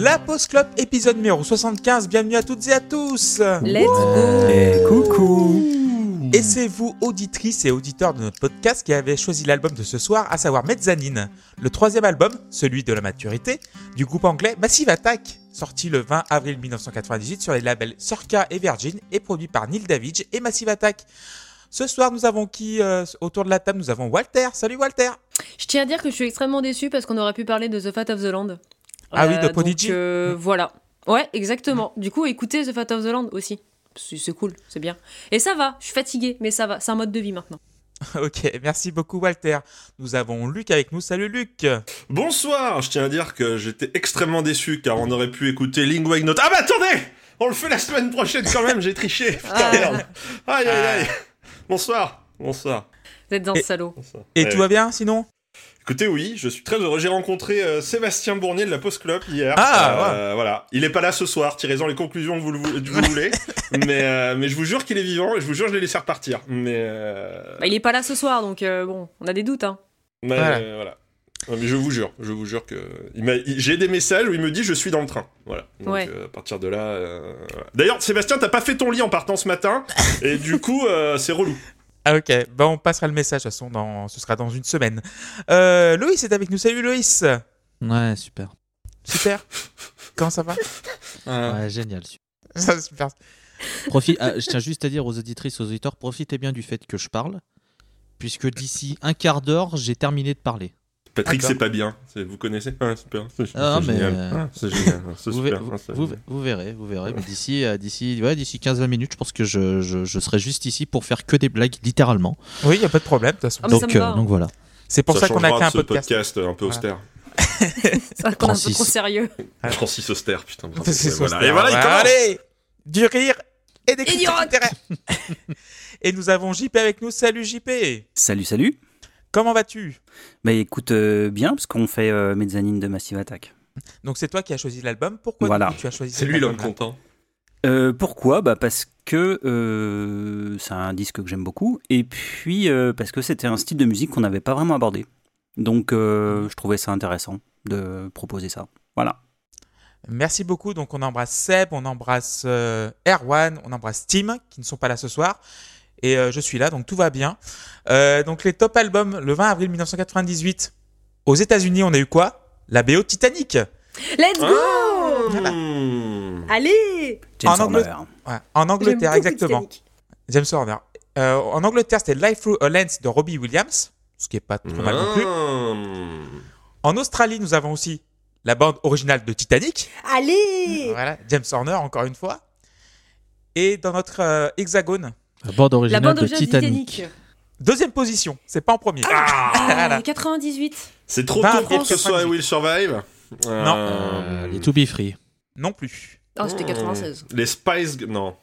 La Pause Club, épisode numéro 75. Bienvenue à toutes et à tous. Let's go Et coucou Et c'est vous, auditrices et auditeurs de notre podcast, qui avez choisi l'album de ce soir, à savoir Mezzanine, le troisième album, celui de la maturité, du groupe anglais Massive Attack, sorti le 20 avril 1998 sur les labels Circa et Virgin et produit par Neil Davidge et Massive Attack. Ce soir, nous avons qui euh, autour de la table? Nous avons Walter. Salut Walter. Je tiens à dire que je suis extrêmement déçu parce qu'on aurait pu parler de The Fat of the Land. Ah oui, de Prodigy. donc, euh, voilà. Ouais, exactement. Du coup, écoutez The Fat of the Land aussi. C'est cool, c'est bien. Et ça va, je suis fatigué, mais ça va. C'est un mode de vie maintenant. Ok, merci beaucoup Walter. Nous avons Luc avec nous. Salut Luc. Bonsoir, je tiens à dire que j'étais extrêmement déçu car on aurait pu écouter Lingua Ignota. Ah bah attendez On le fait la semaine prochaine quand même, j'ai triché. Putain, Ah. merde. Aïe aïe aïe. Bonsoir. Bonsoir. Vous êtes dans Et- ce salaud. Bonsoir. Et Ouais. tout va bien sinon? Écoutez, oui, je suis très heureux. J'ai rencontré euh, Sébastien Bournier de la Post Club hier. Ah, Euh, Voilà. Il est pas là ce soir, tirez-en les conclusions que vous, le vou- vous voulez. mais, euh, mais je vous jure qu'il est vivant et je vous jure que je l'ai laissé repartir. Mais, euh, Bah, il est pas là ce soir, donc euh, bon, on a des doutes. Hein. mais, Voilà. euh, voilà. Ouais, mais je vous jure, je vous jure que j'ai des messages où il me dit je suis dans le train. Voilà. Donc Ouais. euh, à partir de là. euh, voilà. D'ailleurs, Sébastien, t'as pas fait ton lit en partant ce matin et du coup euh, c'est relou. Ah ok, bah, on passera le message de toute façon, dans... ce sera dans une semaine. Euh, Loïs est avec nous. Salut Loïs. Ouais, super. Super. Comment ça va? Ouais, génial. super. Ça, Super. Profite, ah, je tiens juste à dire aux auditrices, aux auditeurs, profitez bien du fait que je parle, puisque d'ici un quart d'heure, j'ai terminé de parler. Patrick, c'est pas bien. Vous connaissez? Ouais, super. C'est Ah, c'est mais, génial. euh, Ah, C'est génial. C'est Vous, super. ve- Ah, c'est vous- génial. vous verrez, vous verrez. D'ici, euh, d'ici, ouais, d'ici 15-20 minutes, je pense que je, je, je serai juste ici pour faire que des blagues, littéralement. Oui, il n'y a pas de problème de toute façon. Ah, ça donc, euh, hein. donc voilà. C'est pour ça, qu'on a créé un podcast. podcast un peu austère. Qu'on est un peu trop sérieux. Francis austère, putain. Voilà. austère. Et voilà, il commence. Allez, du rire et des Et et nous avons JP avec nous. Salut JP. Salut, salut. Comment vas-tu? Bah écoute, euh, bien, parce qu'on fait euh, Mezzanine de Massive Attack. Donc c'est toi qui as choisi l'album? Pourquoi Voilà. tu as choisi C'est lui l'homme content. Euh, pourquoi? Bah parce que euh, c'est un disque que j'aime beaucoup, et puis euh, parce que c'était un style de musique qu'on n'avait pas vraiment abordé. Donc euh, je trouvais ça intéressant de proposer ça. Voilà. Merci beaucoup. Donc on embrasse Seb, on embrasse euh, Erwan, on embrasse Tim qui ne sont pas là ce soir. Et euh, je suis là, donc tout va bien. Euh, donc les top albums, le 20 avril 1998. Aux États-Unis, on a eu quoi? La BO Titanic. Let's go Voilà. Mmh. Allez James En. Ouais, en Angleterre, exactement. Titanic. James Horner. Euh, en Angleterre, c'était Life Through a Lens de Robbie Williams, ce qui est pas trop mal non plus. Mmh. En Australie, nous avons aussi la bande originale de Titanic. Allez Voilà, James Horner, encore une fois. Et dans notre euh, hexagone, La bande La originale de Titanic. Titanic. deuxième position, c'est pas en premier. Ah, Voilà. 98. C'est trop tôt pour que ce soit 98. Will Survive. Non. Euh, les To Be Free. Non plus. Oh, c'était Mmh. 96. Les Spice... G- Non.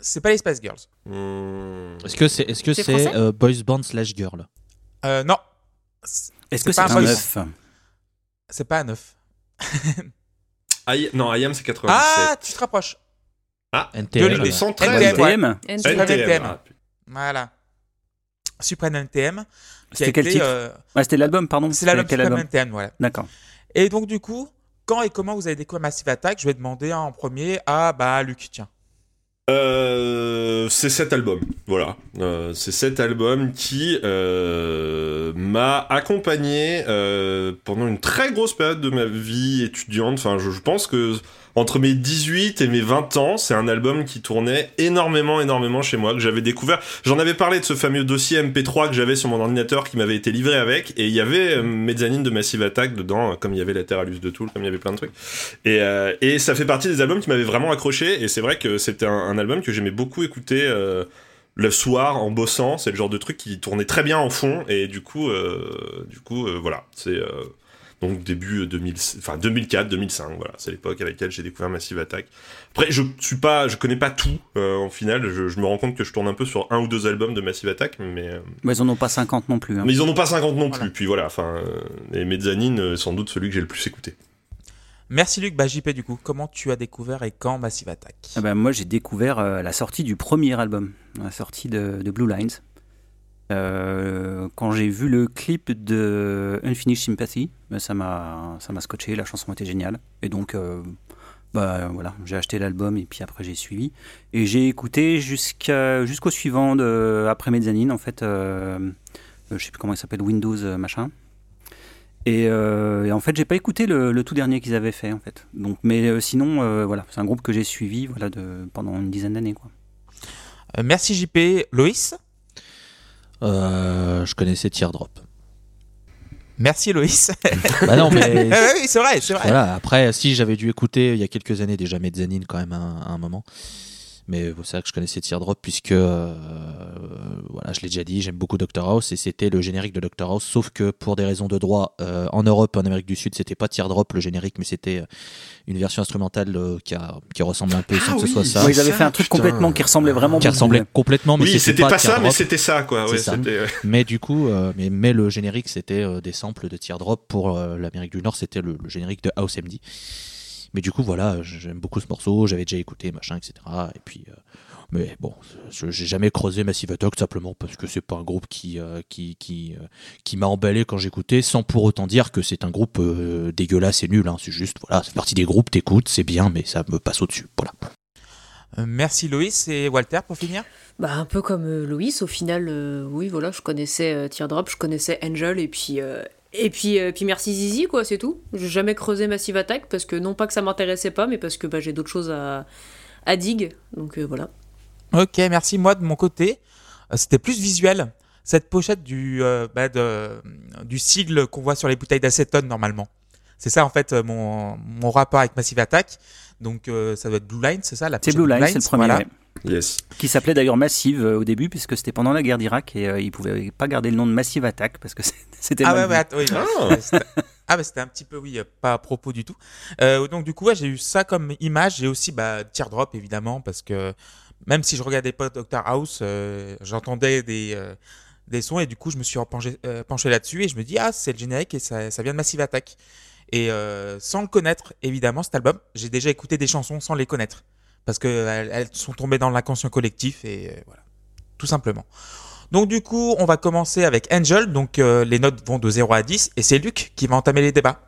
C'est pas les Spice Girls. Mmh. Est-ce que c'est est -ce C'est euh, Boys Band slash Girl? Euh, non. Est-ce que C'est un un boys. neuf C'est pas un 9. I- Non, I Am c'est 97. Ah, tu te rapproches. NTM. Les 113. NTM. NTM NTM. Ah. Voilà. Supreme NTM. C'était quel été, titre euh, Ouais, C'était l'album, pardon. C'est l'album Supreme album NTM, voilà. D'accord. Et donc, du coup, quand et comment vous avez découvert Massive Attack Je vais demander en premier à bah, Luc, tiens. Euh, c'est cet album, voilà. Euh, c'est cet album qui euh, m'a accompagné euh, pendant une très grosse période de ma vie étudiante. Enfin, je, je pense que entre mes 18 et mes 20 ans, c'est un album qui tournait énormément, énormément chez moi, que j'avais découvert. J'en avais parlé de ce fameux dossier MP3 que j'avais sur mon ordinateur qui m'avait été livré avec, et il y avait euh, Mezzanine de Massive Attack dedans, comme il y avait Lateralus de Tool, comme il y avait plein de trucs. Et, euh, et ça fait partie des albums qui m'avaient vraiment accroché, et c'est vrai que c'était un, album que j'aimais beaucoup écouter euh, le soir en bossant. C'est le genre de truc qui tournait très bien en fond, et du coup, euh, du coup, euh, voilà, c'est euh, donc début 2000, enfin 2004, 2005, voilà, c'est l'époque avec laquelle j'ai découvert Massive Attack. Après, je suis pas, je connais pas tout. euh, en final, je, je me rends compte que je tourne un peu sur un ou deux albums de Massive Attack, mais euh, Mais ils en ont pas 50 non plus. hein. mais ils en ont pas 50 non plus. Puis voilà, enfin, euh, et Mezzanine, euh, sans doute celui que j'ai le plus écouté. Merci Luc. Bah, JP, du coup, comment tu as découvert et quand Massive Attack? Ah ben, moi, j'ai découvert euh, la sortie du premier album, la sortie de, de Blue Lines. Euh, quand j'ai vu le clip de Unfinished Sympathy, bah, ça m'a ça m'a scotché, la chanson était géniale. Et donc, euh, bah, voilà, j'ai acheté l'album et puis après j'ai suivi. Et j'ai écouté jusqu'au suivant de, après Mezzanine, en fait, euh, je sais plus comment il s'appelle, Windows machin. Et, en fait, j'ai pas écouté le, tout dernier qu'ils avaient fait, en fait. Donc, mais sinon, voilà, c'est un groupe que j'ai suivi voilà, de, pendant une dizaine d'années. Quoi. Merci JP. Loïs? Je connaissais Teardrop. Merci Loïs. bah non, mais oui, c'est vrai, c'est vrai. voilà. Après, si j'avais dû écouter il y a quelques années déjà Mezzanine quand même à un moment. Mais c'est vrai que je connaissais Teardrop puisque euh, voilà, je l'ai déjà dit, j'aime beaucoup Doctor House et c'était le générique de Doctor House. Sauf que pour des raisons de droit, euh, en Europe, en Amérique du Sud, c'était pas Teardrop le générique, mais c'était euh, une version instrumentale euh, qui, a- qui ressemble un peu sans que ce soit ça. Ouais, ils avaient fait un truc putain. complètement qui ressemblait vraiment qui ressemblait complètement, mais oui, c'était pas, ça, mais c'était ça, quoi. Ouais, ça. Mais du coup, euh, mais, mais le générique, c'était euh, des samples de Teardrop. Pour euh, l'Amérique du Nord, c'était le, le générique de House MD. Mais du coup, voilà, j'aime beaucoup ce morceau, j'avais déjà écouté, machin, etc. Et puis, euh, mais bon, je- j'ai jamais creusé Massive Attack simplement parce que c'est pas un groupe qui, euh, qui, qui, euh, qui m'a emballé quand j'écoutais, sans pour autant dire que c'est un groupe euh, dégueulasse et nul. hein. C'est juste, voilà, c'est partie des groupes, t'écoutes, c'est bien, mais ça me passe au-dessus. Voilà. Merci Loïs et Walter pour finir. Bah, un peu comme euh, Loïs, au final, euh, oui, voilà, je connaissais euh, Teardrop, je connaissais Angel, et puis, euh, et puis, euh, puis merci Zizi, quoi, c'est tout. J'ai jamais creusé Massive Attack, parce que non pas que ça m'intéressait pas, mais parce que bah, j'ai d'autres choses à, à dig, donc euh, voilà. Ok, merci. Moi, de mon côté, euh, c'était plus visuel. Cette pochette du, euh, bah, de- du sigle qu'on voit sur les bouteilles d'acétone normalement. C'est ça en fait euh, mon, mon rapport avec Massive Attack. Donc euh, ça doit être Blue Line, c'est ça la C'est Blue Line, c'est le premier. voilà. ouais. Yes. Qui s'appelait d'ailleurs Massive euh, au début, puisque c'était pendant la guerre d'Irak et euh, ils pouvaient pas garder le nom de Massive Attack parce que c'était Ah ouais, oui, Ah. ah bah c'était un petit peu oui, euh, pas à propos du tout. Euh, donc du coup, ouais, j'ai eu ça comme image. J'ai aussi bah, Teardrop évidemment parce que même si je regardais pas Doctor House, euh, j'entendais des euh, des sons et du coup je me suis penché, euh, penché là-dessus et je me dis ah c'est le générique et ça, ça vient de Massive Attack. Et euh, sans le connaître évidemment cet album, j'ai déjà écouté des chansons sans les connaître parce que elles, sont tombées dans l'inconscient collectif et euh, voilà tout simplement. Donc du coup, on va commencer avec Angel. Donc euh, les notes vont de 0 à 10 et c'est Luc qui va entamer les débats.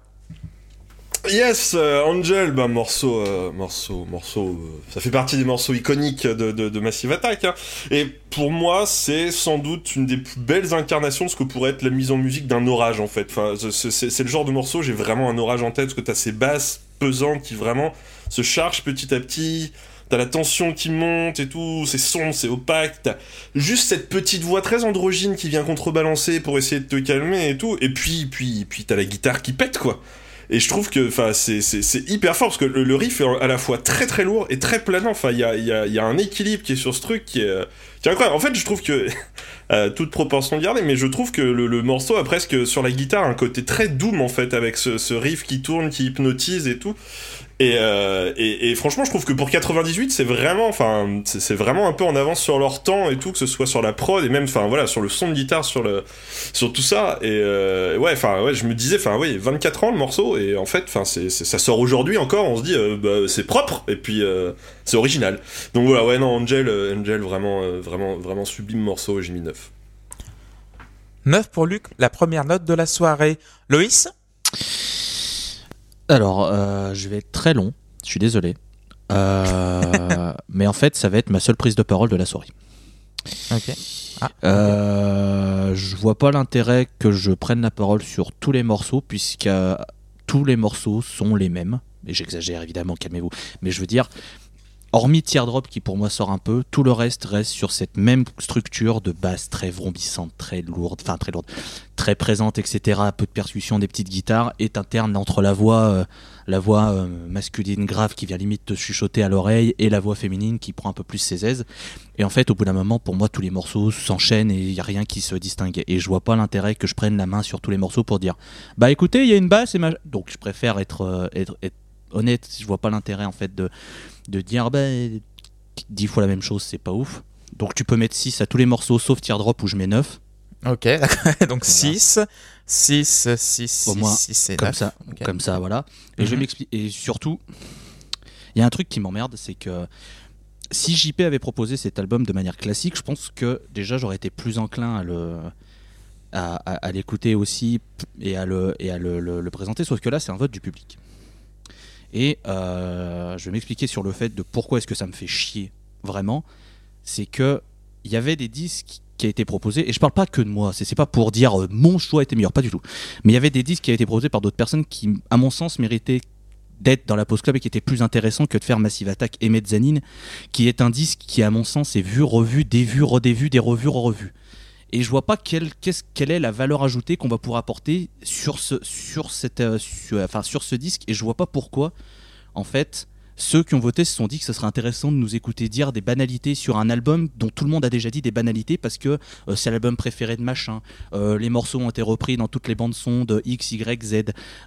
Yes, euh, Angel, bah, morceau, morceau, morceau, ça fait partie des morceaux iconiques de, Massive Attack. hein. Et pour moi, c'est sans doute une des plus belles incarnations de ce que pourrait être la mise en musique d'un orage, en fait. Enfin, c'est le genre de morceau, j'ai vraiment un orage en tête, parce que t'as ces basses pesantes qui vraiment se chargent petit à petit. T'as la tension qui monte et tout, c'est sombre, c'est opaque. T'as juste cette petite voix très androgyne qui vient contrebalancer pour essayer de te calmer et tout. Et puis, puis, puis t'as la guitare qui pète, quoi. Et je trouve que enfin c'est hyper fort parce que le, riff est à la fois très très lourd et très planant. Enfin il y a, y, a, y a un équilibre qui est sur ce truc qui est, euh, incroyable. En fait je trouve que euh, toute proportion gardée, mais je trouve que le, le morceau a presque sur la guitare un côté très doom en fait avec ce, ce riff qui tourne, qui hypnotise et tout. Et, euh, et, franchement, je trouve que pour 98, c'est vraiment, enfin, c'est vraiment un peu en avance sur leur temps et tout, que ce soit sur la prod et même, enfin, voilà, sur le son de guitare, sur le, sur tout ça. Et euh, ouais, enfin, ouais, je me disais, enfin, oui, 24 ans le morceau et en fait, enfin, ça sort aujourd'hui encore. On se dit, euh, bah, c'est propre et puis c'est original. Donc voilà, ouais, non, Angel, Angel, vraiment, vraiment, vraiment sublime morceau. J'ai mis 9. 9 pour Luc, la première note de la soirée. Loïs? Alors, euh, je vais être très long, je suis désolé. Euh, mais en fait, ça va être ma seule prise de parole de la soirée. Ok. Ah, Euh, je vois pas l'intérêt que je prenne la parole sur tous les morceaux, puisque tous les morceaux sont les mêmes. Et j'exagère évidemment, calmez-vous. Mais je veux dire, hormis Teardrop qui pour moi sort un peu, tout le reste reste sur cette même structure de basse très vrombissante, très lourde, enfin très lourde, très présente, etc. Peu de percussion, des petites guitares, est interne entre la voix, euh, la voix euh, masculine grave qui vient limite te chuchoter à l'oreille et la voix féminine qui prend un peu plus ses aises. Et en fait, au bout d'un moment, pour moi, tous les morceaux s'enchaînent et il n'y a rien qui se distingue. Et je vois pas l'intérêt que je prenne la main sur tous les morceaux pour dire Bah écoutez, il y a une basse et ma... Donc je préfère être, euh, être, être honnête. Je vois pas l'intérêt en fait de, de dire Bah dix fois la même chose, c'est pas ouf. Donc tu peux mettre 6 à tous les morceaux sauf Teardrop où je mets 9. Ok. Donc 6, 6, 6, Au 6, moins, 6 et Comme 9. ça, Ok. comme ça, voilà. Et je Mhm. m'explique. Et surtout, il y a un truc qui m'emmerde, c'est que si JP avait proposé cet album de manière classique, je pense que déjà j'aurais été plus enclin à le à, à- à l'écouter aussi et à le et à le, le- le présenter. Sauf que là, c'est un vote du public. Et euh, je vais m'expliquer sur le fait de pourquoi est-ce que ça me fait chier vraiment. C'est que il y avait des disques qui a été proposés et je parle pas que de moi. C'est pas pour dire euh, mon choix était meilleur, pas du tout. Mais il y avait des disques qui a été proposés par d'autres personnes qui, à mon sens, méritaient d'être dans la pause club et qui étaient plus intéressants que de faire Massive Attack et Mezzanine, qui est un disque qui, à mon sens, est vu, revu, dévu, redévu, des revues, revues. Et je vois pas quelle, qu'est-ce- quelle est la valeur ajoutée qu'on va pouvoir apporter sur ce, sur, cette, euh, sur, enfin, sur ce disque, et je vois pas pourquoi, en fait, ceux qui ont voté se sont dit que ce serait intéressant de nous écouter dire des banalités sur un album dont tout le monde a déjà dit des banalités parce que euh, c'est l'album préféré de machin. Euh, les morceaux ont été repris dans toutes les bandes son de X, Y, Z.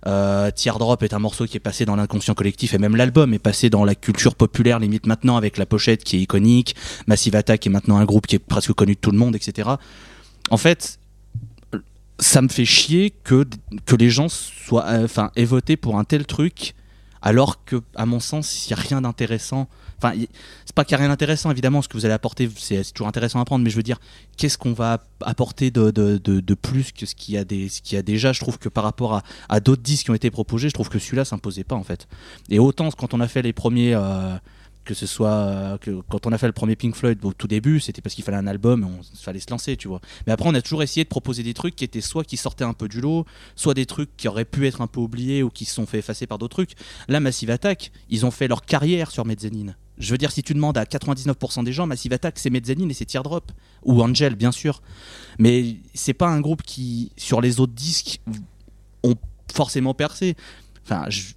Euh, Teardrop est un morceau qui est passé dans l'inconscient collectif et même l'album est passé dans la culture populaire limite maintenant avec la pochette qui est iconique. Massive Attack est maintenant un groupe qui est presque connu de tout le monde, etc. En fait, ça me fait chier que, que les gens soient, euh, enfin, aient voté pour un tel truc alors que, à mon sens, il n'y a rien d'intéressant. Enfin, c'est pas qu'il n'y a rien d'intéressant, évidemment, ce que vous allez apporter, c'est toujours intéressant à apprendre, mais je veux dire, qu'est-ce qu'on va apporter de, de, de, plus que ce qu'il y, y a déjà? Je trouve que par rapport à, à d'autres disques qui ont été proposés, je trouve que celui-là s'imposait pas, en fait. Et autant, quand on a fait les premiers. euh, que ce soit euh, que quand on a fait le premier Pink Floyd au tout début, c'était parce qu'il fallait un album, on il fallait se lancer, tu vois. Mais après, on a toujours essayé de proposer des trucs qui étaient soit qui sortaient un peu du lot, soit des trucs qui auraient pu être un peu oubliés ou qui se sont fait effacer par d'autres trucs. Là, Massive Attack, ils ont fait leur carrière sur Mezzanine. Je veux dire, si tu demandes à 99% des gens, Massive Attack, c'est Mezzanine et c'est Teardrop. Ou Angel, bien sûr. Mais c'est pas un groupe qui, sur les autres disques, ont forcément percé. Enfin, je-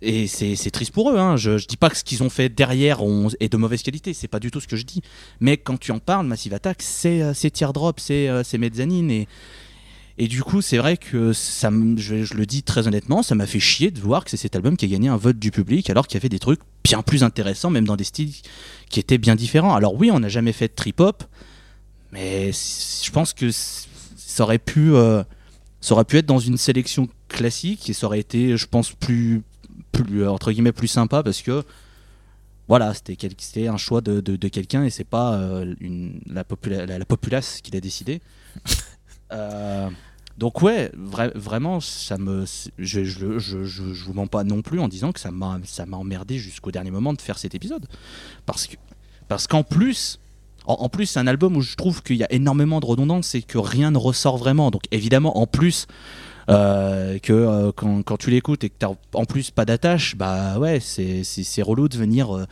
et c'est triste pour eux. Hein. Je, je dis pas que ce qu'ils ont fait derrière est de mauvaise qualité. C'est pas du tout ce que je dis. Mais quand tu en parles, Massive Attack, c'est euh, Teardrop, c'est euh, c'est Mezzanine. Et, et du coup, c'est vrai que ça, je, je le dis très honnêtement, ça m'a fait chier de voir que c'est cet album qui a gagné un vote du public, alors qu'il y avait des trucs bien plus intéressants, même dans des styles qui étaient bien différents. Alors oui, on n'a jamais fait de trip-hop, mais je pense que ça aurait pu, euh, ça aurait pu être dans une sélection classique et ça aurait été, je pense, plus, plus euh, entre guillemets, plus sympa parce que voilà, c'était un choix de, de- de quelqu'un et c'est pas euh, une, la, popula- la, la populace qui l'a décidé. Euh, donc ouais, vra- vraiment, ça me, je, je, je, je, vous mens pas non plus en disant que ça m'a, ça m'a emmerdé jusqu'au dernier moment de faire cet épisode, parce que, parce qu'en plus, en, en plus, c'est un album où je trouve qu'il y a énormément de redondance et que rien ne ressort vraiment. Donc évidemment, en plus. Euh, que euh, quand, quand tu l'écoutes et que t'as en plus pas d'attache, bah ouais, c'est, c'est, c'est relou de venir, euh,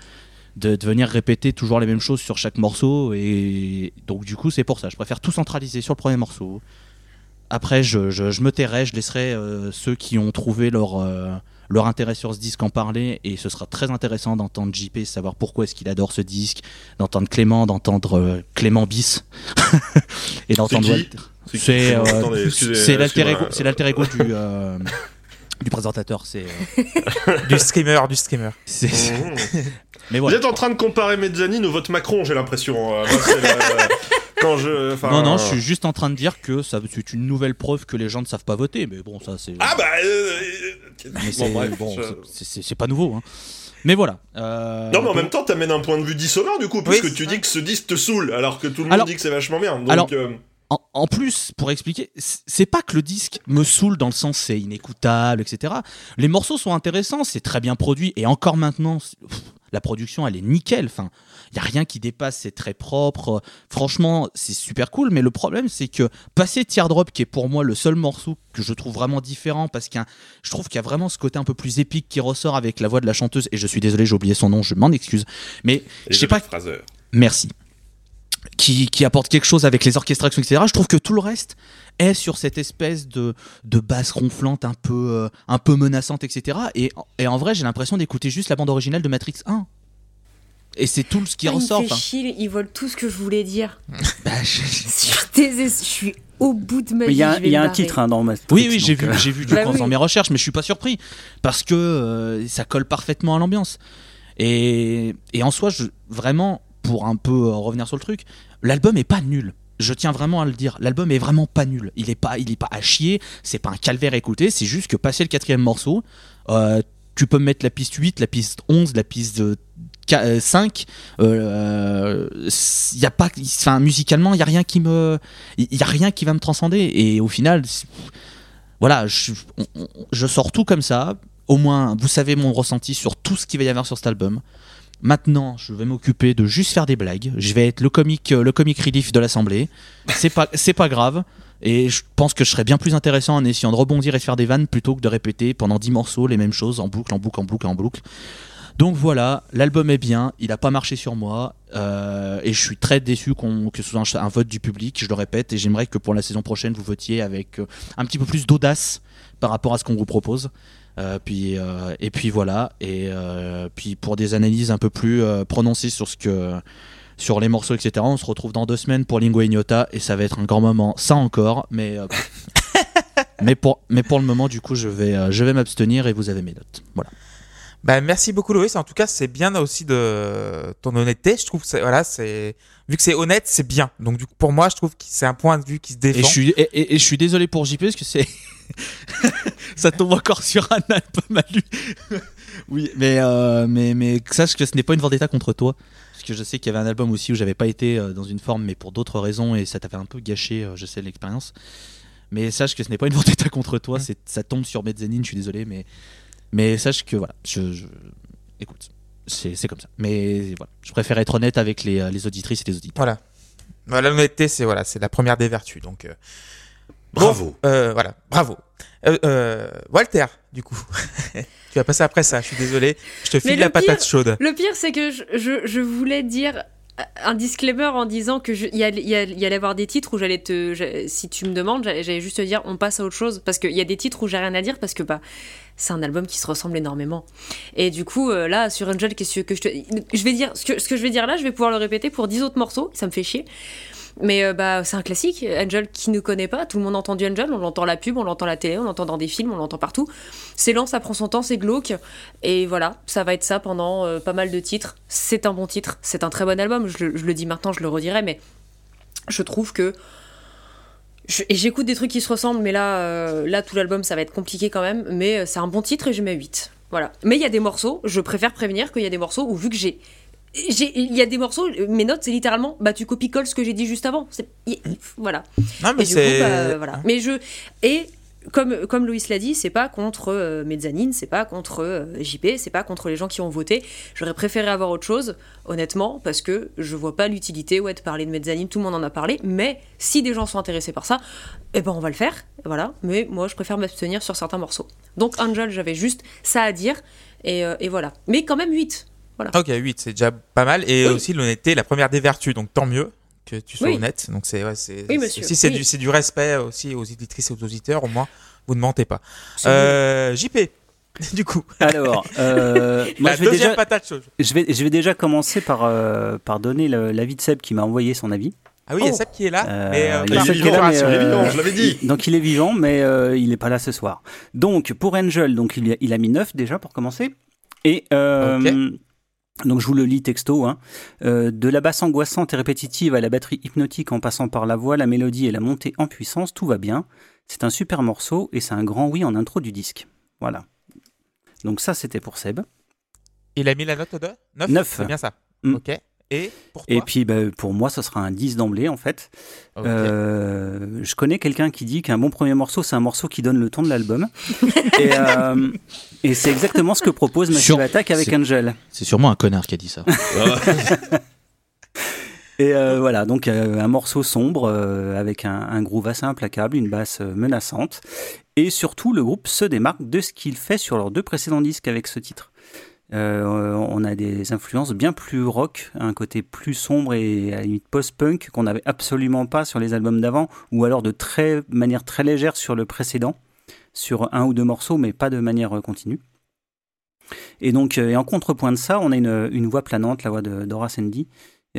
de, de venir répéter toujours les mêmes choses sur chaque morceau. Et donc, du coup, c'est pour ça. Je préfère tout centraliser sur le premier morceau. Après, je, je, je me tairai, je laisserai euh, ceux qui ont trouvé leur, euh, leur intérêt sur ce disque en parler. Et ce sera très intéressant d'entendre JP, savoir pourquoi est-ce qu'il adore ce disque, d'entendre Clément, d'entendre Clément Bis. et d'entendre Walter. C'est- C'est euh, c'est l'alter ego, excusez-moi. c'est l'alter ego du, euh, du présentateur. C'est, euh, Du streamer, du streamer. c'est- Mmh. mais Vous voilà. êtes en train de comparer Mezzanine au vote Macron, j'ai l'impression. euh, Quand je. enfin, Non, non, je suis juste en train de dire que ça, c'est une nouvelle preuve que les gens ne savent pas voter. Mais bon, ça, c'est. Ah bah. euh, mais c'est, bon, bref, bon, je- pas nouveau. hein. Mais voilà. euh, Non, mais en donc- même temps, t'amènes un point de vue dissonant du coup, Oui, puisque tu c'est dis que ce disque te saoule, alors que tout le monde Alors- dit que c'est vachement bien. Donc, Alors- euh, En, en plus, pour expliquer, c'est pas que le disque me saoule dans le sens c'est inécoutable, etc. Les morceaux sont intéressants, c'est très bien produit, et encore maintenant, pff, la production elle est nickel. Enfin, il y a rien qui dépasse, c'est très propre. Franchement, c'est super cool. Mais le problème, c'est que passer Teardrop, qui est pour moi le seul morceau que je trouve vraiment différent, parce que je trouve qu'il y a vraiment ce côté un peu plus épique qui ressort avec la voix de la chanteuse. Et je suis désolé, j'ai oublié son nom, je m'en excuse. Mais je sais pas Fraser. Merci. Qui, qui apporte quelque chose avec les orchestrations, etc. Je trouve que tout le reste est sur cette espèce de, de basse ronflante un peu, euh, un peu menaçante, etc. Et, et en vrai, j'ai l'impression d'écouter juste la bande originale de Matrix 1. Et c'est tout ce qui Ah, ressort. Il fait ils volent tout ce que je voulais dire. Bah, je- Je suis désespérée, je suis au bout de ma Mais vie. il y a, y un titre hein, dans Matrix. Oui, oui, j'ai vu, euh, j'ai vu du Bah coup en oui. faisant mes recherches, mais je suis pas surpris parce que euh, ça colle parfaitement à l'ambiance. Et, et en soi, je, vraiment, pour un peu euh, revenir sur le truc, l'album est pas nul. Je tiens vraiment à le dire. L'album est vraiment pas nul. Il est pas, il est pas à chier. C'est pas un calvaire à écouter. C'est juste que passer le quatrième morceau, euh, tu peux mettre la piste 8, la piste 11, la piste euh, 5, il y a pas, enfin musicalement, il y a rien qui me, y a rien qui va me transcender. Et au final, voilà, je, je sors tout comme ça. Au moins, vous savez mon ressenti sur tout ce qu'il va y avoir sur cet album. Maintenant, je vais m'occuper de juste faire des blagues. Je vais être le comique, le comic relief de l'assemblée. C'est pas, c'est pas grave. Et je pense que je serais bien plus intéressant en essayant de rebondir et de faire des vannes plutôt que de répéter pendant 10 morceaux les mêmes choses en boucle, en boucle, en boucle, en boucle. Donc voilà, l'album est bien, il n'a pas marché sur moi, euh, et je suis très déçu que ce soit un, vote du public, je le répète, et j'aimerais que pour la saison prochaine vous votiez avec euh, un petit peu plus d'audace par rapport à ce qu'on vous propose. Euh, puis, et puis voilà, et puis pour des analyses un peu plus prononcées sur ce que sur les morceaux, etc. On se retrouve dans deux semaines pour Lingua Ignota et ça va être un grand moment, ça encore, mais, euh, mais, pour, mais pour le moment, du coup, je vais, euh, je vais m'abstenir et vous avez mes notes. Voilà. Bah, merci beaucoup Loïs. En tout cas, c'est bien aussi de ton honnêteté. Je trouve que voilà, c'est vu que c'est honnête, c'est bien. Donc du coup, pour moi, je trouve que c'est un point de vue qui se défend. Et je suis et, et, je suis désolé pour JP parce que c'est ça tombe encore sur un album à lui. oui, mais euh, mais mais sache que ce n'est pas une vendetta contre toi que je sais qu'il y avait un album aussi où j'avais pas été euh, dans une forme, mais pour d'autres raisons, et ça t'avait un peu gâché, euh, je sais, l'expérience. Mais sache que ce n'est pas une vendetta contre toi, c'est ça tombe sur Mezzanine, je suis désolé, mais, mais sache que voilà, je, écoute, c'est comme ça. Mais voilà, je préfère être honnête avec les, euh, les auditrices et les auditeurs. Voilà. voilà L'honnêteté, c'est voilà, la première des vertus. Donc, bravo. voilà, bravo. Walter, du coup. Tu vas passer après ça, je suis désolé. Je te file la patate chaude. Le pire, c'est que je, je, voulais dire un disclaimer en disant que il y, y, allait avoir des titres où j'allais te si tu me demandes j'allais juste te dire on passe à autre chose. Parce qu'il y a des titres où j'ai rien à dire parce que bah c'est un album qui se ressemble énormément. Et du coup euh, là sur Angel que je te je vais dire ce que, ce que je vais dire là je vais pouvoir le répéter pour 10 autres morceaux ça me fait chier mais euh, bah, c'est un classique. Angel qui ne connaît pas, tout le monde a entendu Angel, on l'entend la pub, on l'entend la télé, on l'entend dans des films, on l'entend partout. C'est lent, ça prend son temps, c'est glauque. Et voilà, ça va être ça pendant euh, pas mal de titres. C'est un bon titre, c'est un très bon album. Je, le dis maintenant, je le redirai, mais je trouve que. et j'écoute des trucs qui se ressemblent, mais là, euh, là tout l'album, ça va être compliqué quand même. Mais c'est un bon titre et je mets 8. Voilà. Mais il y a des morceaux, je préfère prévenir qu'il y a des morceaux où, vu que j'ai il y a des morceaux, mes notes, c'est littéralement, bah tu copies-colles ce que j'ai dit juste avant. Voilà. Non, mais c'est. Bah, voilà. Mais je. Et comme, comme Louis l'a dit, c'est pas contre euh, Mezzanine, c'est pas contre euh, JP, c'est pas contre les gens qui ont voté. J'aurais préféré avoir autre chose, honnêtement, parce que je vois pas l'utilité ouais, de parler de Mezzanine, tout le monde en a parlé, mais si des gens sont intéressés par ça, eh ben on va le faire, voilà. Mais moi, je préfère m'abstenir sur certains morceaux. Donc Angel, j'avais juste ça à dire, et, euh, et voilà. Mais quand même 8. Ok, 8, c'est déjà pas mal. Et aussi l'honnêteté, la première des vertus, donc tant mieux que tu sois honnête. Donc c'est ouais, c'est c'est du, du respect aussi aux éditrices et aux auditeurs, au moins vous ne mentez pas. Euh, JP. Du coup. Alors, euh, moi, je vais déjà, patate. Je vais, je vais déjà commencer par, euh, par donner l'avis de Seb qui m'a envoyé son avis. Ah oui, il y a oh. Seb qui est là. Euh, mais il, est vivant, je l'avais dit. Donc il est vivant, mais il n'est pas là ce soir. Donc pour Angel, donc il, a, il a mis 9 déjà pour commencer. Et donc je vous le lis texto. Hein. Euh, de la basse angoissante et répétitive à la batterie hypnotique en passant par la voix, la mélodie et la montée en puissance, tout va bien. C'est un super morceau et c'est un grand oui en intro du disque. Voilà. Donc ça c'était pour Seb. Il a mis la note de 9 9. C'est bien ça. Mm. Ok. Et pour Et puis bah, pour moi, ce sera un 10 d'emblée en fait. Euh, je connais quelqu'un qui dit qu'un bon premier morceau, c'est un morceau qui donne le ton de l'album. Euh, et, c'est exactement ce que propose Massive Attack avec Angel. C'est sûrement un connard qui a dit ça. et euh, voilà, donc un morceau sombre avec un, un, groove assez implacable, une basse menaçante. Et surtout, le groupe se démarque de ce qu'il fait sur leurs deux précédents disques avec ce titre. Euh, on a des influences bien plus rock, un côté plus sombre et à limite post-punk qu'on n'avait absolument pas sur les albums d'avant, ou alors de très, manière très légère sur le précédent, sur un ou deux morceaux, mais pas de manière continue. Et donc, euh, et en contrepoint de ça, on a une, voix planante, la voix de Dora Sandy,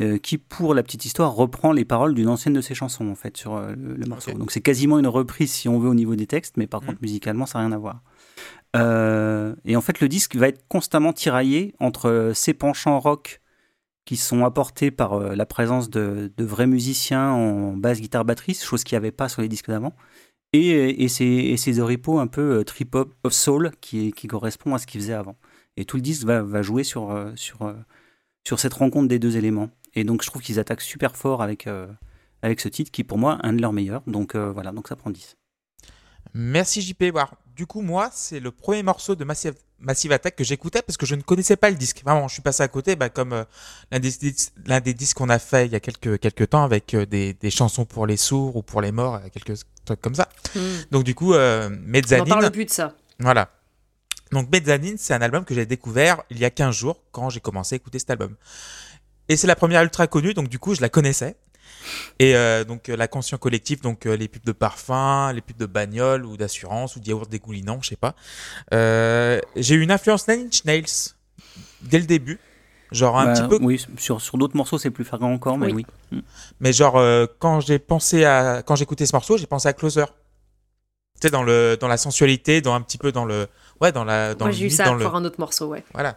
euh, qui, pour la petite histoire, reprend les paroles d'une ancienne de ses chansons, en fait, sur le, morceau. Donc c'est quasiment une reprise, si on veut, au niveau des textes, mais par mmh. contre, musicalement, ça n'a rien à voir. Euh, et en fait, le disque va être constamment tiraillé entre ces penchants rock qui sont apportés par euh, la présence de, vrais musiciens en basse, guitare, batterie, chose qu'il n'y avait pas sur les disques d'avant, et, et, ces, ces un peu euh, trip-hop of soul qui, qui correspond à ce qu'il faisait avant. Et tout le disque va, jouer sur, sur, sur cette rencontre des deux éléments. Et donc je trouve qu'ils attaquent super fort avec, euh, avec ce titre qui est pour moi un de leurs meilleurs. Donc euh, voilà, donc ça prend 10. Merci JP. Du coup, moi, c'est le premier morceau de Massive, Massive Attack que j'écoutais parce que je ne connaissais pas le disque. Vraiment, je suis passé à côté, bah, comme euh, l'un des, l'un des disques qu'on a fait il y a quelques, quelques temps avec euh, des, des chansons pour les sourds ou pour les morts, euh, quelques trucs comme ça. Hmm. Donc du coup, euh, On Mezzanine, parle plus de ça. voilà. Donc Mezzanine, c'est un album que j'ai découvert il y a 15 jours quand j'ai commencé à écouter cet album. Et c'est la première ultra connue, donc du coup je la connaissais. Et euh, donc euh, la conscience collective, donc euh, les pubs de parfum, les pubs de bagnole ou d'assurance ou de yaourt dégoulinant, je sais pas. Euh, j'ai eu une influence Nine Inch Nails dès le début, genre un Bah, petit peu, Oui, sur, sur d'autres morceaux c'est plus flagrant encore, mais oui. mais genre euh, quand j'ai pensé à quand j'écoutais ce morceau, j'ai pensé à Closer. Tu sais dans le dans la sensualité, dans un petit peu dans le ouais dans la dans Moi, le j'ai eu ça dans le faire un autre morceau, ouais. Voilà.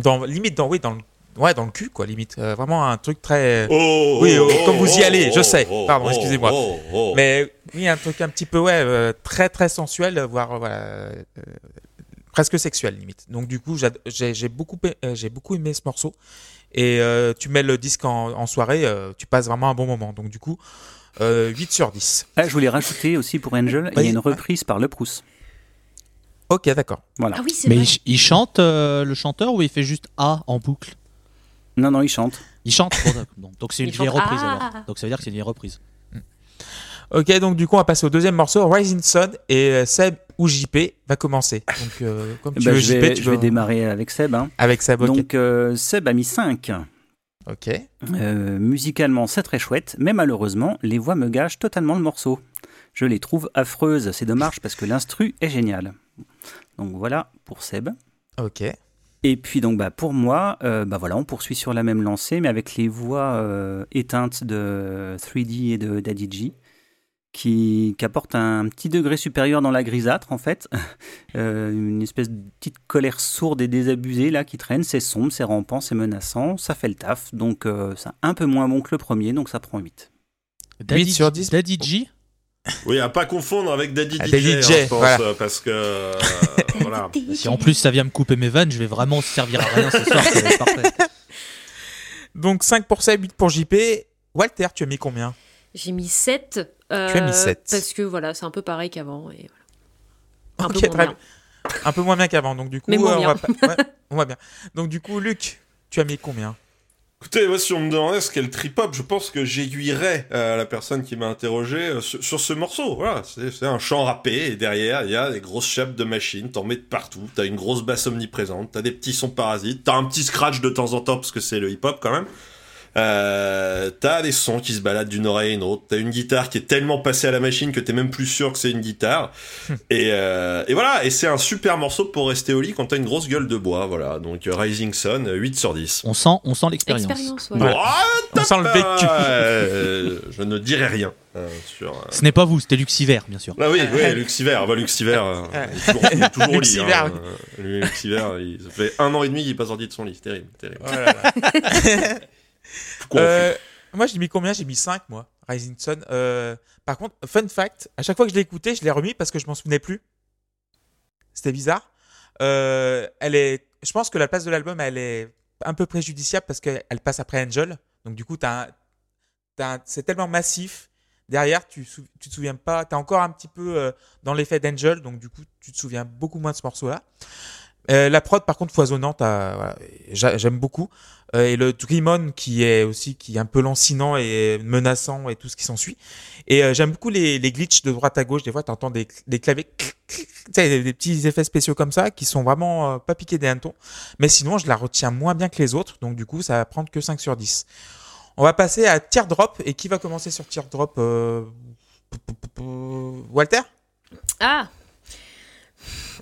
Dans, limite dans, oui, dans le, ouais, dans le cul, quoi, limite. Euh, vraiment un truc très. Oh, Oui, oh, oh, comme vous y oh, allez, oh, je sais. oh, Pardon, oh, excusez-moi. oh, oh. Mais oui, un truc un petit peu, ouais, euh, très, très sensuel, voire, euh, voilà. euh, presque sexuel, limite. Donc, du coup, j'ai beaucoup, ai- euh, j'ai beaucoup aimé ce morceau. Et euh, tu mets le disque en, en soirée, euh, tu passes vraiment un bon moment. Donc, du coup, euh, 8 sur 10. Ah, je voulais rajouter aussi pour Angel, il y a une reprise par Le Proust. Ok, d'accord. Voilà. Ah oui, c'est Mais vrai. il, il chante euh, le chanteur ou il fait juste A en boucle? Non, non, il chante. Il chante. Donc c'est une Il vieille reprise Ah alors. Donc ça veut dire que c'est une vieille reprise. Ok, donc du coup, on va passer au deuxième morceau, Rising Sun, et euh, Seb ou JP va commencer. Donc, euh, comme tu Bah, veux, je, JP, vais, tu je vais veux- démarrer avec Seb. hein. Avec Seb, ok. Donc euh, Seb a mis 5. ok. Euh, musicalement, c'est très chouette, mais malheureusement, les voix me gâchent totalement le morceau. Je les trouve affreuses, c'est dommage parce que l'instru est génial. Donc voilà pour Seb. Ok. Et puis donc bah, pour moi, euh, bah voilà, on poursuit sur la même lancée, mais avec les voix euh, éteintes de 3D et de Daddy G, qui, qui apportent un petit degré supérieur dans la grisâtre en fait, Euh, une espèce de petite colère sourde et désabusée là qui traîne. C'est sombre, c'est rampant, c'est menaçant, ça fait le taf. Donc euh, c'est un peu moins bon que le premier, donc ça prend 8. Daddy, sur 10. Daddy G Oui, à pas confondre avec Daddy DJ, Daddy hein, DJ, je pense, voilà. euh, parce que euh, voilà. Si en plus ça vient me couper mes vannes, je vais vraiment servir à rien ce soir, ça va être parfait. Donc 5 pour Seb, 8 pour JP. Walter, tu as mis combien? J'ai mis 7. Tu as mis sept. Parce que voilà, c'est un peu pareil qu'avant. Et voilà. Un Ok, peu moins très bien. Un peu moins bien qu'avant, donc du coup, Mais moins euh, on, va pas- ouais, on va bien. Donc du coup, Luc, tu as mis combien? Écoutez, moi, si on me demandait ce qu'est le trip-hop, je pense que j'aiguillerais euh, la personne qui m'a interrogé euh, sur, ce morceau. Voilà, c'est c'est un chant rappé, et derrière, il y a des grosses chapes de machines, t'en mets de partout, t'as une grosse basse omniprésente, t'as des petits sons parasites, t'as un petit scratch de temps en temps, parce que c'est le hip-hop quand même. Euh, t'as des sons qui se baladent d'une oreille à une autre, t'as une guitare qui est tellement passée à la machine que t'es même plus sûr que c'est une guitare. et, euh, et voilà, et c'est un super morceau pour rester au lit quand t'as une grosse gueule de bois, voilà. Donc euh, Rising Sun, 8 sur 10. On sent, on sent l'expérience. Expérience, ouais. Ouais. Ah, On sent le vécu. euh, je ne dirai rien euh, sur. euh, Ce n'est pas vous, c'était Luxiver, bien sûr. Ah oui, oui, Luxiver, bah, Luxiver, euh, il est toujours, il est toujours au lit. Luxiver, hein. Euh, Luxiver, il ça fait un an et demi qu'il est pas sorti de son lit, c'est terrible, terrible. Oh là là. Euh, Moi, j'ai mis combien? J'ai mis 5, moi, Rising Sun. Euh, par contre, fun fact, à chaque fois que je l'ai écouté, je l'ai remis parce que je m'en souvenais plus. C'était bizarre. Euh, elle est, je pense que la place de l'album, elle est un peu préjudiciable parce qu'elle passe après Angel. Donc, du coup, un- un- c'est tellement massif. Derrière, tu, tu te souviens pas. T'es encore un petit peu euh, dans l'effet d'Angel. Donc, du coup, tu te souviens beaucoup moins de ce morceau-là. Euh, la prod, par contre, foisonnante. euh, voilà, j'a- J'aime beaucoup. Euh, et le Dream On qui est aussi qui est un peu lancinant et menaçant et tout ce qui s'ensuit. Et euh, j'aime beaucoup les, les glitches de droite à gauche. Des fois, tu entends des, des claviers, des, petits effets spéciaux comme ça qui sont vraiment euh, pas piqués des hannetons. Mais sinon, je la retiens moins bien que les autres. Donc, du coup, ça va prendre que 5 sur 10. On va passer à Teardrop. Et qui va commencer sur Teardrop Walter? Ah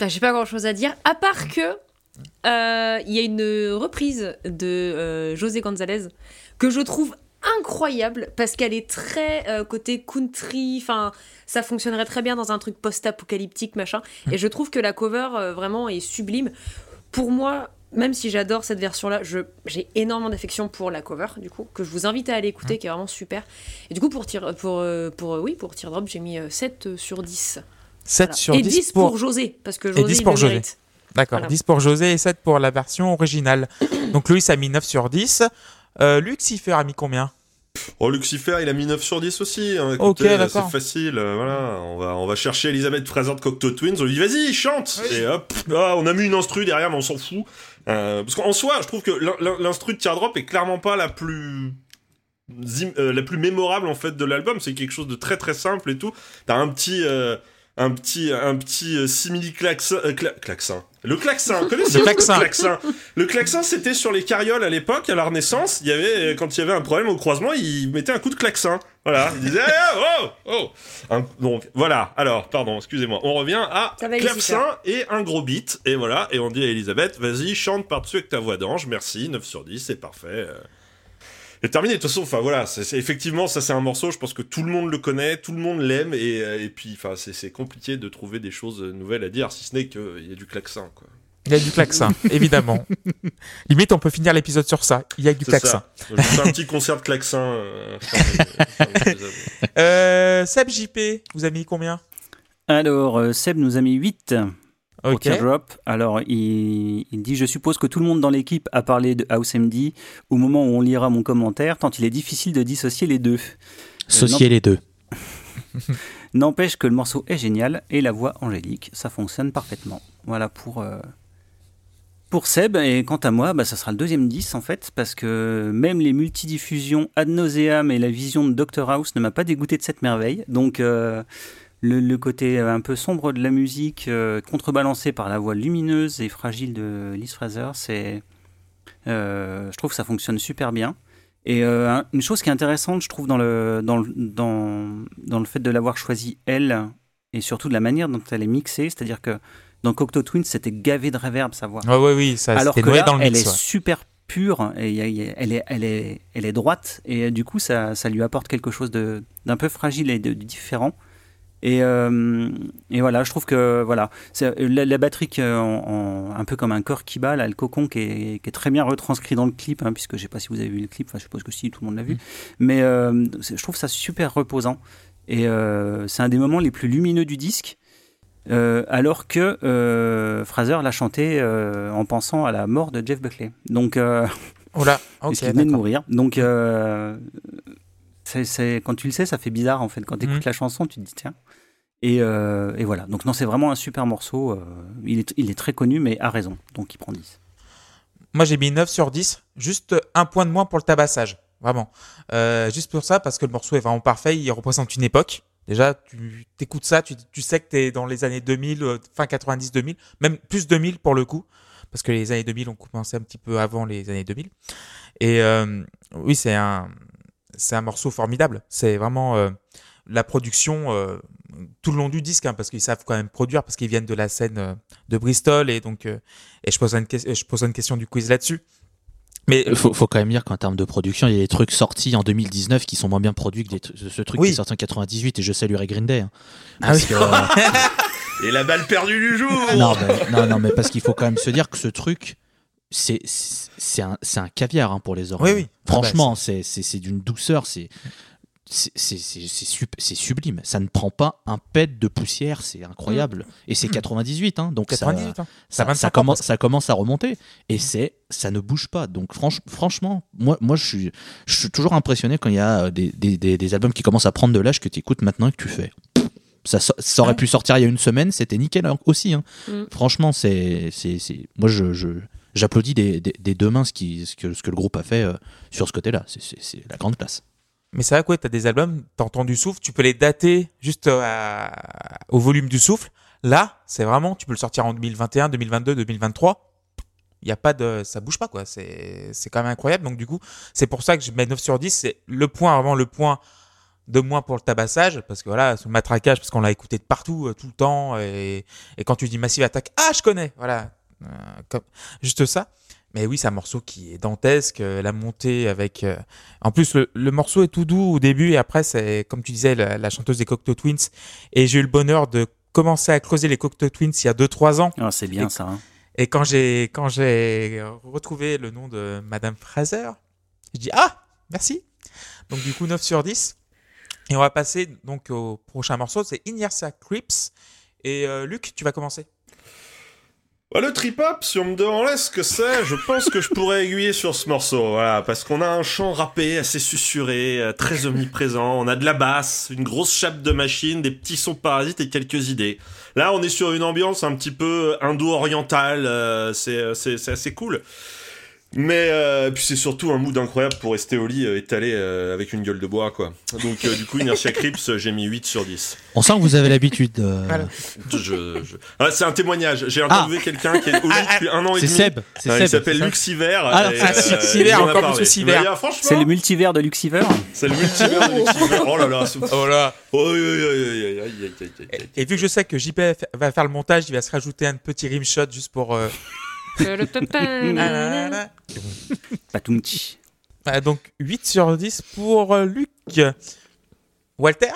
J'ai pas grand chose à dire, à part que euh, il y a une reprise de euh, José González que je trouve incroyable parce qu'elle est très euh, côté country, enfin ça fonctionnerait très bien dans un truc post-apocalyptique machin. Et je trouve que la cover vraiment est sublime. Pour moi, même si j'adore cette version-là, j'ai énormément d'affection pour la cover, du coup, que je vous invite à aller écouter, qui est vraiment super. Et du coup, pour, tir, pour, pour, oui, pour Teardrop, j'ai mis euh, 7 sur 10. 7 Voilà. sur Et 10, 10 pour... José, parce que José, 10 il pour le José. mérite. D'accord, Voilà. 10 pour José et 7 pour la version originale. Donc Louis a mis 9 sur 10. Euh, Lucifer a mis combien? Oh, Lucifer, il a mis 9 sur 10 aussi. hein. Ok, Écoutez, d'accord. C'est facile. euh, voilà, on va, on va chercher Elisabeth Fraser de Cocteau Twins. On lui dit, vas-y, chante. Oui. Et hop, ah, on a mis une instru derrière, mais on s'en fout. Euh, parce qu'en soi, je trouve que l'in- l'in- l'instru de Teardrop est clairement pas la plus zim- euh, la plus mémorable en fait de l'album. C'est quelque chose de très très simple et tout. T'as un petit euh, un petit un petit euh, simili klaxon euh, cla- klaxon. Le klaxon, connaissez-vous Le klaxon. le klaxon, c'était sur les carrioles à l'époque, à la Renaissance. Il y avait, quand il y avait un problème au croisement, il mettait un coup de klaxon. Voilà. Il disait, Eh, oh, oh. Un- donc, voilà. Alors, pardon, excusez-moi. On revient à klaxon et un gros beat. Et voilà. Et on dit à Elisabeth, vas-y, chante par-dessus avec ta voix d'ange. Merci. 9 sur 10, c'est parfait. Et terminé. De toute façon, enfin voilà, c'est effectivement, ça c'est un morceau. Je pense que tout le monde le connaît, tout le monde l'aime, et, euh, et puis, enfin, c'est compliqué de trouver des choses nouvelles à dire, si ce n'est qu'il y a du klaxon, quoi. Il y a du klaxon, évidemment. Limite, on peut finir l'épisode sur ça. Il y a du klaxon. Je un petit concert de klaxon. euh. Euh, Seb JP, vous avez mis combien? Alors, Seb nous a mis 8 pour Ok. Teardrop. Alors, il, il dit Je suppose que tout le monde dans l'équipe a parlé de House MD au moment où on lira mon commentaire, tant il est difficile de dissocier les deux. Associer les deux. N'empêche que le morceau est génial et la voix angélique, ça fonctionne parfaitement. Voilà pour, euh, pour Seb. Et quant à moi, bah, ça sera le deuxième 10 en fait, parce que même les multidiffusions ad nauseam et la vision de Dr House ne m'a pas dégoûté de cette merveille. Donc euh, le, le côté un peu sombre de la musique, euh, contrebalancé par la voix lumineuse et fragile de Liz Fraser, c'est, euh, je trouve que ça fonctionne super bien. Et euh, un- une chose qui est intéressante, je trouve, dans le, dans le, dans, dans le fait de l'avoir choisi elle, et surtout de la manière dont elle est mixée, c'est-à-dire que dans Cocteau Twins, c'était gavé de reverb, sa voix. Ouais, ouais, oui, ça Alors que noyé là, dans le elle est super pure, et il y a- il y a- elle, est, elle, est, elle est droite, et euh, du coup, ça, ça lui apporte quelque chose d'un peu fragile et de, de différent. Et, euh, et voilà, je trouve que voilà, la, la batterie qui est en- en- un peu comme un corps qui bat, là, le cocon qui est, qui est très bien retranscrit dans le clip, hein, puisque je sais pas si vous avez vu le clip, enfin je suppose que si, tout le monde l'a vu, mais euh, je trouve ça super reposant. Et euh, c'est un des moments les plus lumineux du disque. euh, alors que euh, Fraser l'a chanté euh, en pensant à la mort de Jeff Buckley. Donc, Oh là, qu'il venait de mourir. Donc, c'est- quand tu le sais, ça fait bizarre en fait. Quand tu écoutes Mhm. la chanson, tu te dis tiens. Et, euh, et voilà. Donc, non, c'est vraiment un super morceau. euh, il, est, il est très connu, mais à raison. Donc, il prend 10. Moi, j'ai mis 9 sur 10. Juste un point de moins pour le tabassage. Vraiment. Euh, juste pour ça, parce que le morceau est vraiment parfait. Il représente une époque. Déjà, tu écoutes ça, tu, tu sais que tu es dans les années 2000, euh, fin 90-2000, même plus 2000 pour le coup, parce que les années 2000 ont commencé un petit peu avant les années 2000. Et euh, oui, c'est un, c'est un morceau formidable. C'est vraiment euh, la production euh, tout le long du disque, hein, parce qu'ils savent quand même produire, parce qu'ils viennent de la scène euh, de Bristol, et donc, euh, et je poserai une, que- je poserai une question du quiz là-dessus. Mais Il faut, faut quand même dire qu'en termes de production, il y a des trucs sortis en 2019 qui sont moins bien produits que des ce truc Oui. qui est sorti en 98 et je salue Ray Green Day. hein. Ah oui. que, euh, Et la balle perdue du jour non, mais, non, non, mais parce qu'il faut quand même se dire que ce truc, c'est un, c'est un caviar hein, pour les oreilles. Oui, oui. Franchement, c'est c'est- c'est d'une douceur, c'est c'est sublime. Ça ne prend pas un pet de poussière, c'est incroyable. Et c'est 98, hein, donc ça- 98 ans. ça, Ça a ça 25 ans, commence, ça commence à remonter et c'est ça ne bouge pas. Donc franch- franchement, moi, moi je, suis, je suis toujours impressionné quand il y a euh, des, des, des- des albums qui commencent à prendre de l'âge que tu écoutes maintenant et que tu fais. Ça, ça aurait Ouais. pu sortir il y a une semaine, c'était nickel aussi. hein. Mm. Franchement, c'est, moi je, je- j'applaudis des, des, des deux mains ce, qui, ce, que, ce que le groupe a fait euh, sur ce côté-là. C'est la grande classe. Mais c'est vrai que ouais, t'as des albums, t'entends du souffle, tu peux les dater juste euh, au volume du souffle. Là, c'est vraiment, tu peux le sortir en 2021, 2022, 2023. Il y a pas de, ça bouge pas quoi. C'est, c'est quand même incroyable. Donc du coup, c'est pour ça que je mets 9 sur 10. C'est le point, vraiment le point de moins pour le tabassage, parce que voilà, sur le matraquage, parce qu'on l'a écouté de partout, euh, tout le temps. Et, et quand tu dis Massive Attack, ah, je connais, voilà, Euh, juste ça. Mais oui, c'est un morceau qui est dantesque, euh, la montée avec. euh, En plus, le, le morceau est tout doux au début et après, c'est comme tu disais, la, la chanteuse des Cocteau Twins. Et j'ai eu le bonheur de commencer à creuser les Cocteau Twins il y a 2-3 ans. Ah, c'est bien Et- ça. hein. Et quand j'ai quand j'ai retrouvé le nom de Madame Fraser, je dis ah merci. Donc du coup 9 sur 10. Et on va passer donc au prochain morceau, c'est Inertia Creeps. Et euh, Luc, tu vas commencer. Bah, le trip-hop, si on me demandait ce que c'est, je pense que je pourrais aiguiller sur ce morceau, voilà, parce qu'on a un chant rappé assez susurré, euh, très omniprésent, on a de la basse, une grosse chape de machine, des petits sons parasites et quelques idées. Là, on est sur une ambiance un petit peu indo-orientale, euh, c'est c'est assez cool. Mais puis c'est surtout un mood incroyable pour rester au lit étalé avec une gueule de bois quoi. Donc du coup Inertia Crips j'ai mis 8 sur 10. On sent que vous avez l'habitude. C'est un témoignage. J'ai interviewé quelqu'un qui est au lit depuis un an et demi. C'est Seb. Ah, il s'appelle Luxiver. Ah, Luxiver encore plus Luxiver. C'est le multivers de Luxiver. C'est le multivers de Luxiver. Oh là là. Oh là. Et vu que je sais que JP va faire le montage, il va se rajouter un petit rimshot juste pour ah. Ah, donc 8 sur 10 pour euh, Luc. Walter?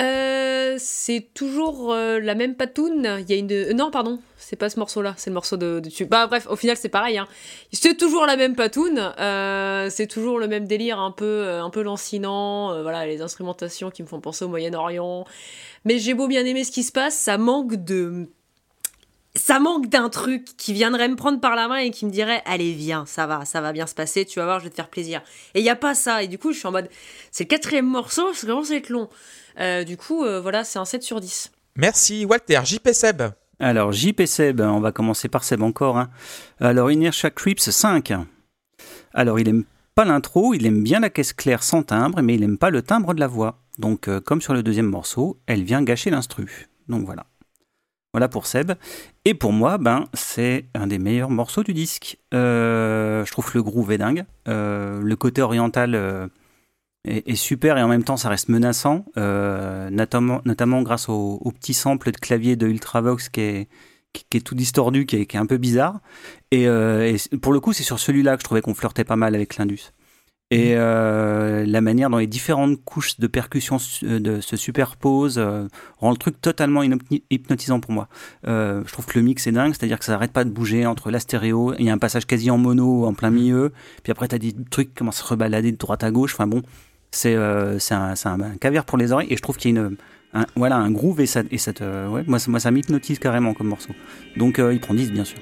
Euh, c'est toujours euh, la même patoune. Il y a une. euh, non, pardon, c'est pas ce morceau-là, c'est le morceau de, de dessus. Bah bref, au final c'est pareil. Hein. C'est toujours la même patoune. euh, c'est toujours le même délire, un peu, un peu lancinant. euh, voilà, les instrumentations qui me font penser au Moyen-Orient. Mais j'ai beau bien aimer ce qui se passe, ça manque de. Ça manque d'un truc qui viendrait me prendre par la main et qui me dirait allez viens ça va ça va bien se passer tu vas voir je vais te faire plaisir et il y a pas ça et du coup je suis en mode c'est le quatrième morceau ça commence à être long euh, du coup, euh, voilà, c'est un 7 sur 10. Merci Walter. JP Seb. Alors, JP Seb, on va commencer par Seb encore. hein. Alors, Inertia Creeps 5. Alors, il aime pas l'intro, il aime bien la caisse claire sans timbre, mais il aime pas le timbre de la voix. Donc, euh, comme sur le deuxième morceau, elle vient gâcher l'instru. Donc voilà. Voilà pour Seb. Et pour moi, ben, c'est un des meilleurs morceaux du disque. Euh, je trouve le groove est dingue. Euh, le côté oriental euh, est, super et en même temps, ça reste menaçant. Notamment, notamment grâce au, petit sample de clavier de Ultravox qui est, qui, est tout distordu, qui est, qui est un peu bizarre. Et, et pour le coup, c'est sur celui-là que je trouvais qu'on flirtait pas mal avec l'Indus. Et euh, la manière dont les différentes couches de percussion su- euh, de, se superposent euh, rend le truc totalement hypnotisant pour moi. Euh, je trouve que le mix est dingue, c'est-à-dire que ça n'arrête pas de bouger entre la stéréo, il y a un passage quasi en mono en plein milieu, puis après tu as des trucs qui commencent à se rebalader de droite à gauche, enfin bon, c'est un, un, un caviar pour les oreilles, et je trouve qu'il y a une, un, voilà, un groove, et ça, et ça te- ouais, moi, ça- moi ça m'hypnotise carrément comme morceau. Donc il prend 10 bien sûr.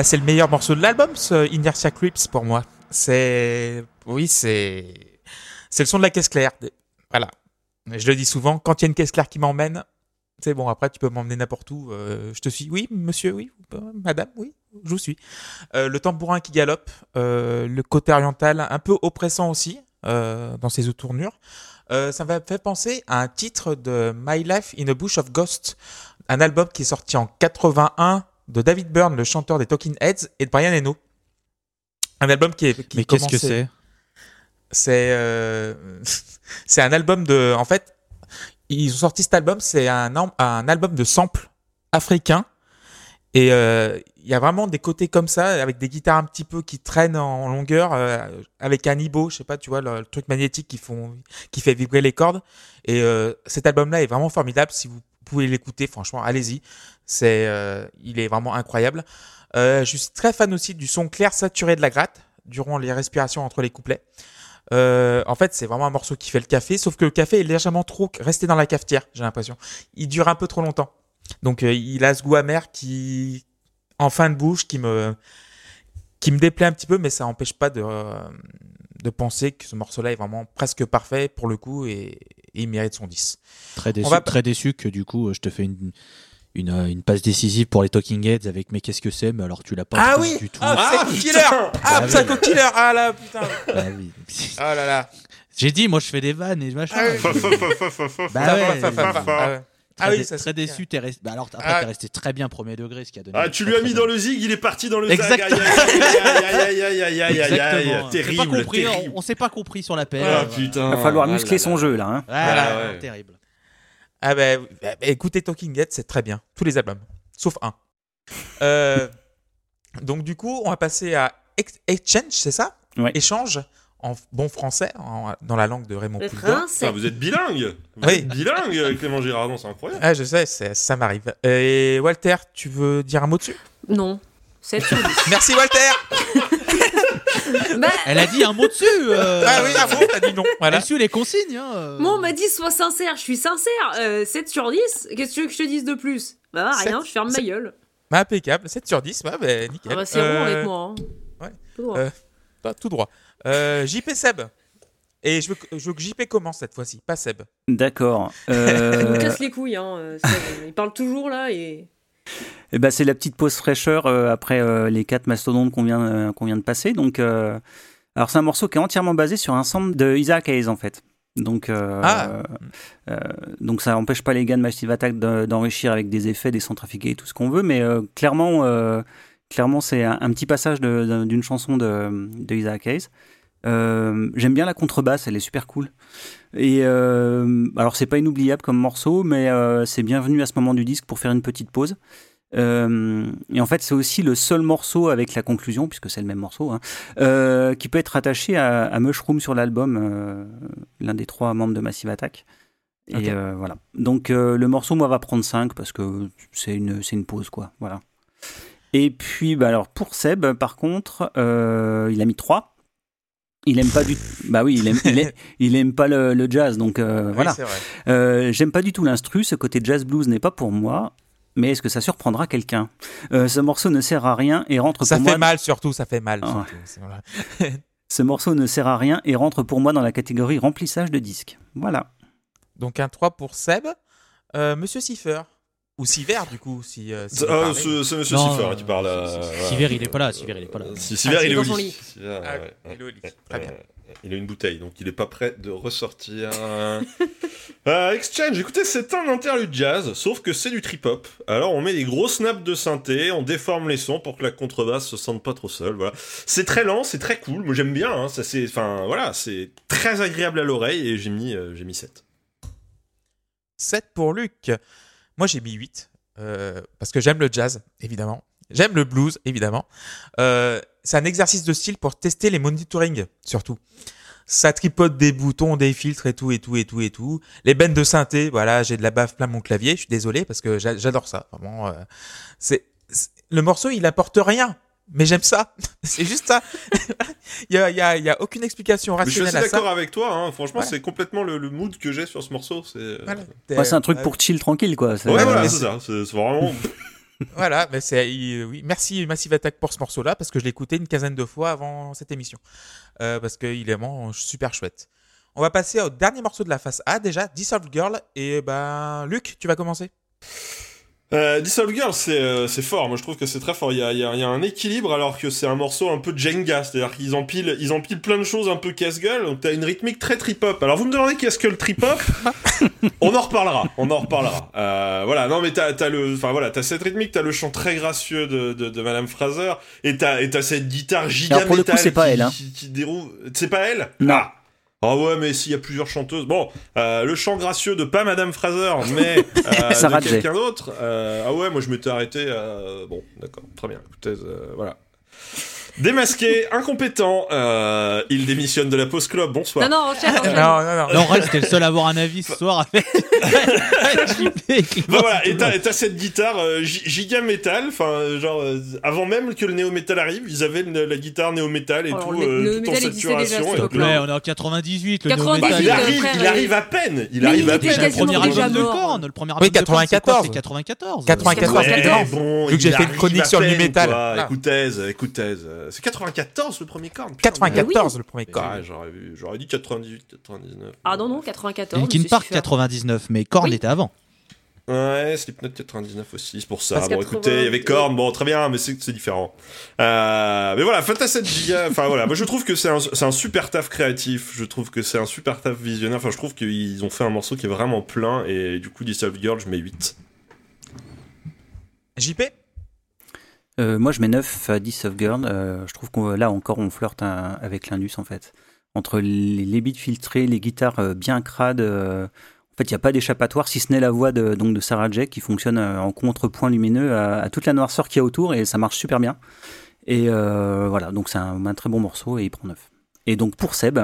Bah, c'est le meilleur morceau de l'album, ce Inertia Creeps pour moi. C'est, oui, c'est, c'est le son de la caisse claire. Voilà. Je le dis souvent, quand il y a une caisse claire qui m'emmène, c'est bon, après tu peux m'emmener n'importe où, euh, je te suis. Oui, monsieur, oui, euh, madame, oui, je vous suis. Euh, le tambourin qui galope, le côté oriental un peu oppressant aussi, dans ses tournures. Ça m'a fait penser à un titre de My Life in a Bush of Ghosts, un album qui est sorti en 81 de David Byrne, le chanteur des Talking Heads, et de Brian Eno. Un album qui est. Qui Mais qu'est-ce que c'est? C'est euh, c'est un album de. En fait, ils ont sorti cet album. C'est un, un album de samples africains. Et euh, il y a vraiment des côtés comme ça, avec des guitares un petit peu qui traînent en longueur, euh, avec un ibo, je sais pas, tu vois, le, le truc magnétique qui, font, qui fait vibrer les cordes. Et cet album-là est vraiment formidable. Si vous pouvez l'écouter, franchement, allez-y. C'est, euh, il est vraiment incroyable. Euh, je suis très fan aussi du son clair saturé de la gratte durant les respirations entre les couplets. Euh, en fait, c'est vraiment un morceau qui fait le café, sauf que le café est légèrement trop resté dans la cafetière, j'ai l'impression. Il dure un peu trop longtemps. Donc, euh, il a ce goût amer qui, en fin de bouche, qui me, qui me déplaît un petit peu, mais ça n'empêche pas de, euh, de penser que ce morceau-là est vraiment presque parfait pour le coup et, et il mérite son 10. Très déçu, va- très déçu que du coup, je te fais une, une, une, passe décisive pour les Talking Heads avec mais qu'est-ce que c'est mais alors tu l'as pas ah oui du tout ah, ah killer ah psycho killer ah là putain ah oui oh là là j'ai dit moi je fais des vannes et machin bah ouais ah oui, ça très déçu, t'es resté. Bah alors après ah. t'es resté très bien premier degré, ce qui a donné. Ah tu lui as mis dans le zig, il est parti dans le Exactement. zag. Aïe aïe aïe aïe aïe aïe aïe Terrible. On s'est pas compris sur la paire. Ah putain. Il va falloir muscler son jeu là. Hein. Terrible. Ah ben, bah, bah, écoutez Talking Heads, c'est très bien. Tous les albums, sauf un. Euh, donc du coup, on va passer à Ex- Exchange, c'est ça? Ouais. Échange en bon français, en- dans la langue de Raymond Poulidor. français. Ah, vous êtes bilingue Vous Oui. êtes bilingue, Clément Girardon, c'est incroyable. Ah, je sais, ça m'arrive. Et Walter, tu veux dire un mot dessus? Non. 7 sur 10. Merci Walter bah, Elle a dit un mot dessus. euh, Ah oui, t'as dit non. Voilà. Elle suit les consignes. Hein, euh. moi, on m'a dit sois sincère. Je suis sincère. Euh, 7 sur 10. Qu'est-ce que tu veux que je te dise de plus? Bah, rien, je ferme ma gueule. Bah, impeccable, 7 sur 10, bah, bah, nickel. Ah bah, c'est bon Euh, avec moi. hein. ouais. Tout droit. Euh, Bah, tout droit. Euh, JP Seb, Et je veux, que- je veux que JP commence cette fois-ci, pas Seb. D'accord. Ça me Euh, casse les couilles, hein. euh, il parle toujours là et. Eh ben, c'est la petite pause fraîcheur euh, après euh, les quatre mastodontes qu'on vient, euh, qu'on vient de passer. Donc, alors c'est un morceau qui est entièrement basé sur un sample de Isaac Hayes en fait. Donc, Ah. donc ça n'empêche pas les gars de Massive Attack de- d'enrichir avec des effets, des et tout ce qu'on veut, mais clairement, clairement c'est un, un petit passage d'une chanson de, de Isaac Hayes. J'aime bien la contrebasse, elle est super cool. Et euh, alors c'est pas inoubliable comme morceau, mais euh, c'est bienvenu à ce moment du disque pour faire une petite pause. Euh, et en fait, c'est aussi le seul morceau avec la conclusion, puisque c'est le même morceau, hein, euh, qui peut être attaché à, à Mushroom sur l'album, euh, l'un des trois membres de Massive Attack. Et Ok. euh, voilà. Donc euh, le morceau, moi, va prendre 5 parce que c'est une, c'est une pause, quoi. Voilà. Et puis, bah, alors pour Seb, par contre, euh, il a mis 3. Il aime pas du bah oui il aime il, aime- il aime pas le, le jazz donc euh, Oui, voilà euh, J'aime pas du tout l'instru, ce côté jazz blues n'est pas pour moi. Mais est-ce que ça surprendra quelqu'un? Euh, Ce morceau ne sert à rien et rentre Ça pour fait moi. mal surtout, ça fait mal. Ah surtout. Ce morceau ne sert à rien et rentre pour moi dans la catégorie remplissage de disques. Voilà. Donc un 3 pour Seb. Monsieur Siffer. Ou Siver, du coup, si. euh, si Ah, parlez. c'est Monsieur euh, qui parle. euh. Siver, il est pas là. Siver, il est pas là. Si Siver, Ah, il il est au dans son lit. Siver, Ah, ouais, il est au lit. Très bien. Il a une bouteille, donc il est pas prêt de ressortir. Euh, Exchange, écoutez, c'est un interlude jazz, sauf que c'est du trip-hop. Alors on met des gros snaps de synthé, on déforme les sons pour que la contrebasse se sente pas trop seule. Voilà. C'est très lent, c'est très cool. Moi j'aime bien. Hein, ça c'est, enfin voilà, c'est très agréable à l'oreille et j'ai mis, euh, j'ai mis 7. 7 pour Luc. Moi, j'ai mis 8. euh, parce que j'aime le jazz, évidemment. J'aime le blues, évidemment. Euh, c'est un exercice de style pour tester les monitoring, surtout. Ça tripote des boutons, des filtres et tout, et tout, et tout, et tout. Les bennes de synthé, voilà, j'ai de la baffe plein mon clavier. Je suis désolé parce que j'a- j'adore ça. Vraiment, euh, c'est- le morceau, il apporte rien. Mais j'aime ça. c'est juste ça. il y a, il y a- il y a aucune explication Mais je suis rationnelle assez à ça. d'accord avec toi. Hein. Franchement, c'est complètement le, le mood que j'ai sur ce morceau. C'est. euh, Voilà. Ouais, c'est un truc Euh, pour chill tranquille, quoi. C'est- Ouais, voilà, mais c'est ça. C'est vraiment. Voilà, mais c'est oui. Merci Massive Attack pour ce morceau-là parce que je l'ai écouté une quinzaine de fois avant cette émission Euh, parce qu'il est vraiment super chouette. On va passer au dernier morceau de la face A déjà, Dissolved Girl et ben Luc, tu vas commencer. Euh, Dissolve Girl, c'est euh, fort. Moi, je trouve que c'est très fort. Il y a, y a- y a un équilibre alors que c'est un morceau un peu Jenga. C'est-à-dire qu'ils empilent, ils empilent plein de choses un peu casse-gueule. Donc, t'as une rythmique très trip-hop. Alors, vous me demandez qu'est-ce que le trip-hop? On en reparlera. On en reparlera. Euh, voilà. Non, mais t'as as le, enfin voilà, t'as cette rythmique, t'as le chant très gracieux de, de, de Madame Fraser et t'as et t'as cette guitare giga Alors, pour le coup, c'est pas elle, hein. qui, qui déroule. C'est pas elle? Non. Ah. Ah ouais, mais s'il y a plusieurs chanteuses. Bon, euh, le chant gracieux de pas Madame Fraser, mais euh, de quelqu'un d'autre. Euh, ah ouais, moi je m'étais arrêté. Bon, d'accord, très bien. Écoutez, voilà. Démasqué, incompétent, euh, il démissionne de la pause club. Bonsoir. Non, non, enchaîne, enchaîne. Non, non, non. Vrai, c'était le seul à avoir un avis ce soir avec. Bah voilà, et t'as et t'as cette guitare euh, gi- giga métal, enfin genre euh, avant même que le néo métal arrive, ils avaient le- la guitare néo métal et Alors, tout, le euh, tout en déjà saturation. cette et plaît, on est en 98, le 98, Bah, il arrive, il arrive à peine, il arrive à Le peine. quasiment premier déjà album de. Korn, le premier Oui, album quoi 94. C'est 94. 94. Ouais, 94. bon, Vu que il j'ai fait une chronique à sur le métal. Écoutez, écoutez, c'est 94 le premier corne. putain, 94 le premier corps. Ouais, j'aurais vu- j'aurais dit 98, 99. Ah non, non, 94. Linkin Park super. 99, mais Korn Oui. était avant. Ouais, Slipknot 99 aussi, c'est pour ça. Parce bon, 80, écoutez, il y avait. Korn, bon, très bien, mais c'est c'est différent. Euh, mais voilà, Fantasy Giga, enfin voilà, moi je trouve que c'est un, c'est un super taf créatif, je trouve que c'est un super taf visionnaire, enfin je trouve qu'ils ont fait un morceau qui est vraiment plein, et du coup, Dissolve Girl, je mets 8. JP Euh, moi, je mets 9 à 10 of Girl. Euh, je trouve qu'on là encore, on flirte un- avec l'Indus en fait. Entre les, les beats filtrés, les guitares euh, bien crades. euh, en fait, il n'y a pas d'échappatoire si ce n'est la voix de, donc de Sarah Jay qui fonctionne euh, en contrepoint lumineux à, à toute la noirceur qu'il y a autour et ça marche super bien. Et euh, voilà, donc c'est un, un très bon morceau et il prend 9. Et donc pour Seb,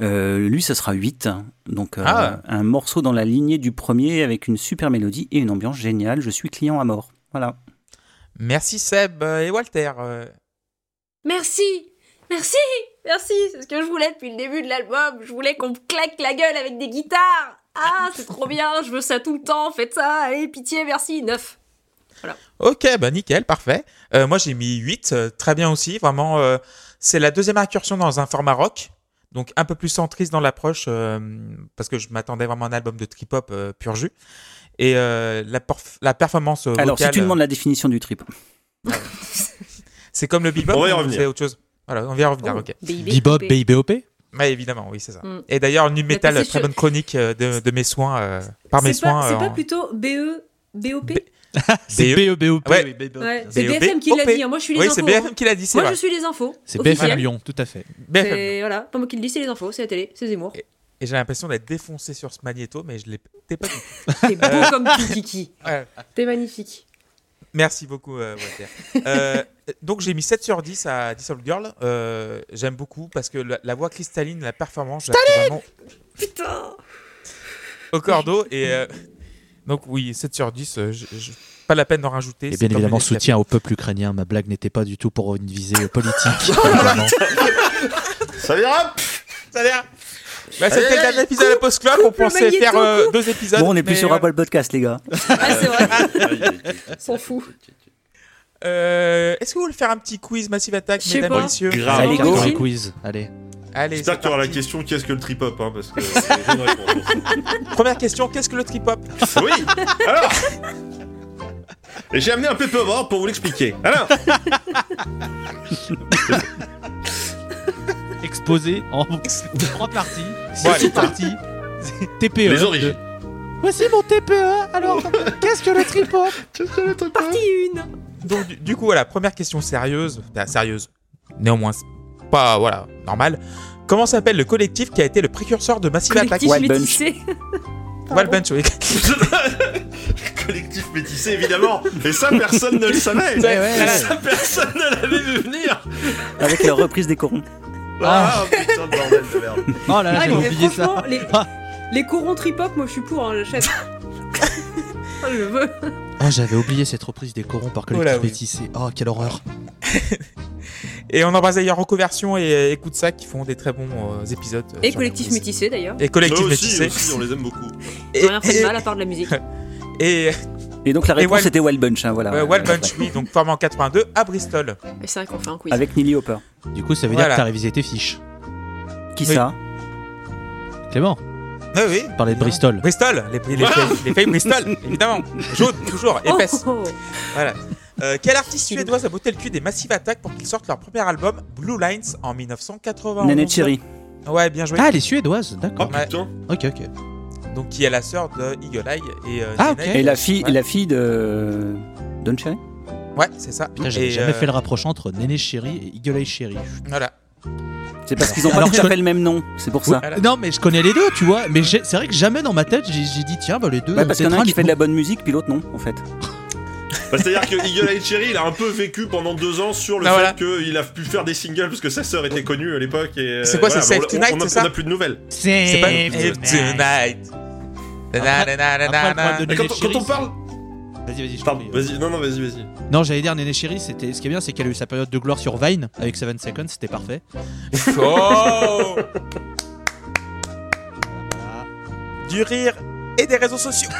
lui, ça sera 8. Donc Ah. un morceau dans la lignée du premier avec une super mélodie et une ambiance géniale. Je suis client à mort. Voilà. Merci Seb euh, et Walter. euh, Merci. Merci. Merci. C'est ce que je voulais depuis le début de l'album. Je voulais qu'on me claque la gueule avec des guitares. Ah, c'est trop bien. Je veux ça tout le temps. Faites ça. Allez, pitié, merci. 9 Ok, bah nickel, parfait. Euh, moi j'ai mis 8, euh, très bien aussi. Vraiment, euh, c'est la deuxième incursion dans un format rock. Donc un peu plus centriste dans l'approche, parce que je m'attendais vraiment à un album de trip-hop pur jus. Et euh, la, perf- la performance euh, Alors, si tu demandes la définition du trip. c'est comme le bebop On va y ou revenir. c'est autre chose? Voilà, on y revenir, Oh, ok. Bebop. BIBOP Ouais, évidemment, oui, c'est ça. Mm. Et d'ailleurs, nu metal, c'est très sûr- bonne chronique euh, de, de mes soins, euh, par mes C'est pas, soins. c'est euh, pas en- plutôt BE, BOP B- C'est BE. BEBOP. Ouais. oui, BEBOP. Ouais, c'est. BFM qui l'a dit. hein. Moi, je suis les Oui, infos. c'est hein. BFM qui l'a dit, c'est Moi, vrai. je suis les infos. C'est. BFM Lyon, tout à fait. BFM. C'est voilà, pas moi qui le dis, c'est les infos, c'est la télé, c'est Zemmour. Et j'ai l'impression d'être défoncé sur ce magnéto, mais je l'ai t'es pas du tout. T'es beau comme tout, Kiki. Ouais. T'es magnifique. Merci beaucoup, euh, Walter. Euh, donc, j'ai mis 7 sur 10 à Dissolve Girl. Euh, J'aime beaucoup parce que la, la voix cristalline, la performance, trouve vraiment Putain. au cordeau. Et euh, donc, oui, 7 sur 10, euh, je- je- pas la peine d'en rajouter. Et bien comme évidemment, soutien au peuple ukrainien. Ma blague n'était pas du tout pour une visée politique. évidemment. Ça ira Ça l'air. Bah, c'était Allez, le dernier épisode de Post Club. On pensait magnéto, faire euh, deux épisodes. Bon, on n'est plus mais, sur euh, Apple Podcast, les gars. Ah, c'est vrai. S'en fout. euh, Est-ce que vous voulez faire un petit quiz Massive Attack, mesdames, pas. messieurs Grave. Allez, go. Quiz. Allez. Allez, J'espère c'est que tu auras la question qu'est-ce que le trip-hop, hein, parce que j'ai une réponse. Première question qu'est-ce que le trip-hop? Oui Alors Et j'ai amené un paperboard pour vous l'expliquer. Alors Exposé en trois parties. Bon, allez, parties. TPE. Les origines. Voici mon TPE. Alors, qu'est-ce que le trip-hop Qu'est-ce que le trip-hop Partie 1. Donc, du, du coup, voilà, première question sérieuse. Enfin, sérieuse. Néanmoins, pas, voilà, normal. Comment s'appelle le collectif qui a été le précurseur de Massive Attack? Collectif Wild Bunch. métissé. Wild Bunch, oui. Collectif métissé, évidemment Et ça, personne ne le savait Ouais, ouais. Ça, personne ne l'avait vu venir Avec leur reprise des corons. Ah, putain de bordel de merde Oh là là, Ah, mais oublié ça. franchement, les, Ah. les corons trip-hop, moi je suis pour, hein, j'achète. Ah, je veux. Oh, j'avais oublié cette reprise des corons par Oh collectif oui. métissé. Oh, quelle horreur. Et on embrasse d'ailleurs Reconversion et Écoute ça qui font des très bons euh, épisodes. euh, Et collectif métissé d'ailleurs. Et collectif métissé. on les aime beaucoup. Et, J'ai rien fait et- de mal à part de la musique. et, Et donc la réponse Wild- était Wild Bunch, hein, voilà. euh, Wild Bunch, oui, donc formé en 82 à Bristol. Et c'est vrai qu'on fait un quiz. Avec Nili Hopper. Du coup, ça veut Voilà. dire que t'as révisé tes fiches. Qui Oui. ça? Clément, Oui, oui. parler de Bristol. Bristol, les, les, feuilles, les feuilles Bristol, évidemment. Jaune, toujours, Oh, épaisse. oh, oh. Voilà. Euh, quelle artiste suédoise a botté le cul des Massive Attack pour qu'ils sortent leur premier album, Blue Lines, en 1991 Nene Cherry. Ouais, bien joué. Ah, elle est suédoise, Oh d'accord. Ouais. Ok, ok. Donc, qui est la sœur de Eagle Eye et euh, Ah. Et la fille, Ouais. et la fille de Don Cherry? Ouais, c'est ça. Putain, Et, jamais euh, fait le rapprochement entre Néné Chéri et Eagle Eye Chéri. Voilà. C'est parce qu'ils ont pas Alors, tout à fait le même nom, c'est pour ça. Voilà. Non, mais je connais les deux, tu vois. Mais j'ai- c'est vrai que jamais dans ma tête, j'ai j'ai dit, tiens, bah les deux. Ouais, parce qu'il y en a un qui fait de la bonne musique, puis l'autre non, en fait. Bah, C'est-à-dire que Eagle Eye Cherry, il a un peu vécu pendant deux ans sur le Ah, fait voilà. qu'il a pu faire des singles parce que sa sœur était connue à l'époque. et, euh, C'est quoi, c'est on- Tonight, c'est ça On a plus de nouvelles. Pas If Tonight. Après, de Quand, quand on parle. Vas-y, vas-y, je Pardon, vas-y, non, non, vas-y, vas-y. Non, j'allais dire Néné Chéri, c'était ce qui est bien, c'est qu'elle a eu sa période de gloire sur Vine avec 7 Seconds, c'était parfait. Oh Du rire et des réseaux sociaux.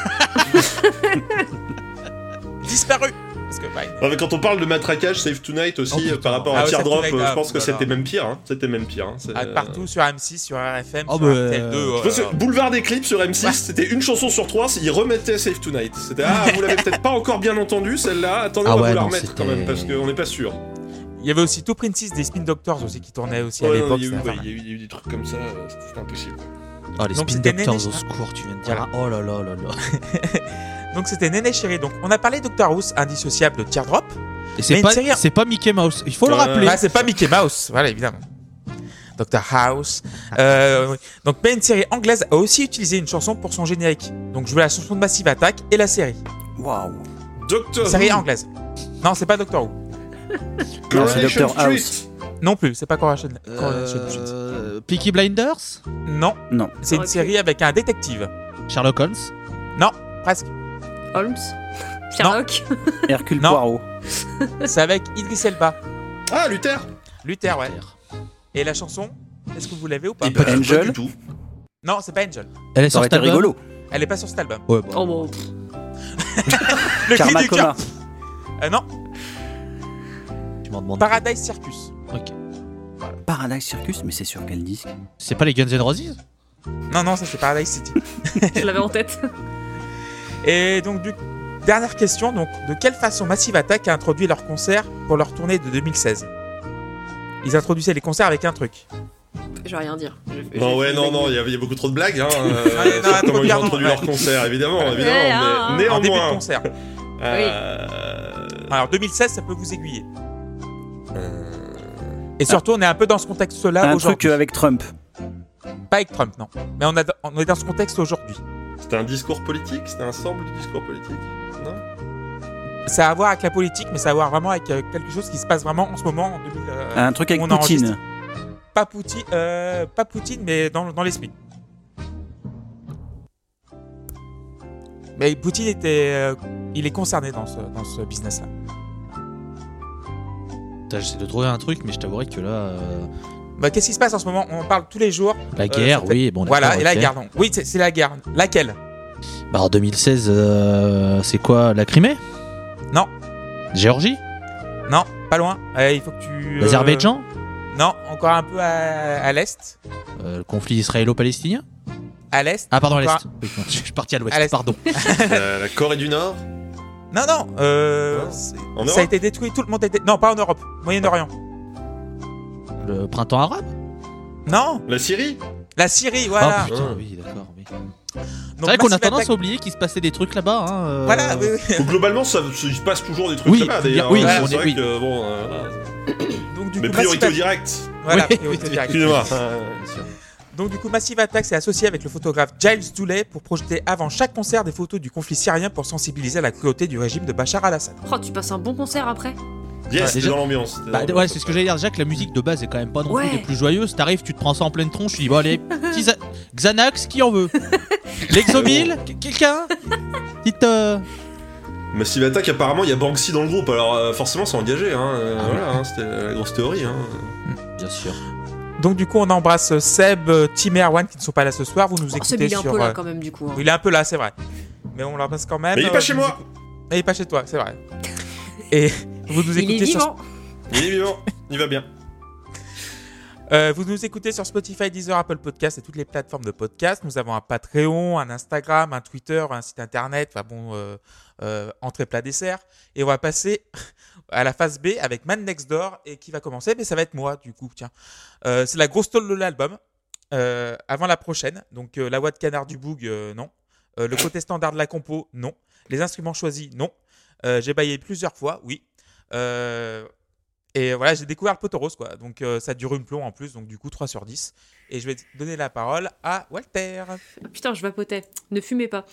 Disparu. Parce que. Non, mais quand on parle de matraquage, Save Tonight aussi, Oh, euh, par rapport Ah à Teardrop, euh, je ah, pense que c'était même pire. Hein. C'était même pire. Hein. Ah, euh, partout sur M6, sur RFM, Oh, sur bah, RTL2. euh, Je pense que Boulevard des clips sur M6, Ouais. c'était une chanson sur trois, ils remettaient Save Tonight. C'était ah, vous l'avez peut-être pas encore bien entendu celle-là, attendez, Ah on va ouais, vous la remettre quand même parce qu'on n'est pas sûr. Il y avait aussi Two Princess des Spin Doctors aussi qui tournaient aussi à l'époque. il y a eu- des trucs comme ça, euh, c'était impossible. Oh, les Donc, Spin Doctors au secours, tu viens de dire. Oh là là là là. Donc c'était Néné Chéri. Donc on a parlé Doctor House, indissociable de Teardrop. Et c'est pas, une série- c'est pas Mickey Mouse, il faut le Ouais. rappeler. Ah, c'est pas Mickey Mouse, voilà évidemment. Dr House. Euh, oui. donc, mais une série anglaise a aussi utilisé une chanson pour son générique. Donc, je veux la chanson de Massive Attack et la série. Waouh. Doctor série Who, anglaise. Non, c'est pas Doctor Who. Non, c'est Dr. House. Non plus, c'est pas Coronation, Coronation Street. Euh, Peaky Blinders? Non, Non. c'est une série avec un détective. Sherlock Holmes? Non, presque. Holmes. Sherlock. Hercule Non. Poirot. C'est avec Idris Elba. Ah, Luther Luther, ouais. Et la chanson, est-ce que vous l'avez ou pas Eh ben, pas Angel. du tout. Non, c'est pas Angel. Elle est Ça aurait sur été cet album rigolo. Elle est pas sur cet album. Ouais, bon. Oh bon. Le cri Karma du cœur. Coma. Euh, non, Tu m'en demandes. Paradise Circus. Ok. Paradise Circus, mais c'est sur quel disque? C'est pas les Guns N' Roses? Non, non, ça c'est Paradise City. Je l'avais en tête. Et donc, du... dernière question, donc, de quelle façon Massive Attack a introduit leur concert pour leur tournée de 2016 Ils introduisaient les concerts avec un truc. Je vais rien dire. Je- Non, je- ouais, non, non, il y, y a beaucoup trop de blagues. Hein, euh, non, comment ils ont introduit ouais. leur concert, évidemment, Ouais, évidemment. hein. mais En début de néanmoins. concert. euh, Alors, 2016, ça peut vous aiguiller. euh, Et surtout, on est un peu dans ce contexte-là Un aujourd'hui. truc euh, avec Trump. Pas avec Trump, non. Mais on, a- on est dans ce contexte aujourd'hui. C'était un discours politique? C'était un semble de discours politique Non? Ça a à voir avec la politique, mais ça a à voir vraiment avec euh, quelque chose qui se passe vraiment en ce moment en 2000. euh, Un truc avec. Poutine. Pas Poutine, euh, pas Poutine, mais dans, dans l'esprit. Mais Poutine était, euh, il est concerné dans ce, dans ce business-là. J'essaie de trouver un truc, mais je t'avouerai que là. euh, Bah, qu'est-ce qui se passe en ce moment? On parle tous les jours. La guerre, ça fait- oui, bon. voilà, et la guerre, non. Oui, c'est la guerre. Laquelle? Bah, en 2016, euh, c'est quoi La Crimée? Non. Géorgie? Non, pas loin. Euh, il faut que tu. euh, L'Azerbaïdjan? Non, encore un peu à, à l'est. Euh, Le conflit israélo-palestinien? À l'est. Ah, pardon, à l'est. Encore- Oui, non, je suis parti à À l'ouest, l'est. pardon. Euh, La Corée du Nord? Non, non. Euh, En ça a Europe? été détruit. Tout le monde a été. Non, pas en Europe. Moyen-Orient. Le printemps arabe Non. La Syrie La Syrie, voilà. Ah, putain, oui, d'accord. Oui. Donc, C'est vrai qu'on a tendance à oublier qu'il se passait des trucs là-bas. Hein, euh, Voilà, oui, oui. Donc, Globalement, ça, il se passe toujours des trucs Oui, là-bas, d'ailleurs. oui, hein, on c'est est- vrai oui. que, bon, euh. Donc, du Mais coup, priorité au Massive direct. Voilà, Oui, priorité oui, direct. Excusez-moi. Donc du coup, Massive Attack s'est associé avec le photographe Giles Dooley pour projeter avant chaque concert des photos du conflit syrien pour sensibiliser à la cruauté du régime de Bachar al-Assad. Oh, tu passes un bon concert après? Yes, Ouais, c'était déjà- dans l'ambiance. c'était Bah, dans ouais, l'ambiance. c'est ce que j'allais dire. Déjà que la musique de base est quand même pas non plus Ouais. des plus joyeuses. T'arrives, tu te prends ça en pleine tronche, tu dis bon allez, Xanax, qui en veut L'exomil Quelqu'un Petite. euh, Massive Attack, apparemment, il y a Banksy dans le groupe, alors euh, forcément, c'est engagé. Hein, euh, Ah voilà, hein, c'était la grosse théorie. Hein. Bien sûr. Donc du coup, on embrasse Seb, euh, Tim et Erwan qui ne sont pas là ce soir. Vous nous Oh, écoutez Seb, il est un sur. peu là quand même du coup. hein. Il est un peu là, c'est vrai. Mais on l'embrasse quand même. Mais il est Euh, pas chez moi écoutez- Il est pas chez toi, c'est vrai. Et vous nous Il est écoutez sur. Il est vivant, il va bien. Euh, vous nous écoutez sur Spotify, Deezer, Apple Podcast et toutes les plateformes de podcast. Nous avons un Patreon, un Instagram, un Twitter, un site internet. Enfin bon, euh, euh, entrée plat dessert. Et on va passer à la phase B avec Man Next Door et qui va commencer. Mais ça va être moi du coup. Tiens, c'est la grosse tôle de l'album. Avant la prochaine. Donc la voix de canard du boug, non. Le côté standard de la compo, non. Les instruments choisis, non. J'ai baillé plusieurs fois, oui. Euh, et voilà, j'ai découvert le poteau rose, quoi. Donc euh, ça dure une plomb en plus, donc du coup 3 sur 10. Et je vais donner la parole à Walter. Putain, je vapotais. Ne fumez pas.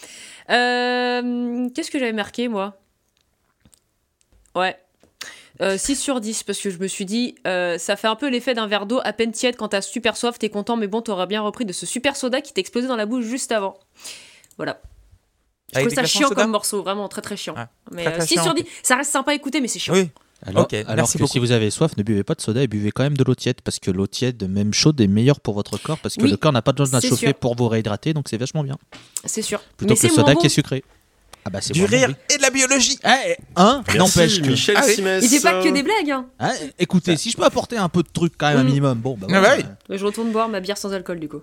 Euh, Qu'est-ce que j'avais marqué, moi? Ouais. Euh, 6 sur 10, parce que je me suis dit, ça fait un peu l'effet d'un verre d'eau à peine tiède quand t'as super soif, t'es content, mais bon, t'auras bien repris de ce super soda qui explosé dans la bouche juste avant. Voilà. Je trouve ça chiant comme morceau, vraiment très très chiant. Ah, mais très, très 6 chiant, sur ok. 10, ça reste sympa à écouter, mais c'est chiant. Oui. Alors, que beaucoup. si vous avez soif, ne buvez pas de soda et buvez quand même de l'eau tiède parce que l'eau tiède, même chaude, est meilleure pour votre corps parce que Oui, le corps n'a pas besoin de la chauffer sûr. pour vous réhydrater, donc c'est vachement bien. C'est sûr. Plutôt mais que le soda qui est sucré. Ah bah c'est Du rire oui. et de la biologie. Eh, hein N'empêche que. Michel Ah oui. Il fait pas que des blagues, hein. Hein, écoutez, si je peux apporter un peu de truc quand même, un Mm. minimum, bon bah Ah voilà. bah Mais Je retourne boire ma bière sans alcool, du coup.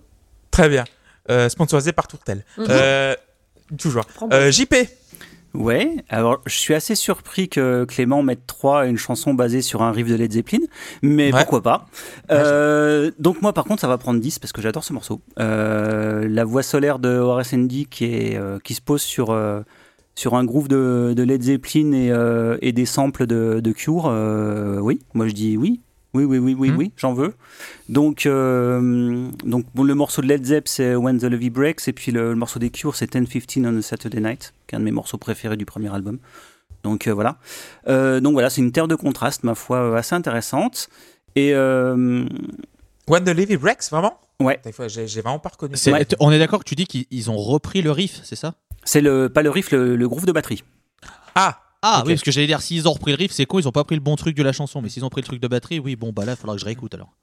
Très bien. Euh, sponsorisé par Tourtel. Mhm. Euh, toujours. Prends Euh, JP. Ouais, alors je suis assez surpris que Clément mette 3 à une chanson basée sur un riff de Led Zeppelin, mais Ouais. pourquoi pas. Euh, donc moi par contre ça va prendre 10 parce que j'adore ce morceau. Euh, la voix solaire de Horace Andy qui, est, euh, qui se pose sur, euh, sur un groove de, de Led Zeppelin et, euh, et des samples de, de Cure, euh, oui, moi je dis oui. Oui, oui, oui, oui, Mhm. oui, j'en veux. Donc, euh, donc bon, le morceau de Led Zepp, c'est When the Levy Breaks, et puis le, le morceau des Cure, c'est 10-15 on a Saturday Night, qui est un de mes morceaux préférés du premier album. Donc euh, voilà. Euh, donc voilà, c'est une terre de contraste, ma foi, euh, assez intéressante. Et euh, When the Levy Breaks, vraiment? Ouais. Des fois, j'ai vraiment pas reconnu. Ouais. On est d'accord que tu dis qu'ils ils ont repris le riff, c'est ça? C'est le, pas le riff, le, le groove de batterie. Ah, Ah oui, parce que j'allais dire, s'ils ont repris le riff, c'est con, ils ont pas pris le bon truc de la chanson, mais s'ils ont pris le truc de batterie, oui, bon bah là, il faudra que je réécoute alors.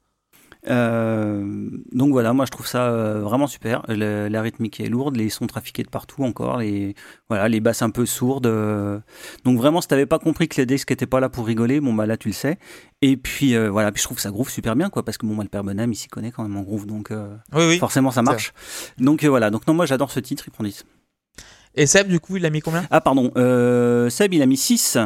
Euh, donc voilà, moi je trouve ça euh, vraiment super. Le- la rythmique est lourde, les sons trafiqués de partout encore, les, voilà, les basses un peu sourdes. euh. Donc vraiment, si t'avais pas compris que les disques étaient pas là pour rigoler, bon bah là tu le sais. Et puis euh, voilà, puis je trouve que ça groove super bien quoi, parce que bon, moi, le père Bonham il s'y connaît quand même en groove, donc euh, Oui, oui. forcément ça marche. Donc euh, voilà, donc non, moi j'adore ce titre, il prend 10. Et Seb, du coup, il a mis combien? Ah pardon, euh, Seb il a mis 6.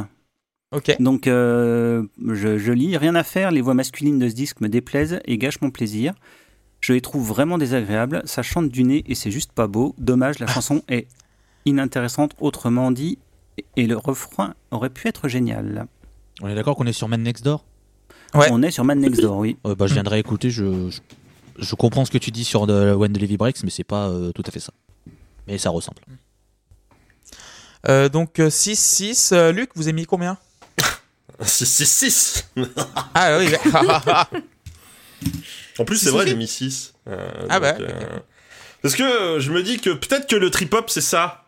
Ok. Donc, euh, je, je lis, rien à faire, les voix masculines de ce disque me déplaisent et gâchent mon plaisir. Je les trouve vraiment désagréables, ça chante du nez et c'est juste pas beau. Dommage, la chanson est inintéressante, autrement dit, et le refrain aurait pu être génial. On est d'accord qu'on est sur Man Next Door? Ouais. On est sur Man Next Door, oui. Euh, bah, Je viendrai écouter, je, je, je comprends ce que tu dis sur When the Levy Breaks, mais c'est pas euh, tout à fait ça. Mais ça ressemble. Euh, donc 6-6. Euh, Luc, vous avez mis combien 6-6-6 Ah oui. En plus, c'est vrai, j'ai mis 6. Ah bah, Parce que euh, je me dis que peut-être que le trip-hop, c'est ça.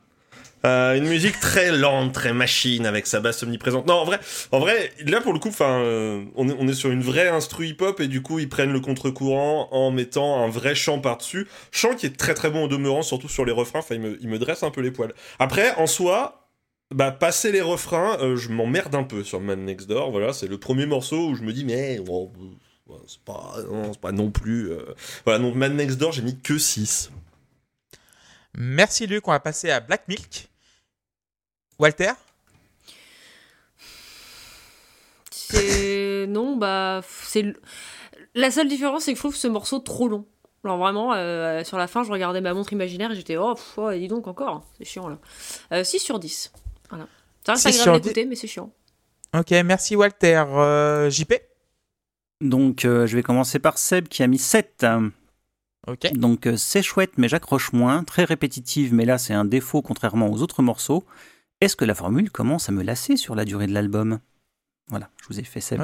Euh, une musique très lente, très machine, avec sa basse omniprésente. Non, en vrai, en vrai là, pour le coup, enfin, euh, on, est, sur une vraie instru hip-hop, et du coup, ils prennent le contre-courant en mettant un vrai chant par-dessus. Chant qui est très très bon au demeurant, surtout sur les refrains. Enfin, il me, il me dresse un peu les poils. Après, en soi, bah, passer les refrains, euh, je m'emmerde un peu sur Man Next Door. Voilà, c'est le premier morceau où je me dis, mais euh, c'est pas, non, c'est pas non plus. euh, Voilà, donc Man Next Door, j'ai mis que 6. Merci Luc, on va passer à Black Milk. Walter? C'est. non, bah. C'est. La seule différence, c'est que je trouve ce morceau trop long. Alors vraiment, euh, sur la fin, je regardais ma montre imaginaire et j'étais, oh, pff, dis donc encore, c'est chiant là. Euh, 6 sur 10. Voilà. Ça reste 6 sur agréable 10. d'écouter, mais c'est chiant. Ok, merci Walter. Euh, JP Donc, euh, je vais commencer par Seb qui a mis 7. Ok. Donc, euh, c'est chouette, mais j'accroche moins. Très répétitive, mais là, c'est un défaut contrairement aux autres morceaux. Est-ce que la formule commence à me lasser sur la durée de l'album? Voilà, je vous ai fait Seb.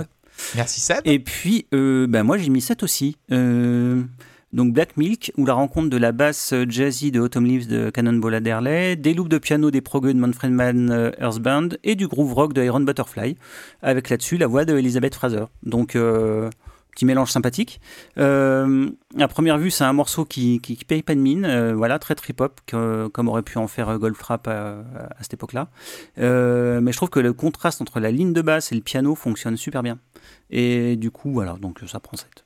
Merci Seb. Et puis, euh, ben moi, j'ai mis 7 aussi. Euh, donc, Black Milk, ou la rencontre de la basse jazzy de Autumn Leaves de Cannonball Adderley, des loops de piano des progueux de Manfred Mann euh, Earth Band et du groove rock de Iron Butterfly, avec là-dessus la voix de Elizabeth Fraser. Donc, petit mélange sympathique. Euh, à première vue, c'est un morceau qui, paye pas de mine, euh, voilà, très trip-hop, que- comme aurait pu en faire euh, Goldfrapp à, à cette époque-là. Euh, mais je trouve que le contraste entre la ligne de basse et le piano fonctionne super bien. Et du coup, voilà, donc ça prend 7.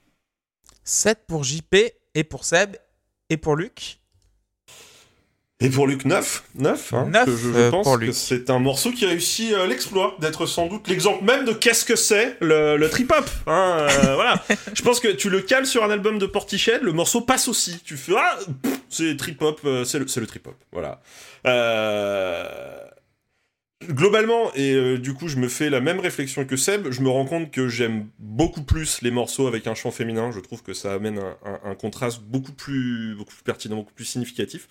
7 pour JP et pour Seb et pour Luc. Et pour Luc, 9 9, hein, Neuf, que je, je euh, pense que c'est un morceau qui réussit euh, l'exploit d'être sans doute l'exemple même de qu'est-ce que c'est le, le trip-hop. Hein, euh, voilà. Je pense que tu le cales sur un album de Portiched, le morceau passe aussi. Tu fais Ah, c'est trip-hop, euh, c'est le, le trip-hop. Voilà. Euh, Globalement, et euh, du coup je me fais la même réflexion que Seb, je me rends compte que j'aime beaucoup plus les morceaux avec un chant féminin, je trouve que ça amène un, un- un contraste beaucoup plus, beaucoup plus pertinent, beaucoup plus significatif.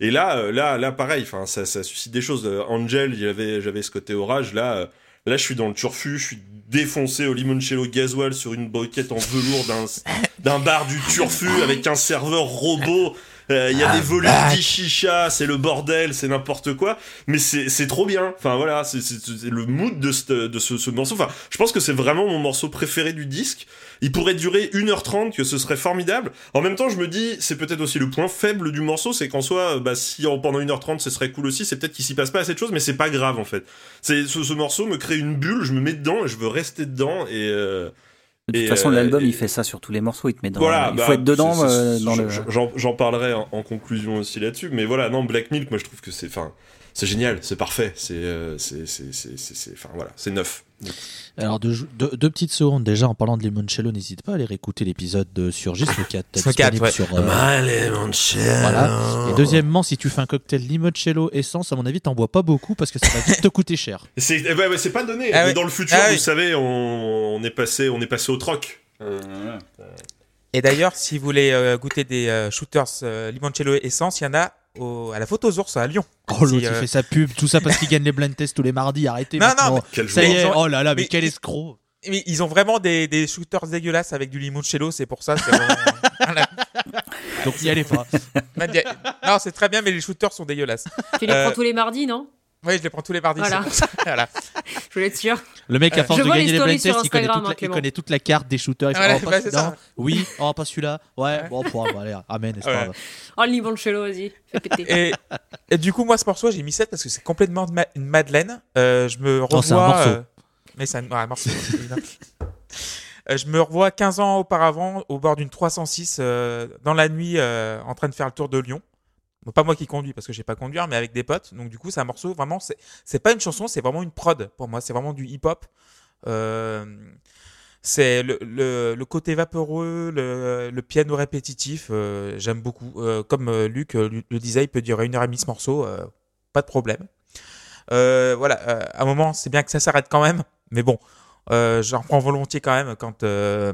Et là, euh, là, là, pareil, enfin, ça, ça suscite des choses. Euh, Angel, j'avais, j'avais ce côté orage. Là, euh, là, je suis dans le turfu, je suis défoncé au limoncello gasoil sur une broquette en velours d'un, d'un bar du turfu avec un serveur robot. Euh, Il y a des volumes chicha, c'est le bordel, c'est n'importe quoi, mais c'est c'est trop bien. Enfin voilà, c'est c'est- c'est le mood de, ce- de ce, ce morceau. Enfin, je pense que c'est vraiment mon morceau préféré du disque. Il pourrait durer 1h30, que ce serait formidable. En même temps, je me dis, c'est peut-être aussi le point faible du morceau, c'est qu'en soi, bah, si en- pendant 1h30 ce serait cool aussi, c'est peut-être qu'il s'y passe pas assez de choses, mais c'est pas grave en fait. C'est ce, ce morceau me crée une bulle, je me mets dedans et je veux rester dedans et. euh, De toute façon, euh, l'album, il fait ça sur tous les morceaux, il te met dans. voilà, il bah, faut être dedans euh, dans le. J'en j'en parlerai en, en conclusion aussi là-dessus, mais voilà, non, Black Milk, moi je trouve que c'est, enfin, c'est génial, c'est parfait, c'est, euh, c'est, enfin voilà, c'est neuf. Alors, deux, deux- deux petites secondes. Déjà, en parlant de Limoncello, n'hésite pas à aller réécouter l'épisode de sur Gis, le 4 Sur quatre, disponible ouais. sur. euh, Voilà. Voilà. Et deuxièmement, si tu fais un cocktail limoncello essence, à mon avis, t'en bois pas beaucoup parce que ça va vite te coûter cher. C'est, eh ben, c'est pas donné. Ah mais dans le futur, Ah vous oui. savez, on, on est passé, on est passé au troc. Euh, Et d'ailleurs, si vous voulez euh, goûter des euh, shooters euh, limoncello essence, il y en a au- à la photo aux ours à Lyon. Oh l'autre, il euh, fait sa pub, tout ça parce qu'il gagne les blind tests tous les mardis. Arrêtez Non, non, ça y est, oh là là, mais, Mais- quel escroc. Mais ils ont vraiment des, des shooters dégueulasses avec du limoncello, c'est pour ça. c'est vraiment- Voilà. Donc n'y allez pas. Non, c'est très bien, mais les shooters sont dégueulasses. Tu les Euh, prends tous les mardis, non? Oui, je les prends tous les mardis. Voilà. Voilà. Je voulais être sûr. Le mec, à force je de gagner les blind tests, il connaît, Instagram, toute la, hein, il connaît toute la carte des shooters. Il fait, oh, pas bah, celui-là. Oui, oh, pas celui-là. Ouais, Ouais. bon, pour, bon, allez, amen, c'est Ouais. Oh, le limoncello, vas-y, fais péter. Et, et du coup, moi, ce morceau, j'ai mis 7 parce que c'est complètement ma- une Madeleine. Euh, je me revois. c'est un morceau. euh, mais c'est un, ouais, un morceau. évidemment. Euh, je me revois 15 ans auparavant au bord d'une 306 euh, dans la nuit euh, en train de faire le tour de Lyon. Bon, pas moi qui conduis parce que j'ai pas conduire, mais avec des potes. Donc du coup, c'est un morceau vraiment. C'est pas une chanson, c'est vraiment une prod pour moi. C'est vraiment du hip-hop. Euh, c'est le, le, côté vaporeux, le, le piano répétitif. euh, J'aime beaucoup. Euh, comme Luc le il peut durer une heure et demie ce morceau, pas de problème. Voilà, à un moment, c'est bien que ça s'arrête quand même, mais bon, euh, j'en prends volontiers quand même quand, euh,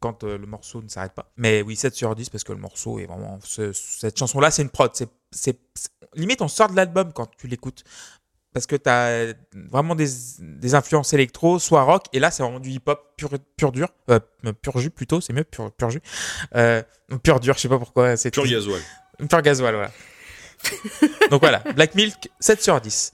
quand euh, le morceau ne s'arrête pas. Mais oui, 7 sur 10 parce que le morceau est vraiment. ce- cette chanson-là, c'est une prod. C'est, limite, on sort de l'album quand tu l'écoutes. Parce que tu as vraiment des, des influences électro, soit rock, et là, c'est vraiment du hip-hop pur, pur dur. Euh, pur jus plutôt, c'est mieux, pur, pur jus. Pur dur, je sais pas pourquoi. Pur gasoil. Pur gasoil, voilà. Donc voilà, Black Milk, 7 sur 10.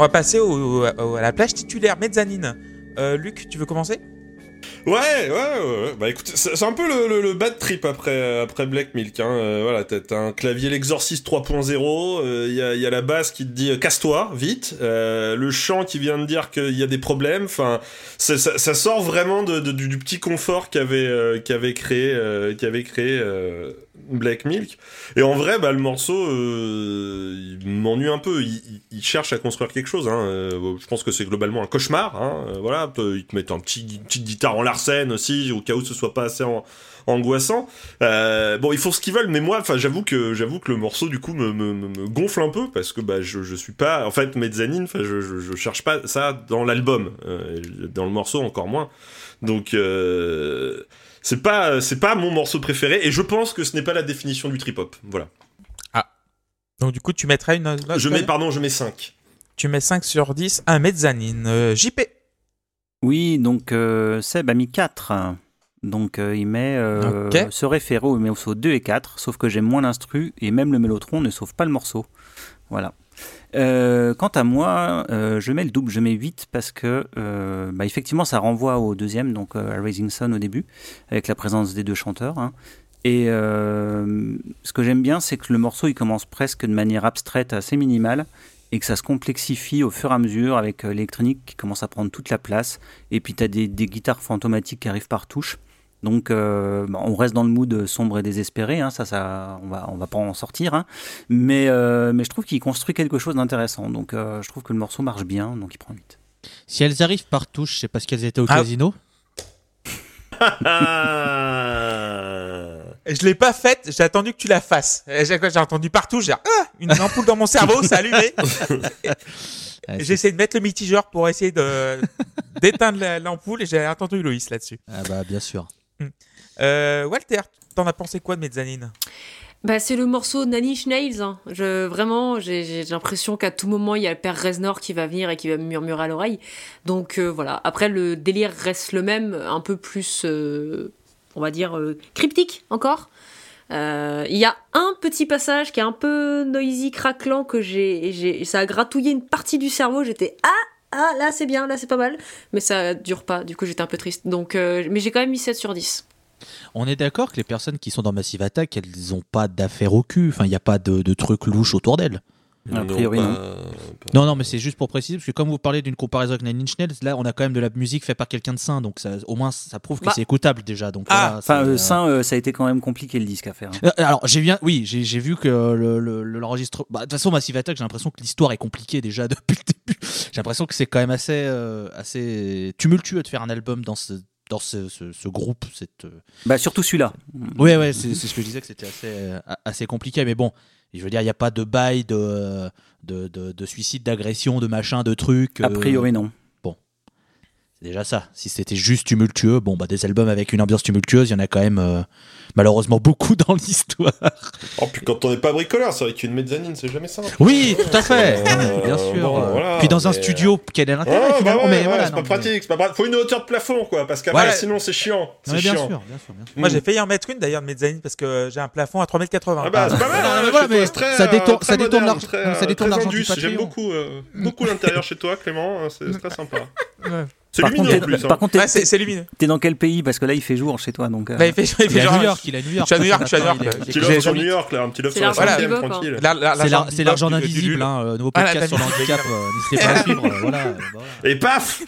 On va passer à la plage titulaire, mezzanine. Euh, Luc, tu veux commencer? Ouais, ouais, ouais. Bah écoute, c'est un peu le, le, après, après Black Milk. Hein. Euh, voilà, t'as un clavier L'Exorcist 3.0, euh, il y, a, y a la basse qui te dit euh, casse-toi, vite. Euh, le chant qui vient de dire qu'il y a des problèmes. Enfin, ça, sort vraiment du, petit confort qu'avait euh, qu'avait créé, euh, qu'avait créé euh, Black Milk. Et en vrai, bah, le morceau, euh, il m'ennuie un peu. Il, cherche à construire quelque chose. Hein. Euh, je pense que c'est globalement un cauchemar. Hein. Euh, voilà, ils te mettent un petit, une petite guitare en larsen aussi, au cas où ce soit pas assez en- angoissant. Euh, bon, ils font ce qu'ils veulent, mais moi, enfin, j'avoue que j'avoue que le morceau du coup me, me, me- me gonfle un peu parce que bah je, je suis pas, en fait, mezzanine. Enfin, je, je, je cherche pas ça dans l'album, euh, dans le morceau encore moins. Donc euh, c'est pas c'est pas mon morceau préféré et je pense que ce n'est pas la définition du trip hop. Voilà. Donc du coup, tu mettrais une note Je mets pardon, je mets 5. Tu mets 5 sur 10 à mezzanine. Euh, JP Oui, donc euh, Seb a mis 4. Donc euh, il met euh, ce référent au morceau 2 et 4, sauf que j'aime moins l'instru et même le mélotron ne sauve pas le morceau. Voilà. Euh, quant à moi, je mets le double, je mets 8 parce que bah, effectivement ça renvoie au deuxième, donc à Raising Sun au début, avec la présence des deux chanteurs. hein. Et ce que j'aime bien, c'est que le morceau il commence presque de manière abstraite, assez minimale, et que ça se complexifie au fur et à mesure avec l'électronique qui commence à prendre toute la place. Et puis tu as des, des guitares fantomatiques qui arrivent par touche. Donc euh, bah, on reste dans le mood sombre et désespéré, hein, ça, ça, on va, on va pas en sortir. hein. Mais, euh, mais je trouve qu'il construit quelque chose d'intéressant. Donc euh, je trouve que le morceau marche bien, donc il prend 8. Si elles arrivent par touche, c'est parce qu'elles étaient au Ah. casino? Je l'ai pas faite, j'ai attendu que tu la fasses. J'ai entendu partout, j'ai ah, une ampoule dans mon cerveau, ça allumé. J'ai essayé de mettre le mitigeur pour essayer de d'éteindre la- l'ampoule et j'ai entendu Loïs là-dessus. Ah bah bien sûr. Euh, Walter, t'en as pensé quoi de mezzanine? Bah, c'est le morceau Nanny Nails. hein. Vraiment, j'ai l'impression qu'à tout moment, il y a le père Reznor qui va venir et qui va me murmurer à l'oreille. Donc euh, voilà. Après, le délire reste le même, un peu plus, euh, on va dire, cryptique encore. Il y a un petit passage qui est un peu noisy, craquelant, que j'ai- ça a gratouillé une partie du cerveau. J'étais ah ah là c'est bien, là c'est pas mal, mais ça dure pas. Du coup j'étais un peu triste. Donc, euh, mais j'ai quand même mis 7 sur 10. On est d'accord que les personnes qui sont dans Massive Attack, elles n'ont pas d'affaires au cul. Enfin, il n'y a pas de, de trucs louches autour d'elles. A priori, non. Non, non, mais c'est juste pour préciser, parce que comme vous parlez d'une comparaison avec Nine Inch Nails, là, on a quand même de la musique faite par quelqu'un de sain, donc ça, au moins, ça prouve que Bah. c'est écoutable déjà. Donc, Ah, voilà, euh, euh, ça, euh, ça a été quand même compliqué le disque à faire. hein. Alors, j'ai bien, oui, j'ai vu que le- le- le- l'enregistre. bah, De toute façon, Massive Attack, j'ai l'impression que l'histoire est compliquée déjà depuis le début. J'ai l'impression que c'est quand même assez, euh, assez tumultueux de faire un album dans ce, dans ce, ce- ce groupe. Cette, euh, Bah, surtout celui-là. Ouais, ouais, c'est ce que je disais que c'était assez, euh, assez compliqué, mais bon, je veux dire, il n'y a pas de bail de, de, de, de suicide, d'agression, de machin, de trucs. A euh, priori, non. C'est déjà ça. Si c'était juste tumultueux, bon, bah, des albums avec une ambiance tumultueuse, il y en a quand même euh, malheureusement beaucoup dans l'histoire. Oh, puis quand on n'est pas bricoleur, c'est vrai qu'une mezzanine, c'est jamais simple. Oui, tout à fait, Euh, bien sûr. bon, voilà, Puis dans un studio, quel est Ouais, l'intérêt bah finalement ouais, mais ouais, voilà, c'est pas mais- pratique, c'est pas pratique. Faut une hauteur de plafond, quoi, parce qu'après, Ouais. sinon c'est chiant. C'est bien chiant. sûr, bien sûr, bien sûr. Moi j'ai failli en mettre une d'ailleurs de mezzanine parce que j'ai un plafond à 3m80. Ah bah, c'est pas mal, Non, hein, mais voilà, mais c'est très, ça euh, détourne- ça détourne l'argent- ça euh, détourne l'argent. J'aime beaucoup, euh, beaucoup l'intérieur chez toi, Clément, hein, c'est très sympa. C'est Par lumineux contre, en plus. t'es- hein. par contre, t'es- Ouais, c'est c'est lumineux. t'es dans quel pays Parce que là, il fait jour chez toi. Donc, euh, Là, il fait, il fait Il est à genre- New York, il est à New York. Je suis à New York, je suis à New York, Il est- là. il est- Petit love sur New York, là, un petit love C'est sur la cinquième, tranquille. C'est l'argent invisible, hein, nouveau Ah, podcast sur le famille. handicap, euh, n'hésitez pas à suivre. euh. Et paf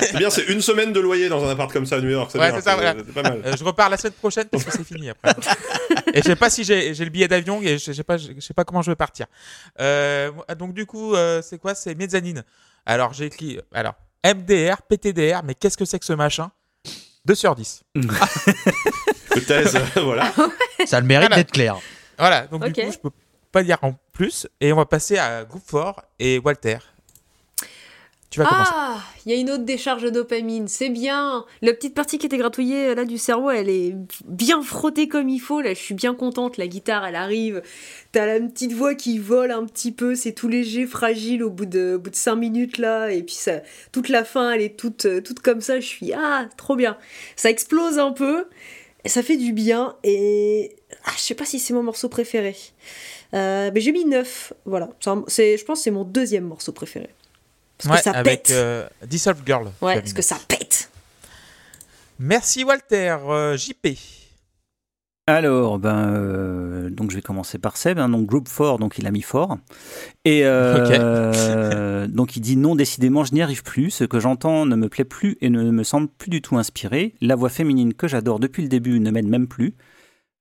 C'est bien, c'est une semaine de loyer dans un appart comme ça à New York, c'est Ouais, c'est ça, voilà. c'est pas mal. Euh, je repars la semaine prochaine parce que c'est fini après. et je sais pas si j'ai le billet d'avion et je sais pas, comment je vais partir. Donc du coup, c'est quoi? C'est mezzanine. Alors j'ai écrit, alors MDR, PTDR, mais qu'est-ce que c'est que ce machin? 2 sur 10. Thèse, voilà. Ça le mérite Voilà. d'être clair. Voilà, donc du coup, je peux pas dire en plus. Et on va passer à Groupe Fort et Walter. Ah, il y a une autre décharge de dopamine, c'est bien. La petite partie qui était gratouillée là du cerveau, elle est bien frottée comme il faut. Là, je suis bien contente. La guitare, elle arrive. T'as la petite voix qui vole un petit peu. C'est tout léger, fragile au bout de, au bout de cinq minutes là. Et puis ça, toute la fin, elle est toute, euh, toute comme ça. Je suis ah, trop bien. Ça explose un peu. Ça fait du bien. Et ah, je sais pas si c'est mon morceau préféré. Euh, mais j'ai mis 9. Voilà. Un- je pense que c'est mon deuxième morceau préféré. Parce Ouais, que ça avec pète. euh, Dissolved Girl. ouais, parce que ça pète. Merci Walter. Euh, JP. Alors, ben, euh, donc je vais commencer par Seb. hein, donc groupe fort, donc il a mis fort. Et euh, donc il dit non, décidément, je n'y arrive plus. Ce que j'entends ne me plaît plus et ne me semble plus du tout inspiré. La voix féminine que j'adore depuis le début ne m'aide même plus.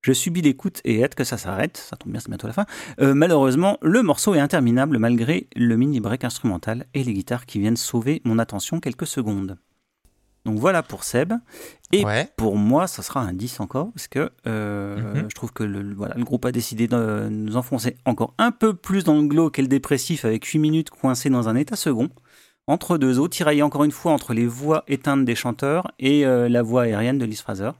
Je subis l'écoute et hâte que ça s'arrête. Ça tombe bien, c'est bientôt la fin. Euh, malheureusement, le morceau est interminable malgré le mini break instrumental et les guitares qui viennent sauver mon attention quelques secondes. Donc voilà pour Seb. Et Ouais. pour moi, ça sera un 10 encore, parce que euh, Mhm. je trouve que le, le- voilà, le groupe a décidé de nous enfoncer encore un peu plus dans le glauque et le dépressif avec 8 minutes coincés dans un état second, entre deux eaux, tiraillés encore une fois entre les voix éteintes des chanteurs et euh, la voix aérienne de Liz Fraser.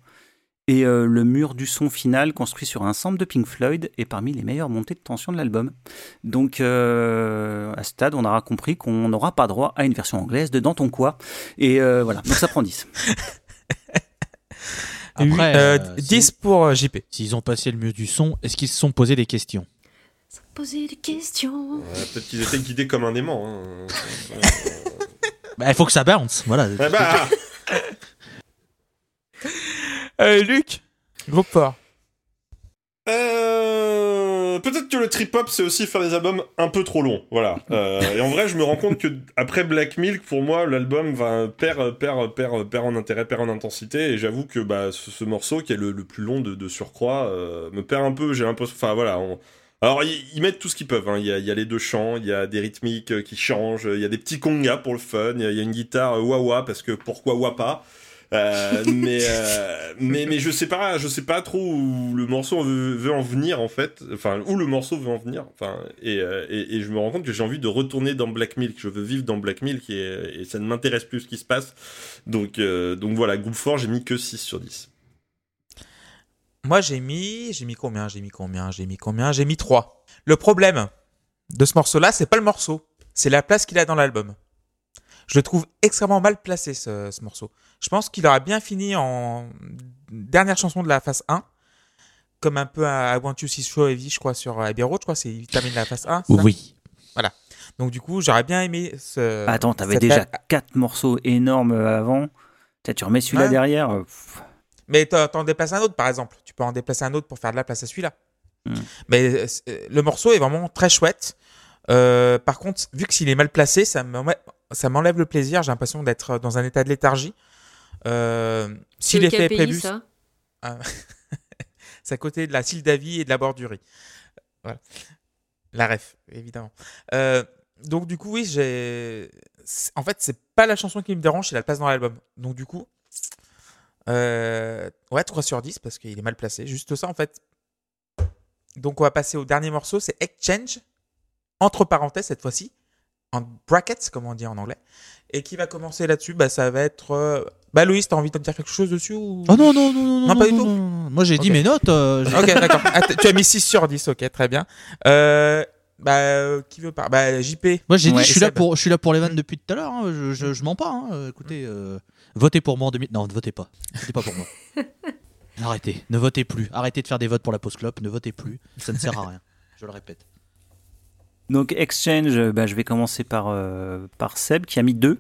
Et euh, le mur du son final, construit sur un sample de Pink Floyd, est parmi les meilleures montées de tension de l'album. Donc, euh, à ce stade, on aura compris qu'on n'aura pas droit à une version anglaise de Dans ton quoi. Et euh, voilà, donc ça prend 10. Huit- Après, euh, euh, 10 si- pour euh, JP. S'ils ont passé le mieux du son, est-ce qu'ils se sont posé des questions? Poser des questions. Ouais, Peut-être qu'ils étaient guidés comme un aimant. hein. Bah, Il faut que ça bounce, voilà. Ouais, bah, Euh, Luc. Groupe fort. Euh, Peut-être que le trip-hop, c'est aussi faire des albums un peu trop longs. Voilà. Euh, et en vrai, je me rends compte que après Black Milk, pour moi, l'album va perd, perd, perd, perd en intérêt, perd en intensité. Et j'avoue que bah, ce, ce morceau, qui est le, le plus long de, de surcroît, euh, me perd un peu. J'ai l'impression. Enfin, voilà. on- Alors, ils, mettent tout ce qu'ils peuvent. hein. Il, y a, y a les deux chants, il y a des rythmiques qui changent, il y a des petits congas pour le fun, il y a, il y a une guitare euh, wah-wah, parce que pourquoi wah pas euh, mais, euh, mais mais je sais pas je sais pas trop où le morceau veut, en venir en fait enfin où le morceau veut en venir enfin et, euh, et, et je me rends compte que j'ai envie de retourner dans Black Milk je veux vivre dans Black Milk et, ça ne m'intéresse plus ce qui se passe donc donc voilà groupe fort j'ai mis que 6 sur 10 Moi, j'ai mis. J'ai mis combien J'ai mis combien J'ai mis combien J'ai mis 3. Le problème de ce morceau-là, c'est pas le morceau. C'est la place qu'il a dans l'album. Je le trouve extrêmement mal placé, ce, ce morceau. Je pense qu'il aurait bien fini en dernière chanson de la phase 1. Comme un peu à I Want You See So Heavy, je crois, sur Abbey Road. Je crois c'est il termine la phase 1. c'est ça? Oui. Donc, du coup, j'aurais bien aimé ce. Attends, t'avais déjà quatre morceaux énormes avant. Tiens, tu remets celui-là derrière. euh, pff. Mais t'en déplaces un autre, par exemple. Tu peux en déplacer un autre pour faire de la place à celui-là. Hmm. Mais euh, le morceau est vraiment très chouette. Euh, par contre, vu que s'il est mal placé, ça m'enlève ça m'enlève le plaisir. J'ai l'impression d'être dans un état de léthargie. Euh, si l'effet est prévu, ça? C'est à côté de la Sildavie et de la bordurie. Voilà. La ref, évidemment. Euh, donc, du coup, oui, j'ai. En fait, c'est pas la chanson qui me dérange, c'est la place dans l'album. Donc, du coup. euh, Ouais, 3 sur 10 parce qu'il est mal placé. Juste ça, en fait. Donc, on va passer au dernier morceau c'est Exchange. Entre parenthèses, cette fois-ci. En brackets, comme on dit en anglais. Et qui va commencer là-dessus Bah, ça va être. euh, Bah, Louis, t'as envie de me dire quelque chose dessus ou... Oh non, non, non, non, Non, pas du tout. non. Moi j'ai dit mes notes. euh, Ok, d'accord. Ah, tu as mis 6 sur 10, ok, très bien. Euh, bah, euh, qui veut pas Bah, JP. Moi j'ai Ouais. dit je suis là pour je suis là pour les vannes depuis tout à l'heure. hein. Je, je, je mens pas. hein. Écoutez, euh, votez pour moi en 2000. Non, ne votez pas. Votez pas pour moi. Arrêtez. Ne votez plus. Arrêtez de faire des votes pour la pause clope. Ne votez plus. Ça ne sert à rien. Je le répète. Donc, Exchange, euh, bah, je vais commencer par, euh, par Seb qui a mis 2.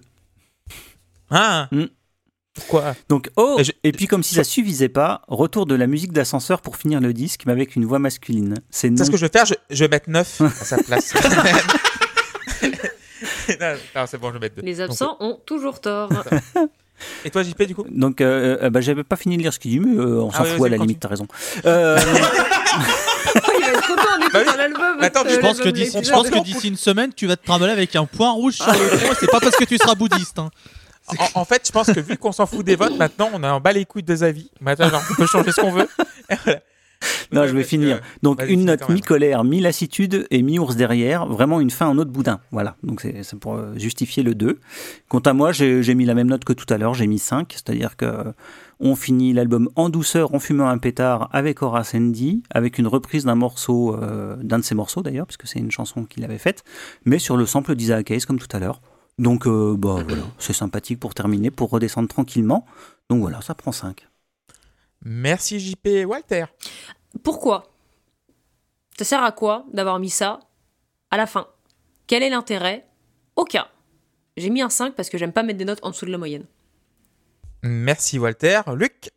Ah Hmm. Pourquoi? Donc, oh Et je- Et puis, comme si ça suffisait pas, retour de la musique d'ascenseur pour finir le disque, mais avec une voix masculine. C'est C'est non. ce que je vais faire, je, je vais mettre 9 à sa place. non, non, c'est bon, je vais mettre 2. Les absents ont toujours tort. Et toi, JP, du coup? Donc, euh, euh, bah, j'avais pas fini de lire ce qu'il dit, mais euh, on Ah s'en oui, fout, à la continue. limite, t'as raison. Euh, Bah oui. l'album. Attends, euh, Je pense que d'ici je pense que d'ici une semaine tu vas te trimballer avec un point rouge sur le front. C'est pas parce que tu seras bouddhiste. hein. en, en fait, je pense que vu qu'on s'en fout des votes, maintenant, on a en bas les couilles des avis. Maintenant, genre, on peut changer ce qu'on veut. Voilà. non, je vais finir. Donc, vas-y, une note mi-colère, mi-lassitude et mi-ours derrière. Vraiment une fin en autre boudin. Voilà. Donc, c'est pour euh, justifier le 2. Quant à moi, j'ai j'ai mis la même note que tout à l'heure. J'ai mis 5. C'est-à-dire que euh, on finit l'album en douceur, en fumant un pétard avec Horace Andy, avec une reprise d'un morceau, euh, d'un de ses morceaux d'ailleurs, parce que c'est une chanson qu'il avait faite, mais sur le sample d'Isaac Hayes, comme tout à l'heure. Donc, euh, bah voilà, c'est sympathique pour terminer, pour redescendre tranquillement. Donc voilà, ça prend 5. Merci, JP Walter. Pourquoi? Ça sert à quoi d'avoir mis ça à la fin? Quel est l'intérêt? Aucun. J'ai mis un 5 parce que j'aime pas mettre des notes en dessous de la moyenne. Merci Walter. Luc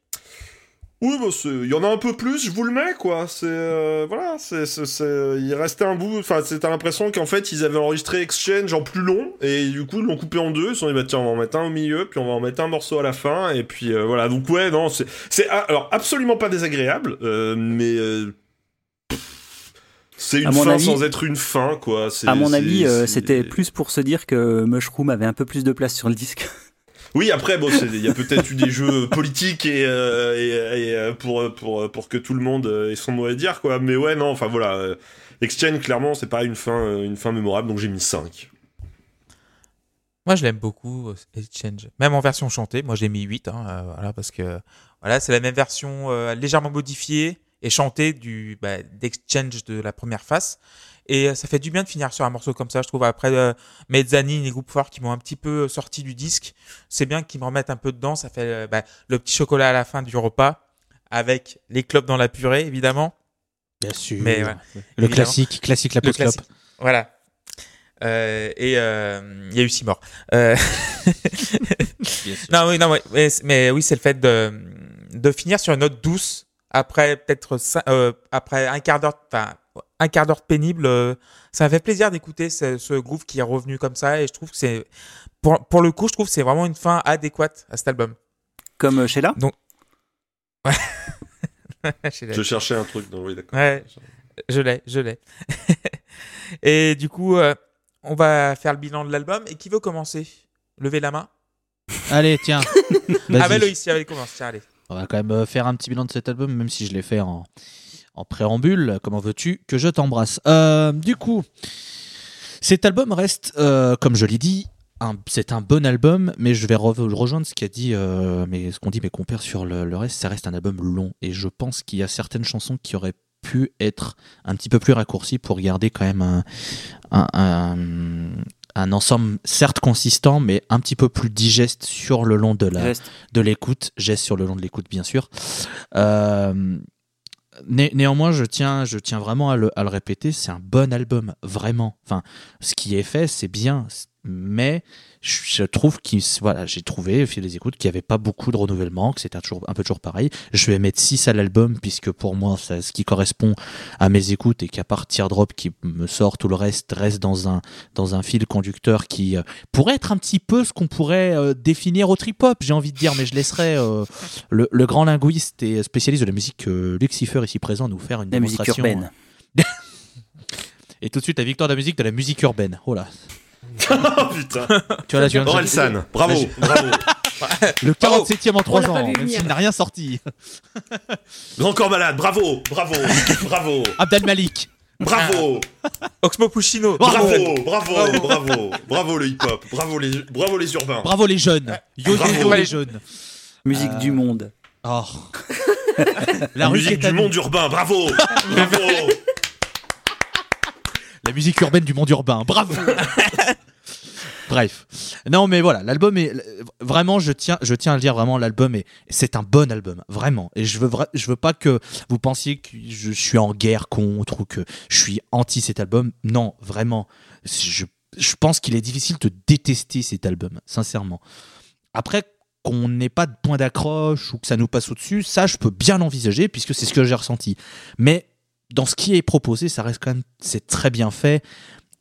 Oui, bah, il y en a un peu plus, je vous le mets, quoi. C'est. euh, voilà, c'est, c'est, c'est- Il restait un bout. Enfin, t'as l'impression qu'en fait, ils avaient enregistré Exchange en plus long, et du coup, ils l'ont coupé en deux. Ils se sont dit, bah tiens, on va en mettre un au milieu, puis on va en mettre un morceau à la fin, et puis euh, voilà. Donc, ouais, non, c'est. c'est ah, alors, absolument pas désagréable, euh, mais. euh, c'est une fin avis- sans être une fin, quoi. C'est- À mon c'est- avis, euh, c'était plus pour se dire que Mushroom avait un peu plus de place sur le disque. Oui, après, bon, il y a peut-être eu des jeux politiques et, euh, euh, pour, pour, pour que tout le monde euh, ait son mot à dire, quoi. Mais ouais, non, enfin voilà. Exchange, clairement, c'est pas une fin, une fin mémorable, donc j'ai mis 5. Moi, je l'aime beaucoup, Exchange. Même en version chantée, moi j'ai mis 8, hein, voilà, parce que voilà, c'est la même version légèrement modifiée et chantée du bah, d'Exchange de la première face. Et euh, ça fait du bien de finir sur un morceau comme ça, je trouve. Après euh, Mezzanine, les groupes forts qui m'ont un petit peu sorti du disque, c'est bien qu'ils me remettent un peu dedans. Ça fait euh, bah, le petit chocolat à la fin du repas, avec les clopes dans la purée, évidemment. Bien sûr. Mais ouais, le évidemment. classique, classique la Le post classique. Voilà. Euh, et euh, il y a eu six morts. Euh, non, oui, non, oui, mais, mais oui, c'est le fait de, de finir sur une note douce après peut-être euh, après un quart d'heure, enfin un quart d'heure pénible. euh, ça m'a fait plaisir d'écouter ce, ce groove qui est revenu comme ça et je trouve que c'est pour, pour le coup, je trouve que c'est vraiment une fin adéquate à cet album. Comme euh, Sheila? Je l'ai. Je cherchais un truc, donc oui, d'accord. Ouais. Je l'ai, je l'ai. et du coup, euh, on va faire le bilan de l'album. Et qui veut commencer? Levez la main. Allez, tiens. Ah bah Loïs, allez, commence. Tiens, allez. On va quand même faire un petit bilan de cet album, même si je l'ai fait en, en préambule. Comment veux-tu que je t'embrasse? Euh, Du coup, cet album reste, euh, comme je l'ai dit, c'est un bon album, mais je vais re- rejoindre ce qu'a dit, euh, mais ce qu'ont dit mes compères sur le, le reste. Ça reste un album long, et je pense qu'il y a certaines chansons qui auraient pu être un petit peu plus raccourcies pour garder quand même un, un, un- un ensemble certes consistant, mais un petit peu plus digeste sur le long de la, Reste. de l'écoute, geste sur le long de l'écoute bien sûr. Euh, né- néanmoins, je tiens, je tiens vraiment à le, à le répéter, c'est un bon album, vraiment. Enfin, ce qui est fait, c'est bien, mais je, trouve qu'il, voilà, j'ai trouvé au fil des écoutes qu'il n'y avait pas beaucoup de renouvellement, que c'était toujours un peu toujours pareil. Je vais mettre 6 à l'album puisque pour moi, c'est ce qui correspond à mes écoutes et qu'à part Teardrop qui me sort, tout le reste reste dans un dans un fil conducteur qui euh, pourrait être un petit peu ce qu'on pourrait euh, définir au trip-hop, j'ai envie de dire, mais je laisserai euh, le, le grand linguiste et spécialiste de la musique euh, Lucifer ici présent nous faire une La musique démonstration. urbaine. Et tout de suite la victoire de la musique de la musique urbaine. Oh là. Oh putain. Tu vois là, tu viens de- Orelsan, bravo, bravo. le 47e en 3 l'a pas ans, vu même venir. s'il n'a rien sorti. Grand corps malade, bravo, bravo, bravo, Abdel Malik. bravo, Oxmo Puccino. bravo, bravo, bravo, bravo le hip-hop, bravo les, bravo les urbains. Bravo les jeunes. Yo yo Bravo. yo les jeunes. Musique Euh, du monde. Oh. La La musique qui est à du nous. monde urbain, bravo, bravo. La musique urbaine du monde urbain. Bravo. Bref. Non, mais voilà, l'album est vraiment, je tiens, je tiens à le dire vraiment, l'album est, c'est un bon album, vraiment. Et je veux, vra- je veux pas que vous pensiez que je suis en guerre contre ou que je suis anti cet album. Non, vraiment. Je, je pense qu'il est difficile de détester cet album, sincèrement. Après, qu'on n'ait pas de point d'accroche ou que ça nous passe au-dessus, ça, je peux bien l'envisager puisque c'est ce que j'ai ressenti. Mais dans ce qui est proposé, ça reste quand même, c'est très bien fait.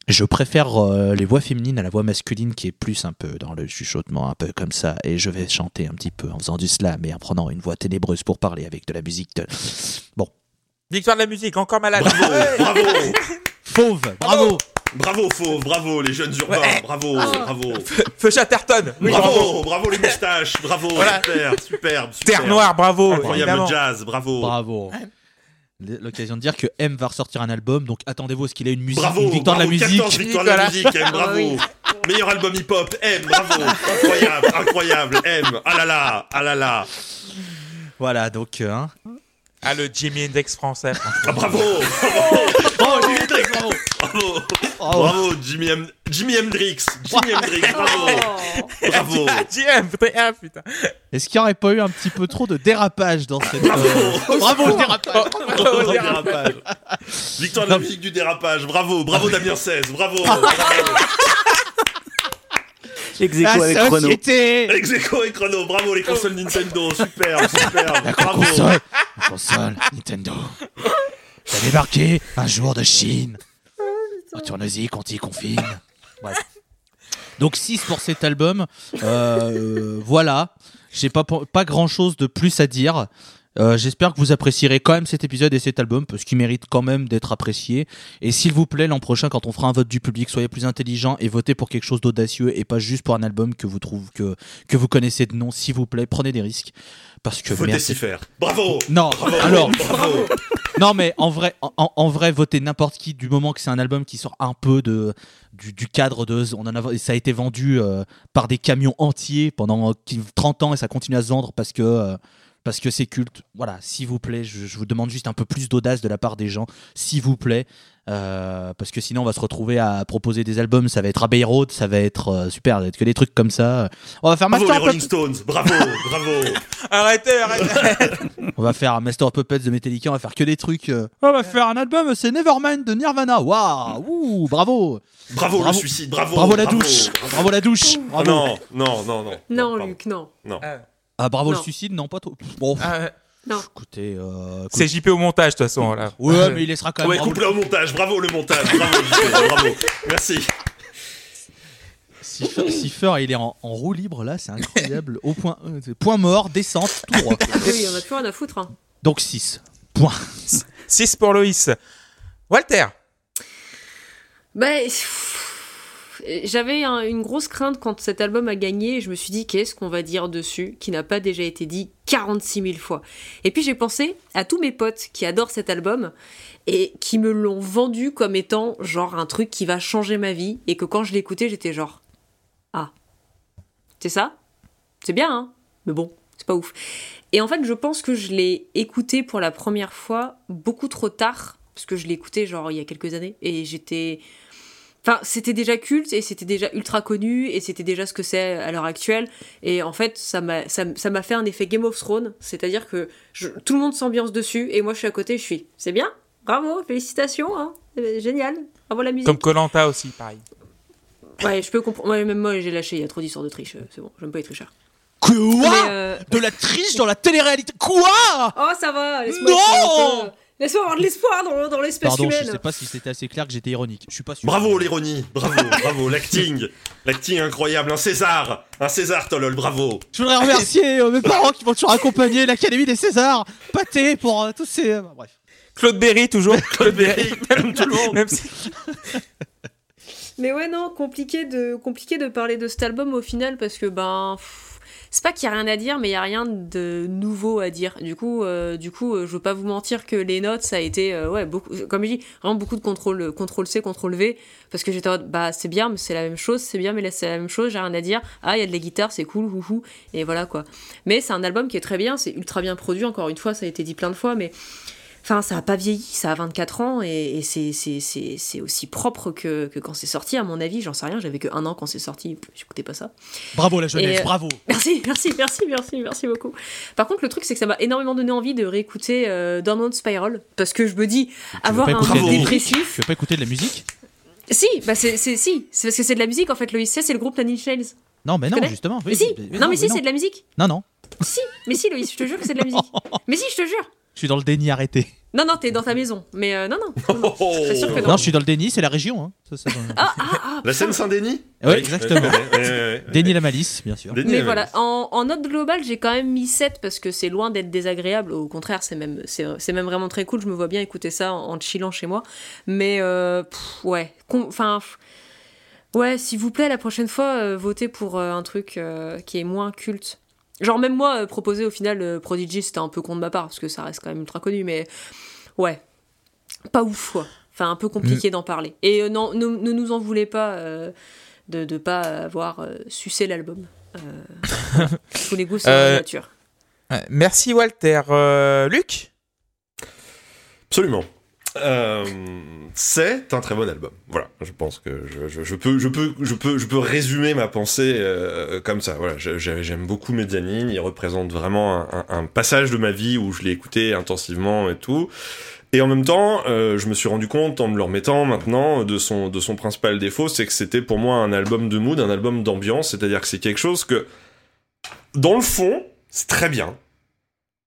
Je préfère euh, les voix féminines à la voix masculine qui est plus un peu dans le chuchotement, un peu comme ça. Et je vais chanter un petit peu en faisant du slam et en prenant une voix ténébreuse pour parler avec de la musique de... Victoire de la musique, encore malade. Bravo, bravo, Fauve, bravo bravo, faux, bravo les jeunes urbains, Ouais. bravo, bravo, Feu Chatterton. Oui, bravo. bravo, bravo les moustaches, bravo, Voilà. super, superbe, Terre super. Noire, bravo. incroyable évidemment. jazz, bravo, Bravo L'occasion de dire que M va ressortir un album, donc attendez-vous à ce qu'il ait une musique, Bravo, une victoire bravo, de la musique. 14 victoires de la musique, M, bravo. oui. Meilleur album hip-hop, M, bravo. Incroyable, incroyable, M. Ah là là, ah là là. Voilà, donc... euh, hein. Ah, le Jimmy Index français. Ah, bravo, Oh, j'ai eu le truc, bravo bravo. Bravo. Bravo, Jimmy, M... Jimi Hendrix. Jimi Hendrix, bravo. Oh. Bravo. Ah, JM, putain, putain. Est-ce qu'il n'y aurait pas eu un petit peu trop de dérapage dans cette. euh, Bravo le dérapage Bravo, le dérapage. Victoire de la musique du dérapage. Bravo, bravo Damien 16. Bravo. bravo. Ex La aequo avec Chrono. société Ex aequo et chrono. Bravo les consoles Nintendo. Super, super. La Bravo. console, la console Nintendo. Ça débarqué un jour de Chine. Retourne-y, qu'on t'y confine. Bref. Donc 6 pour cet album. Euh, voilà. J'ai pas, pas grand chose de plus à dire. Euh, J'espère que vous apprécierez quand même cet épisode et cet album parce qu'il mérite quand même d'être apprécié. Et s'il vous plaît, l'an prochain, quand on fera un vote du public, soyez plus intelligent et votez pour quelque chose d'audacieux et pas juste pour un album que vous trouvez que, que vous connaissez de nom. S'il vous plaît, prenez des risques parce que Faut merde, s'y faire. Bravo. non, Bravo. alors, Bravo. Non mais en vrai, en, vrai, votez n'importe qui du moment que c'est un album qui sort un peu de du, cadre de, on en a, ça a été vendu euh, par des camions entiers pendant 30 ans et ça continue à se vendre parce que euh, parce que c'est culte. Voilà, s'il vous plaît, je vous demande juste un peu plus d'audace de la part des gens, s'il vous plaît, Euh, parce que sinon on va se retrouver à proposer des albums, ça va être Abbey Road, ça va être euh, super, ça va être que des trucs comme ça. On va faire Bravo Master les Rolling Puppets- Stones. Bravo, bravo. Arrêtez, arrêtez. On va faire Master of Puppets de Metallica, on va faire que des trucs. euh, On va faire un album, c'est Nevermind de Nirvana. Waouh, ouh, bravo. Bravo, le Bravo. suicide. Bravo. Bravo la douche. Bravo la douche. Oh, Bravo. non, non, non, non. Non. Luc, non. Ah, bravo Non. le suicide, non pas trop. Bon, Ah, Non. écoutez, euh, C'est JP au montage, de toute façon. Là. Ouais, mais il laissera quand même. Ouais, bravo coupe-le au montage. Bravo le montage. Bravo, JP, bravo. Merci. Cipher, Cipher, il est en, en roue libre là, c'est incroyable. Au point, euh, point mort, descente, tout droit. Oui, on a plus rien à foutre. hein. Donc 6. Point. 6 pour Loïs. Walter. Ben, pff, j'avais un- une grosse crainte quand cet album a gagné. et Je me suis dit, qu'est-ce qu'on va dire dessus qui n'a pas déjà été dit 46 000 fois? Et puis j'ai pensé à tous mes potes qui adorent cet album et qui me l'ont vendu comme étant genre un truc qui va changer ma vie et que quand je l'écoutais, j'étais genre, ah, c'est ça? C'est bien, hein? Mais bon, c'est pas ouf. Et en fait, je pense que je l'ai écouté pour la première fois beaucoup trop tard, parce que je écouté genre il y a quelques années, et j'étais... Enfin, c'était déjà culte, et c'était déjà ultra connu, et c'était déjà ce que c'est à l'heure actuelle, et en fait, ça m'a ça, ça m'a fait un effet Game of Thrones, c'est-à-dire que je- tout le monde s'ambiance dessus, et moi je suis à côté, je suis... C'est bien. Bravo, félicitations, hein. Euh, génial, bravo la musique. Comme Colanta aussi, pareil. Ouais, je peux comprendre, ouais, même moi j'ai lâché, il y a trop d'histoires de triche, euh, c'est bon, j'aime pas les tricheurs. Quoi? Euh, De la triche dans la télé-réalité? Quoi? Oh, ça va, laisse-moi Non Laisse-moi avoir de l'espoir dans, dans l'espèce Pardon, je humaine. sais pas si c'était assez clair que j'étais ironique. Je suis pas sûr. Bravo l'ironie. Bravo, bravo. L'acting. L'acting incroyable. Un César. Un César, Tolol. Bravo. Je voudrais remercier euh, mes parents qui m'ont toujours accompagné, l'Académie des Césars, Pâté pour euh, tous ces. euh, bref. Claude Berry, toujours. Claude Berry. Comme tout le monde. Même si- Mais ouais, non, compliqué de, compliqué de parler de cet album au final parce que ben. pff, C'est pas qu'il y a rien à dire, mais il y a rien de nouveau à dire. Du coup, euh, du coup, euh, je veux pas vous mentir que les notes, ça a été, euh, ouais, beaucoup, comme je dis, vraiment beaucoup de contrôle, contrôle C, contrôle V, parce que j'étais en mode, bah c'est bien, mais c'est la même chose, c'est bien, mais là c'est la même chose, j'ai rien à dire. Ah, il y a de la guitare, c'est cool, houhou, et voilà quoi. Mais c'est un album qui est très bien, c'est ultra bien produit. Encore une fois, ça a été dit plein de fois, mais Enfin, ça a pas vieilli, ça a 24 ans et, et c'est, aussi propre que, que quand c'est sorti, à mon avis. J'en sais rien, j'avais que un an quand c'est sorti, j'écoutais pas ça. Bravo la jeunesse, Et, euh, bravo. Merci, merci, merci, merci, merci beaucoup. Par contre, le truc, c'est que ça m'a énormément donné envie de réécouter euh, Downward Spiral parce que je me dis, avoir un de- dépressif. Tu veux pas écouter de la musique Si, bah c'est, c'est, si, c'est parce que c'est de la musique en fait. Le IC, c'est le groupe Inch Nails. Non, mais non, justement. Mais si, non, mais si, non. c'est de la musique. Non, non. Si, mais si, Loïs, je te jure que c'est de la musique. mais si, je te jure. Je suis dans le déni, arrêtez. Non, non, t'es dans ta maison. Mais euh, non, non. non, non. Oh. Je suis sûre que Non, non. je suis dans le déni, c'est la région. Hein. Ça, ça, Ah, ah, ah, La scène Saint-Denis Ouais, exactement. Déni la malice, bien sûr. Mais voilà, en, en note globale, j'ai quand même mis 7 parce que c'est loin d'être désagréable. Au contraire, c'est même, c'est, c'est même vraiment très cool. Je me vois bien écouter ça en, en chillant chez moi. Mais euh, pff, ouais, enfin, ouais, s'il vous plaît, la prochaine fois, euh, votez pour euh, un truc euh, qui est moins culte. Genre, même moi, euh, proposer au final euh, Prodigy, c'était un peu con de ma part parce que ça reste quand même ultra connu. Mais ouais, pas ouf, quoi. Enfin, un peu compliqué d'en parler. Et euh, non, ne, ne nous en voulez pas euh, de ne pas avoir euh, sucé l'album. Euh, tous les goûts Euh, la nature. Merci Walter. Euh, Luc? Absolument. Euh, c'est un très bon album. Voilà, je pense que je, je- je peux, je peux, je peux, je peux résumer ma pensée euh, comme ça. Voilà, j'aime beaucoup Mezzanine. Il représente vraiment un, un- un passage de ma vie où je l'ai écouté intensivement et tout. Et en même temps, euh, je me suis rendu compte en me le remettant maintenant de son de son principal défaut, c'est que c'était pour moi un album de mood, un album d'ambiance. C'est-à-dire que c'est quelque chose que, dans le fond, c'est très bien.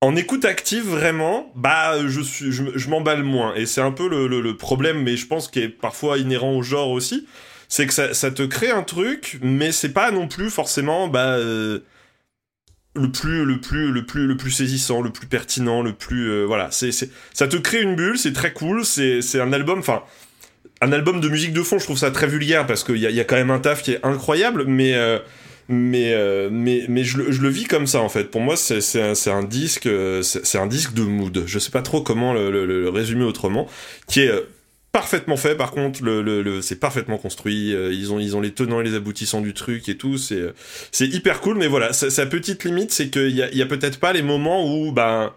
En écoute active, vraiment, bah, je suis, je, je m'emballe moins. Et c'est un peu le, problème, mais je pense qu'il est parfois inhérent au genre aussi. C'est que ça, ça te crée un truc, mais c'est pas non plus forcément, bah, euh, le plus, le plus, le plus, le plus saisissant, le plus pertinent, le plus, euh, voilà. C'est, ça te crée une bulle, c'est très cool. C'est, c'est un album, enfin, un album de musique de fond. Je trouve ça très vulgaire parce qu'il y a, y a quand même un taf qui est incroyable, mais. euh, mais euh, mais mais je, le- je le vis comme ça en fait. Pour moi c'est c'est un, un disque euh, c'est un disque de mood. Je sais pas trop comment le, le- le résumer autrement qui est euh, parfaitement fait. Par contre le, le, le- c'est parfaitement construit. Euh, ils ont ils ont les tenants et les aboutissants du truc et tout. C'est c'est hyper cool. Mais voilà sa, sa petite limite c'est qu'il y a, il y a peut-être pas les moments où ben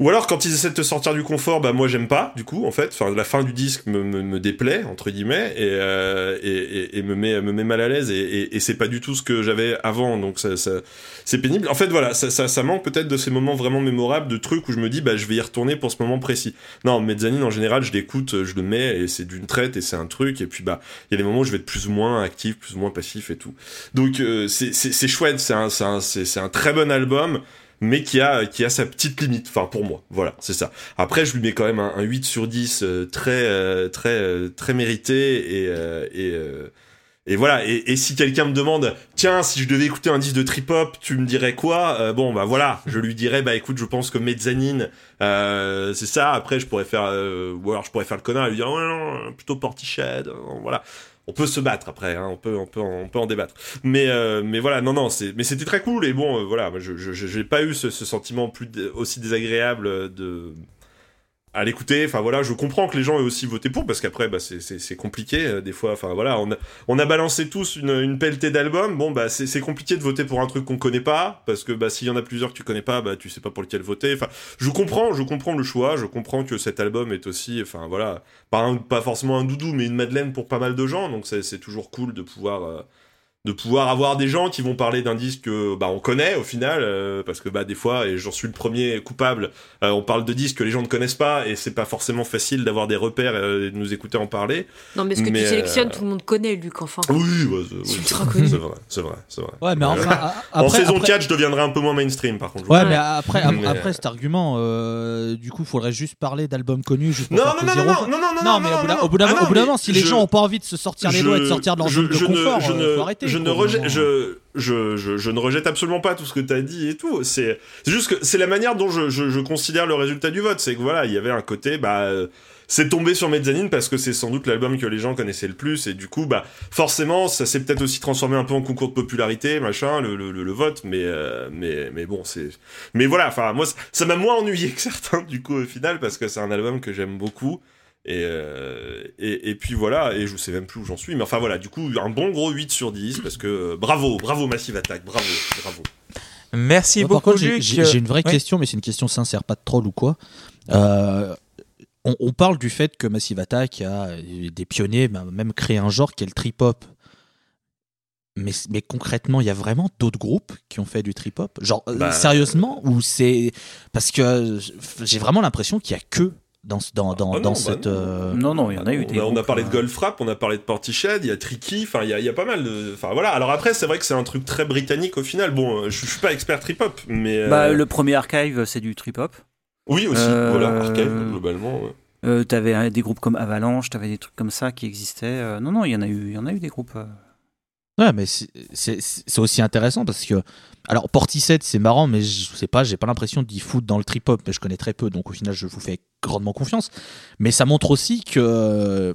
ou alors quand ils essaient de te sortir du confort, bah moi j'aime pas du coup en fait. Enfin la fin du disque me, me, me déplaît entre guillemets et, euh, et, et, me met me met mal à l'aise et, et, c'est pas du tout ce que j'avais avant donc ça, ça c'est pénible. En fait voilà ça, ça, ça manque peut-être de ces moments vraiment mémorables de trucs où je me dis bah je vais y retourner pour ce moment précis. Non Mezzanine en général je l'écoute, je le mets et c'est d'une traite et c'est un truc et puis bah il y a des moments où je vais être plus ou moins actif, plus ou moins passif et tout. Donc euh, c'est chouette, c'est un un un très bon album mais qui a qui a sa petite limite enfin pour moi. Voilà c'est ça. Après je lui mets quand même un, un 8 sur 10 euh, très euh, très euh, très mérité et et et voilà. Et, et si quelqu'un me demande tiens si je devais écouter un disque de trip hop tu me dirais quoi? Euh, bon bah voilà je lui dirais bah écoute je pense que Mezzanine euh, c'est ça. Après je pourrais faire euh, ou alors je pourrais faire le connard et lui dire ouais non plutôt Portiched euh, voilà on peut se battre après, hein, on peut, on peut, on peut en débattre. Mais, euh, mais voilà, non, non, c'est, mais c'était très cool et bon, euh, voilà, je, je, j'ai pas eu ce, ce sentiment plus aussi désagréable de à l'écouter. Enfin voilà, je comprends que les gens aient aussi voté pour parce qu'après, bah, c'est, compliqué euh, des fois. Enfin voilà, on a, on a balancé tous une, une pelletée d'albums. Bon bah, c'est, compliqué de voter pour un truc qu'on connaît pas parce que bah, s'il y en a plusieurs que tu connais pas, bah, tu sais pas pour lequel voter. Enfin, je comprends, je comprends le choix, je comprends que cet album est aussi, enfin voilà, pas, forcément un doudou, mais une madeleine pour pas mal de gens. Donc c'est, c'est toujours cool de pouvoir, euh, de pouvoir avoir des gens qui vont parler d'un disque que bah on connaît au final, euh, parce que bah des fois, et j'en suis le premier coupable, euh, on parle de disques que les gens ne connaissent pas et c'est pas forcément facile d'avoir des repères euh, et de nous écouter en parler. Non, mais ce que Mais, tu sélectionnes, euh, tout le monde connaît, Luc, enfin. Oui, c'est, oui, C'est c'est- ultra connu. c'est vrai, c'est vrai, c'est vrai. Ouais, mais enfin, en saison après- 4, je deviendrai un peu moins mainstream par contre. je vous Ouais, mais après, ap- Mais, après cet argument, euh, du coup, faudrait juste parler d'albums connus. Juste pour Non, faire non, non, plaisir non, non, non, non, non, mais non, au bout d'un- non, non, au bout d'un mais moment, si les gens ont pas envie de se sortir les doigts et de sortir de leur zone de confort, faut arrêter. Je ne rejette, moment. je, je, je, je ne rejette absolument pas tout ce que tu as dit et tout. C'est, juste que c'est la manière dont je, considère le résultat du vote. C'est que voilà, il y avait un côté, bah, c'est tombé sur Mezzanine parce que c'est sans doute l'album que les gens connaissaient le plus et du coup, bah, forcément, ça s'est peut-être aussi transformé un peu en concours de popularité, machin, le, le, vote, mais, euh, mais, mais bon, c'est, mais voilà, enfin, moi, ça- ça m'a moins ennuyé que certains, du coup, au final, parce que c'est un album que j'aime beaucoup. Et, euh, et, et puis voilà, et je sais même plus où j'en suis, mais enfin voilà, du coup, un bon gros 8 sur 10, parce que euh, bravo, bravo Massive Attack, bravo, bravo. Merci Moi, par beaucoup, contre, j'ai- Luc. j'ai j'ai une vraie Ouais. question, mais c'est une question sincère, pas de troll ou quoi. Euh, on, on parle du fait que Massive Attack a des pionniers, bah, même créé un genre qui est le trip hop. Mais, mais concrètement, il y a vraiment d'autres groupes qui ont fait du trip hop Genre, Bah, sérieusement? Ou c'est. Parce que j'ai vraiment l'impression qu'il y a que dans, dans, dans, Ah dans non, bah cette. non. euh, Non, non, il y en a eu on des. a, on a parlé de euh, Goldfrapp, on a parlé de Portiched, il y a Tricky, enfin il y a, il y a pas mal de. Enfin voilà, alors après c'est vrai que c'est un truc très britannique au final. Bon, euh, je, je suis pas expert trip hop, mais. euh, Bah, le premier archive, c'est du trip hop. Oui aussi, Euh, voilà, Archive globalement. ouais. Euh, t'avais euh, des groupes comme Avalanche, t'avais des trucs comme ça qui existaient. Euh, non, non, il y en a eu, il y en a eu des groupes. euh. Ouais, mais c'est- c'est c'est aussi intéressant parce que. Alors, Portishead, c'est marrant, mais je sais pas, j'ai pas l'impression d'y foutre dans le trip-hop, mais je connais très peu, donc au final, je vous fais grandement confiance. Mais ça montre aussi que.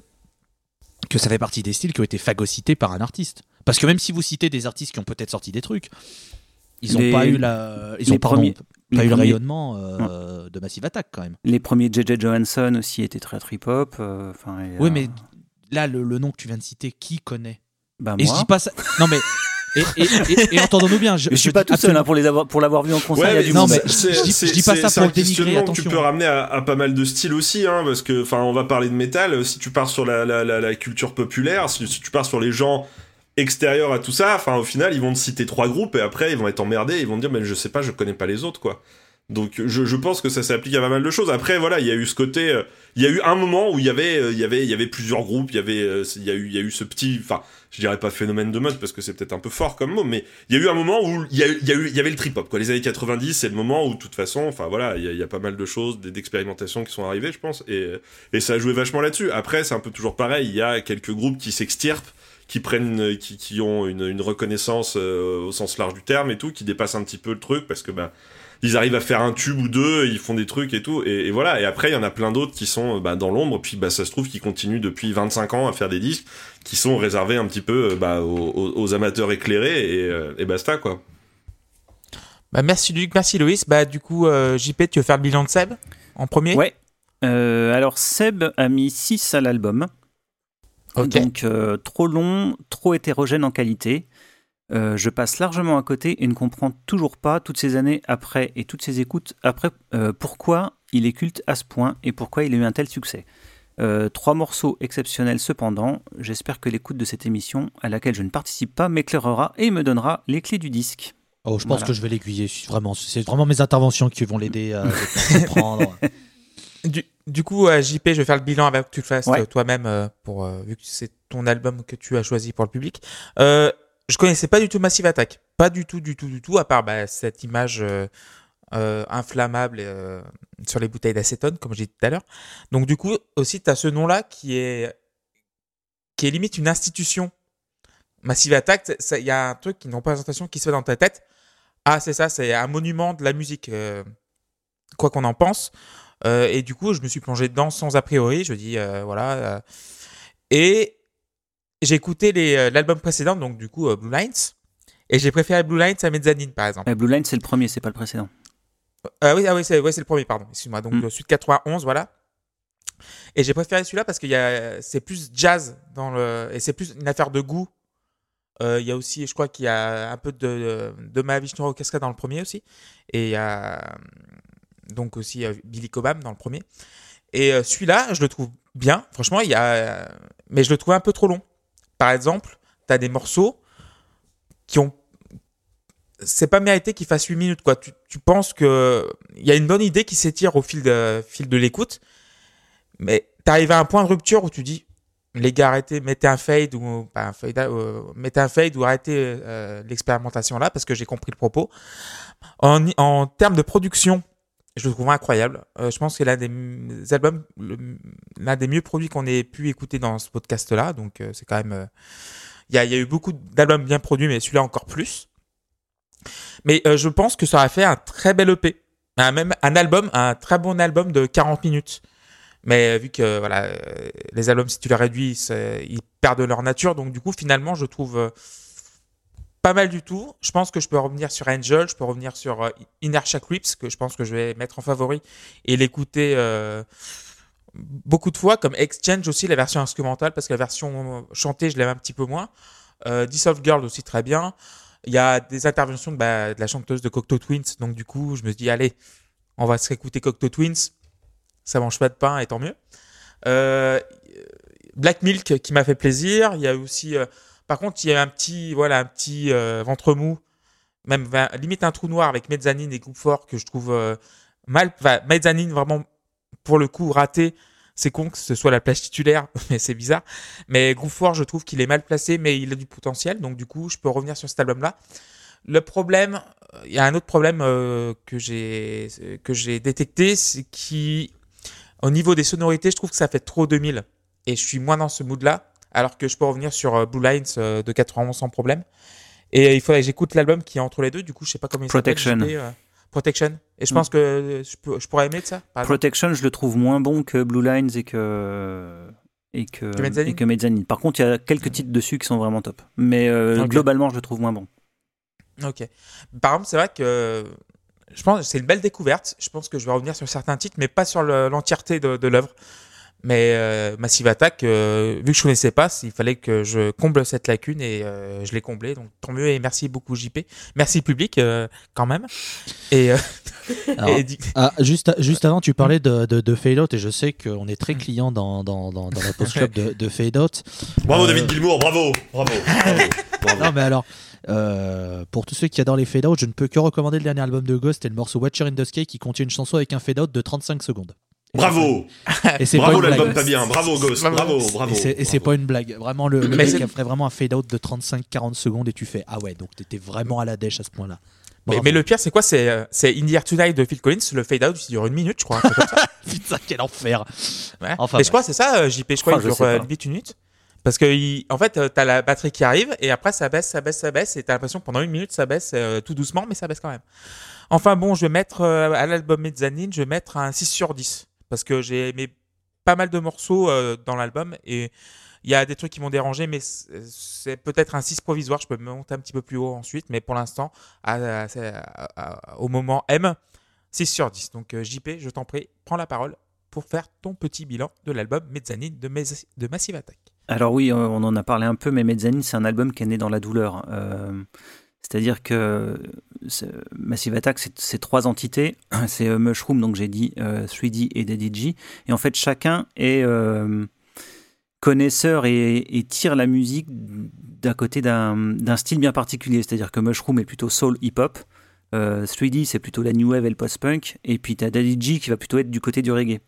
que ça fait partie des styles qui ont été phagocytés par un artiste. Parce que même si vous citez des artistes qui ont peut-être sorti des trucs, ils ont Les- pas eu la. Ils ont pardon, premiers- pas eu le rayonnement euh, de Massive Attack quand même. Les premiers JJ Johansson aussi étaient très trip hop. euh, Oui, euh, mais là, le, le nom que tu viens de citer, qui connaît? Bah, Et je moi, dis pas ça. Non, mais Et, et, et- et entendons-nous bien. Je, Je, suis pas tout seul hein, pour les avoir pour l'avoir vu en concert. il y a Ouais, du non, monde. mais je dis- c'est- je dis pas ça pour un le dénigrer, que tu attention. peux ramener à, à pas mal de styles aussi, hein, parce que, enfin, on va parler de métal. Si tu pars sur la, la, la, la culture populaire, si, si tu pars sur les gens extérieurs à tout ça, enfin, au final, ils vont te citer trois groupes et après, ils vont être emmerdés, ils vont te dire, mais je sais pas, je connais pas les autres, quoi. Donc, je, je pense que ça s'applique à pas mal de choses. Après, voilà, il y a eu ce côté, euh, il y a eu un moment où il y avait, euh, il y avait, il y avait plusieurs groupes, il y avait, euh, il y a eu, il y a eu ce petit, enfin, je dirais pas phénomène de mode parce que c'est peut-être un peu fort comme mot, mais il y a eu un moment où il y a, il y a eu, il y avait le trip hop, quoi. Les années 90, c'est le moment où, de toute façon, enfin voilà, il y a, y a pas mal de choses, d'expérimentations qui sont arrivées, je pense, et, et ça a joué vachement là-dessus. Après, c'est un peu toujours pareil, il y a quelques groupes qui s'extirpent, qui prennent, qui, qui ont une, une reconnaissance euh, au sens large du terme et tout, qui dépassent un petit peu le truc parce que, bah, ils arrivent à faire un tube ou deux, ils font des trucs et tout, et, et voilà. Et après, il y en a plein d'autres qui sont euh, bah, dans l'ombre, puis bah, ça se trouve qu'ils continuent depuis 25 ans à faire des disques qui sont réservés un petit peu euh, bah, aux, amateurs éclairés, et, euh, et basta quoi. Bah, merci Luc, merci Loïs. Bah, du coup, euh, JP, tu veux faire le bilan de Seb en premier? Ouais. Euh, alors Seb a mis 6 à l'album. Ok. Donc euh, trop long, trop hétérogène en qualité. Euh, je passe largement à côté et ne comprends toujours pas toutes ces années après et toutes ces écoutes après euh, pourquoi il est culte à ce point et pourquoi il a eu un tel succès. Euh, trois morceaux exceptionnels cependant. J'espère que l'écoute de cette émission, à laquelle je ne participe pas, m'éclairera et me donnera les clés du disque. Oh, je pense Voilà. que je vais l'aiguiller. Vraiment, c'est vraiment mes interventions qui vont l'aider à comprendre. Du, du coup, euh, JP, je vais faire le bilan avant que tu le fasses Ouais. toi-même, euh, pour euh, vu que c'est ton album que tu as choisi pour le public. Euh, je connaissais pas du tout Massive Attack, pas du tout, du tout, du tout, à part bah, cette image euh, euh, inflammable euh, sur les bouteilles d'acétone, comme j'ai dit tout à l'heure. Donc du coup, aussi, tu as ce nom-là qui est qui est limite une institution. Massive Attack, il y a un truc, une représentation qui se fait dans ta tête. Ah, c'est ça, c'est un monument de la musique, euh, quoi qu'on en pense. Euh, et du coup, je me suis plongé dedans sans a priori. Je dis, euh, voilà. et j'ai écouté euh, l'album précédent, donc du coup, euh, Blue Lines. Et j'ai préféré Blue Lines à Mezzanine, par exemple. Euh, Blue Line, c'est le premier, c'est pas le précédent. Ah oui, ah oui, c'est ouais, le premier, pardon. Excuse-moi. Donc, Mm. le Sud 91, voilà. Et j'ai préféré celui-là parce que c'est plus jazz dans le, et c'est plus une affaire de goût. Euh, Il y a aussi, je crois qu'il y a un peu de, de Mahavishnu Orchestra dans le premier aussi. Et il y a donc aussi euh, Billy Cobham dans le premier. Et euh, celui-là, je le trouve bien. Franchement, il y a, mais je le trouve un peu trop long. Par exemple, tu as des morceaux qui ont c'est pas mérité qu'il fasse 8 minutes quoi. Tu, tu penses que il y a une bonne idée qui s'étire au fil de fil de l'écoute, mais t'arrives à un point de rupture où tu dis les gars arrêtez, mettez un fade ou pas un fade, euh, mettez un fade ou arrêtez euh, l'expérimentation là parce que j'ai compris le propos. En, en termes de production, je le trouve incroyable. Euh, je pense que l'un des albums, l'un des mieux produits qu'on ait pu écouter dans ce podcast là. Donc euh, c'est quand même, euh, il y, a, eu beaucoup d'albums bien produits, mais celui-là encore plus. Mais je pense que ça aurait fait un très bel EP. Un, même un album, un très bon album de 40 minutes. Mais vu que voilà, les albums, si tu les réduis, ils perdent leur nature. Donc du coup, finalement, je trouve pas mal du tout. Je pense que je peux revenir sur Angel, je peux revenir sur euh, Inertia Creeps, que je pense que je vais mettre en favori et l'écouter euh, beaucoup de fois, comme Exchange aussi, la version instrumentale, parce que la version chantée, je l'aime un petit peu moins. Euh, Dissolve Girl aussi très bien. Il y a des interventions de, bah, de la chanteuse de Cocteau Twins, donc du coup, je me dis, allez, on va se réécouter Cocteau Twins. Ça mange pas de pain, et tant mieux. Euh, Black Milk qui m'a fait plaisir. Il y a aussi, euh, par contre, il y a un petit, voilà, un petit euh, ventre mou, même va- limite un trou noir avec Mezzanine et Groupe Fort que je trouve euh, mal. Mezzanine vraiment pour le coup raté. C'est con que ce soit la place titulaire, mais c'est bizarre. Mais Groupe Fort, je trouve qu'il est mal placé, mais il a du potentiel. Donc du coup, je peux revenir sur cet album-là. Le problème, il y a un autre problème euh, que j'ai que j'ai détecté, c'est qui au niveau des sonorités, je trouve que ça fait trop 2000 et je suis moins dans ce mood-là, alors que je peux revenir sur euh, Blue Lines euh, de 91 sans problème. Et il faudrait que j'écoute l'album qui est entre les deux. Du coup, je sais pas comment il s'appelle. Protection. Euh, Protection. Et je Mm. pense que je, pourrais aimer de ça. par. Protection, je le trouve moins bon que Blue Lines et que et que, Que Mezzanine et que Mezzanine. Par contre, il y a quelques titres dessus qui sont vraiment top. Mais euh, globalement, je le trouve moins bon. Ok. Par exemple, c'est vrai que je pense que c'est une belle découverte. Je pense que je vais revenir sur certains titres, mais pas sur le- l'entièreté de, de l'œuvre. Mais euh, Massive Attack, euh, vu que je connaissais pas, il fallait que je comble cette lacune et euh, je l'ai comblée. Donc tant mieux et merci beaucoup JP. Merci public euh, quand même. Et, euh, Alors, et du- Ah, juste, juste avant, tu parlais de, de, de Fade Out et je sais qu'on est très client dans, dans, dans, dans la post club de, de Fade Out. Bravo Euh, David Gilmour, bravo, bravo, bravo, bravo. Non, mais alors, euh, pour tous ceux qui adorent les Fade Out, je ne peux que recommander le dernier album de Ghost et le morceau Watcher in the Sky qui contient une chanson avec un Fade Out de 35 secondes. Bravo, Et c'est pas bravo une blague. l'album pas bien, bravo Ghost, Bravo. bravo. Et c'est- pas une blague. Vraiment, le, le Mais mec c'est- a ferait vraiment un fade out de 35-40 secondes et tu fais Ah ouais, donc t'étais vraiment à la dèche à ce point-là. mais, le pire, c'est quoi? C'est euh, c'est In the Air Tonight de Phil Collins. Le fade out, il dure une minute, je crois. comme ça. Putain, quel enfer Ouais. Enfin, mais je crois c'est ça, euh, JP. Je crois qu'il dure sais euh, limite une minute. Parce que, il- en fait, t'as la batterie qui arrive et après ça baisse, ça baisse, ça baisse et t'as l'impression que pendant une minute ça baisse euh, tout doucement, mais ça baisse quand même. Enfin bon, je vais mettre euh, à l'album Mezzanine, je vais mettre un 6 sur 10 parce que j'ai aimé pas mal de morceaux euh, dans l'album et il y a des trucs qui m'ont dérangé, mais c'est peut-être un 6 provisoire. Je peux me monter un petit peu plus haut ensuite, mais pour l'instant, au moment M, 6 sur 10. Donc euh, JP, je t'en prie, prends la parole pour faire ton petit bilan de l'album Mezzanine de, Massive Attack. Alors oui, on en a parlé un peu, mais Mezzanine, c'est un album qui est né dans la douleur. Euh, C'est-à-dire que c'est- Massive Attack, c'est trois entités. C'est euh, Mushroom, donc j'ai dit euh, 3D et Daddy G. Et en fait, chacun est euh, connaisseur et, et tire la musique d'un côté d'un style bien particulier. C'est-à-dire que Mushroom est plutôt soul hip-hop. Euh, 3D, c'est plutôt la new wave et le post-punk. Et puis tu as Daddy G qui va plutôt être du côté du reggae.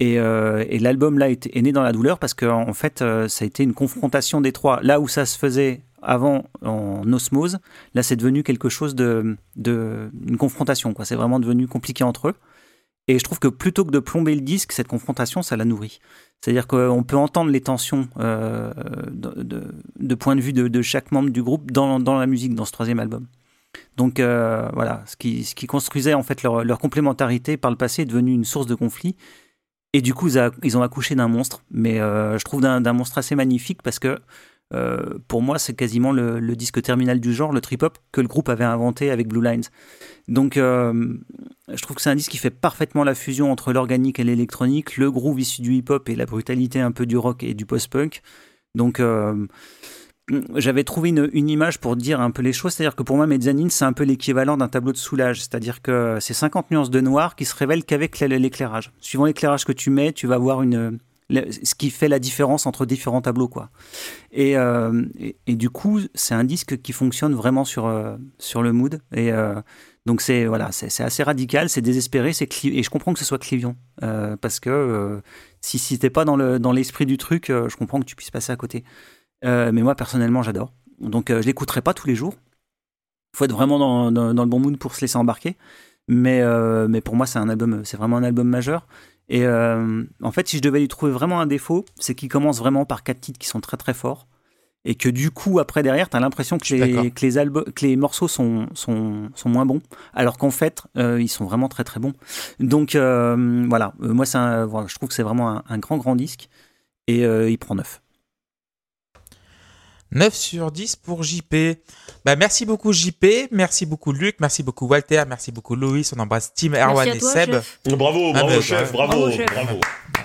Et, euh, et l'album là est, né dans la douleur parce que en fait euh, ça a été une confrontation des trois. Là où ça se faisait avant en osmose, là c'est devenu quelque chose de, de une confrontation. C'est vraiment devenu compliqué entre eux. Et je trouve que plutôt que de plomber le disque, cette confrontation, ça la nourrit. C'est-à-dire qu'on peut entendre les tensions euh, de, de, point de vue de, chaque membre du groupe dans, dans la musique, dans ce troisième album. Donc euh, voilà, ce qui, ce qui construisait en fait leur, complémentarité par le passé est devenu une source de conflit. Et du coup, ils, ont accouché d'un monstre, mais euh, je trouve d'un monstre assez magnifique parce que euh, pour moi, c'est quasiment le, disque terminal du genre, le trip-hop, que le groupe avait inventé avec Blue Lines. Donc, euh, je trouve que c'est un disque qui fait parfaitement la fusion entre l'organique et l'électronique, le groove issu du hip-hop et la brutalité un peu du rock et du post-punk. Donc, euh, j'avais trouvé une, une image pour dire un peu les choses, c'est-à-dire que pour moi, Mezzanine, c'est un peu l'équivalent d'un tableau de soulage, c'est-à-dire que c'est 50 nuances de noir qui se révèlent qu'avec l'é- l'éclairage. Suivant l'éclairage que tu mets, tu vas voir une, ce qui fait la différence entre différents tableaux, quoi. Et, euh, du coup, c'est un disque qui fonctionne vraiment sur, euh, sur le mood. Et euh, donc, c'est voilà, c'est assez radical, c'est désespéré, c'est et je comprends que ce soit clivant. parce que si, si t'es pas dans le- dans l'esprit du truc, je comprends que tu puisses passer à côté. Mais moi, personnellement, j'adore. Donc, je l'écouterai pas tous les jours. faut être vraiment dans, dans- le bon mood pour se laisser embarquer. Mais, mais pour moi, c'est un album, c'est vraiment un album majeur. Et euh, en fait, si je devais lui trouver vraiment un défaut, c'est qu'il commence vraiment par quatre titres qui sont très très forts. Et que du coup, après derrière, tu as l'impression que, les, que, les albu- que les morceaux sont, sont, sont moins bons. Alors qu'en fait, euh, ils sont vraiment très très bons. Donc euh, voilà, moi, un- voilà, je trouve que c'est vraiment un, un grand grand disque. Et il prend 9. 9 sur 10 pour JP. Bah, merci beaucoup JP, merci beaucoup Luc, merci beaucoup Walter, merci beaucoup Loïs, on embrasse Tim, Erwan et toi, Seb. chef. Bravo, Ah, bravo chef, bah, bravo, bravo, chef. bravo.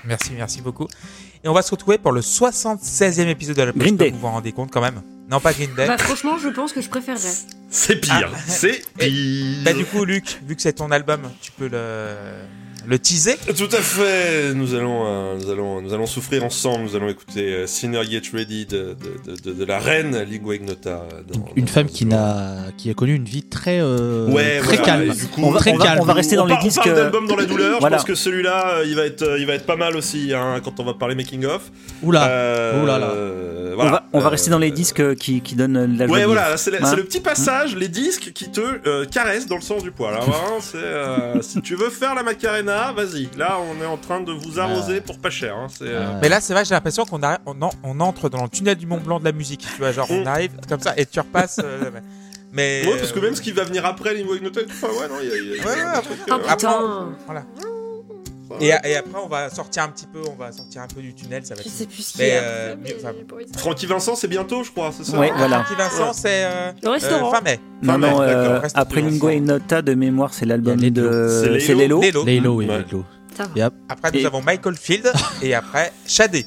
Merci, merci beaucoup. Et on va se retrouver pour le 76e épisode de la Green Day. vous vous en rendez compte quand même Non, pas Green Day. Bah, franchement, je pense que je préférerais. C'est pire, Ah. c'est Et- pire. Bah, du coup, Luc, vu que c'est ton album, tu peux le, le teaser. Tout à fait. Nous allons, euh, nous allons, nous allons souffrir ensemble. Nous allons écouter euh, Sinner Get Ready de, de, de, de, de la reine Lingua Ignota. euh, dans- Une dans- femme qui n'a qui a connu une vie très euh, Ouais, très voilà, calme. du coup, On va- très on va- calme. on va rester dans les disques, On parle euh, d'album dans la douleur. Voilà. Je pense que celui-là, il va être, il va être pas mal aussi hein, quand on va parler making of. Oula. Euh, là euh, on va, on va rester dans les disques qui, qui donnent la joie Ouais, de voilà, c'est le, Hein le petit passage, les disques qui te euh, caressent dans le sens du poil. hein, euh, si tu veux faire la Macarena, vas-y. Là, on est en train de vous arroser Ouais. pour pas cher. hein, c'est, euh. Mais là, c'est vrai, j'ai l'impression qu'on arri- on, en- on entre dans le tunnel du Mont Blanc de la musique. Tu vois, genre, on Mm. arrive comme ça et tu repasses. euh, mais. Ouais, parce que même ce qui va venir après Lingua Ignota, enfin, ouais, non, il y a, y a- a Ouais, après- euh, putain Et, et après, on va sortir un petit peu, on va sortir un peu du tunnel. Ça va Je être sais plus ce qu'il Mais, y a. euh, mieux, enfin, Francky Vincent, c'est bientôt, je crois, c'est ça Ouais, hein voilà. Francky Vincent, c'est euh, Le restaurant. euh, fin mai. Non, euh, après Lingua longtemps. Nota de mémoire, c'est l'album Lelo. de. C'est Lelo. Lelo. Lelo. Et. Et ap- Après, nous Et- avons Michael Field et après Shadé.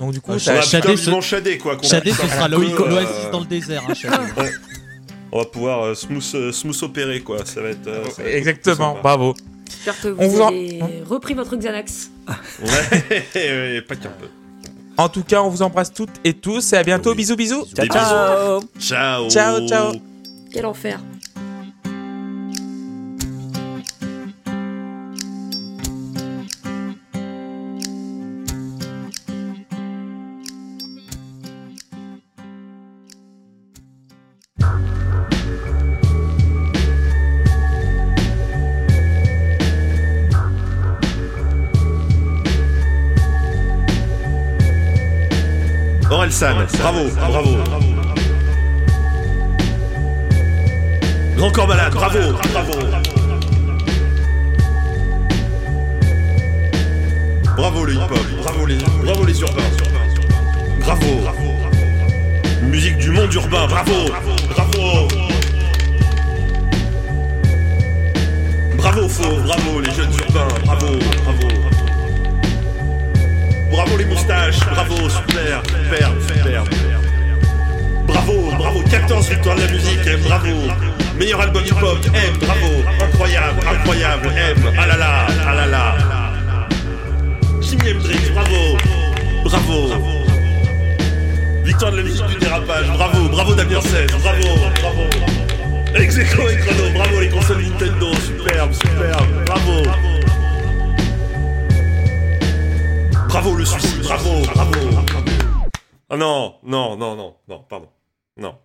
Donc, du coup, ça a Shadé, Shadé, quoi. Shadé, ce sera l'oasis euh, dans le désert. Hein. On va pouvoir euh, smooth, euh, smooth opérer, quoi. Ça va être. euh, Exactement, bravo. J'espère que On vous en- avez repris votre Xanax. Ouais, ouais, pas qu'un peu. En tout cas, on vous embrasse toutes et tous et à bientôt. Oui. Bisous, bisous. Des bisous. Ciao Ciao. Ciao, ciao. Quel enfer. Orelsan, bravo, bravo. Encore malade, bravo, bravo. Bravo le hip-hop, bravo les, bravo les urbains. Bravo. Musique du monde urbain, bravo, bravo. Bravo faux, bravo les jeunes urbains, bravo, bravo. Bravo les moustaches, bravo, super, super, super. Bravo, bravo, 14 victoires de la musique, M, bravo. Meilleur album hip-hop, M, bravo. Incroyable, incroyable, M, ah là là, ah là là. Jimi Hendrix, bravo, bravo. Victoire de la musique du dérapage, bravo, bravo Damien 16, bravo, bravo. Execo et Chrono, bravo les consoles Nintendo, superbe, superbe, bravo. Bravo le suicide, bravo, bravo. Ah non, non, non, non, non, pardon. Non.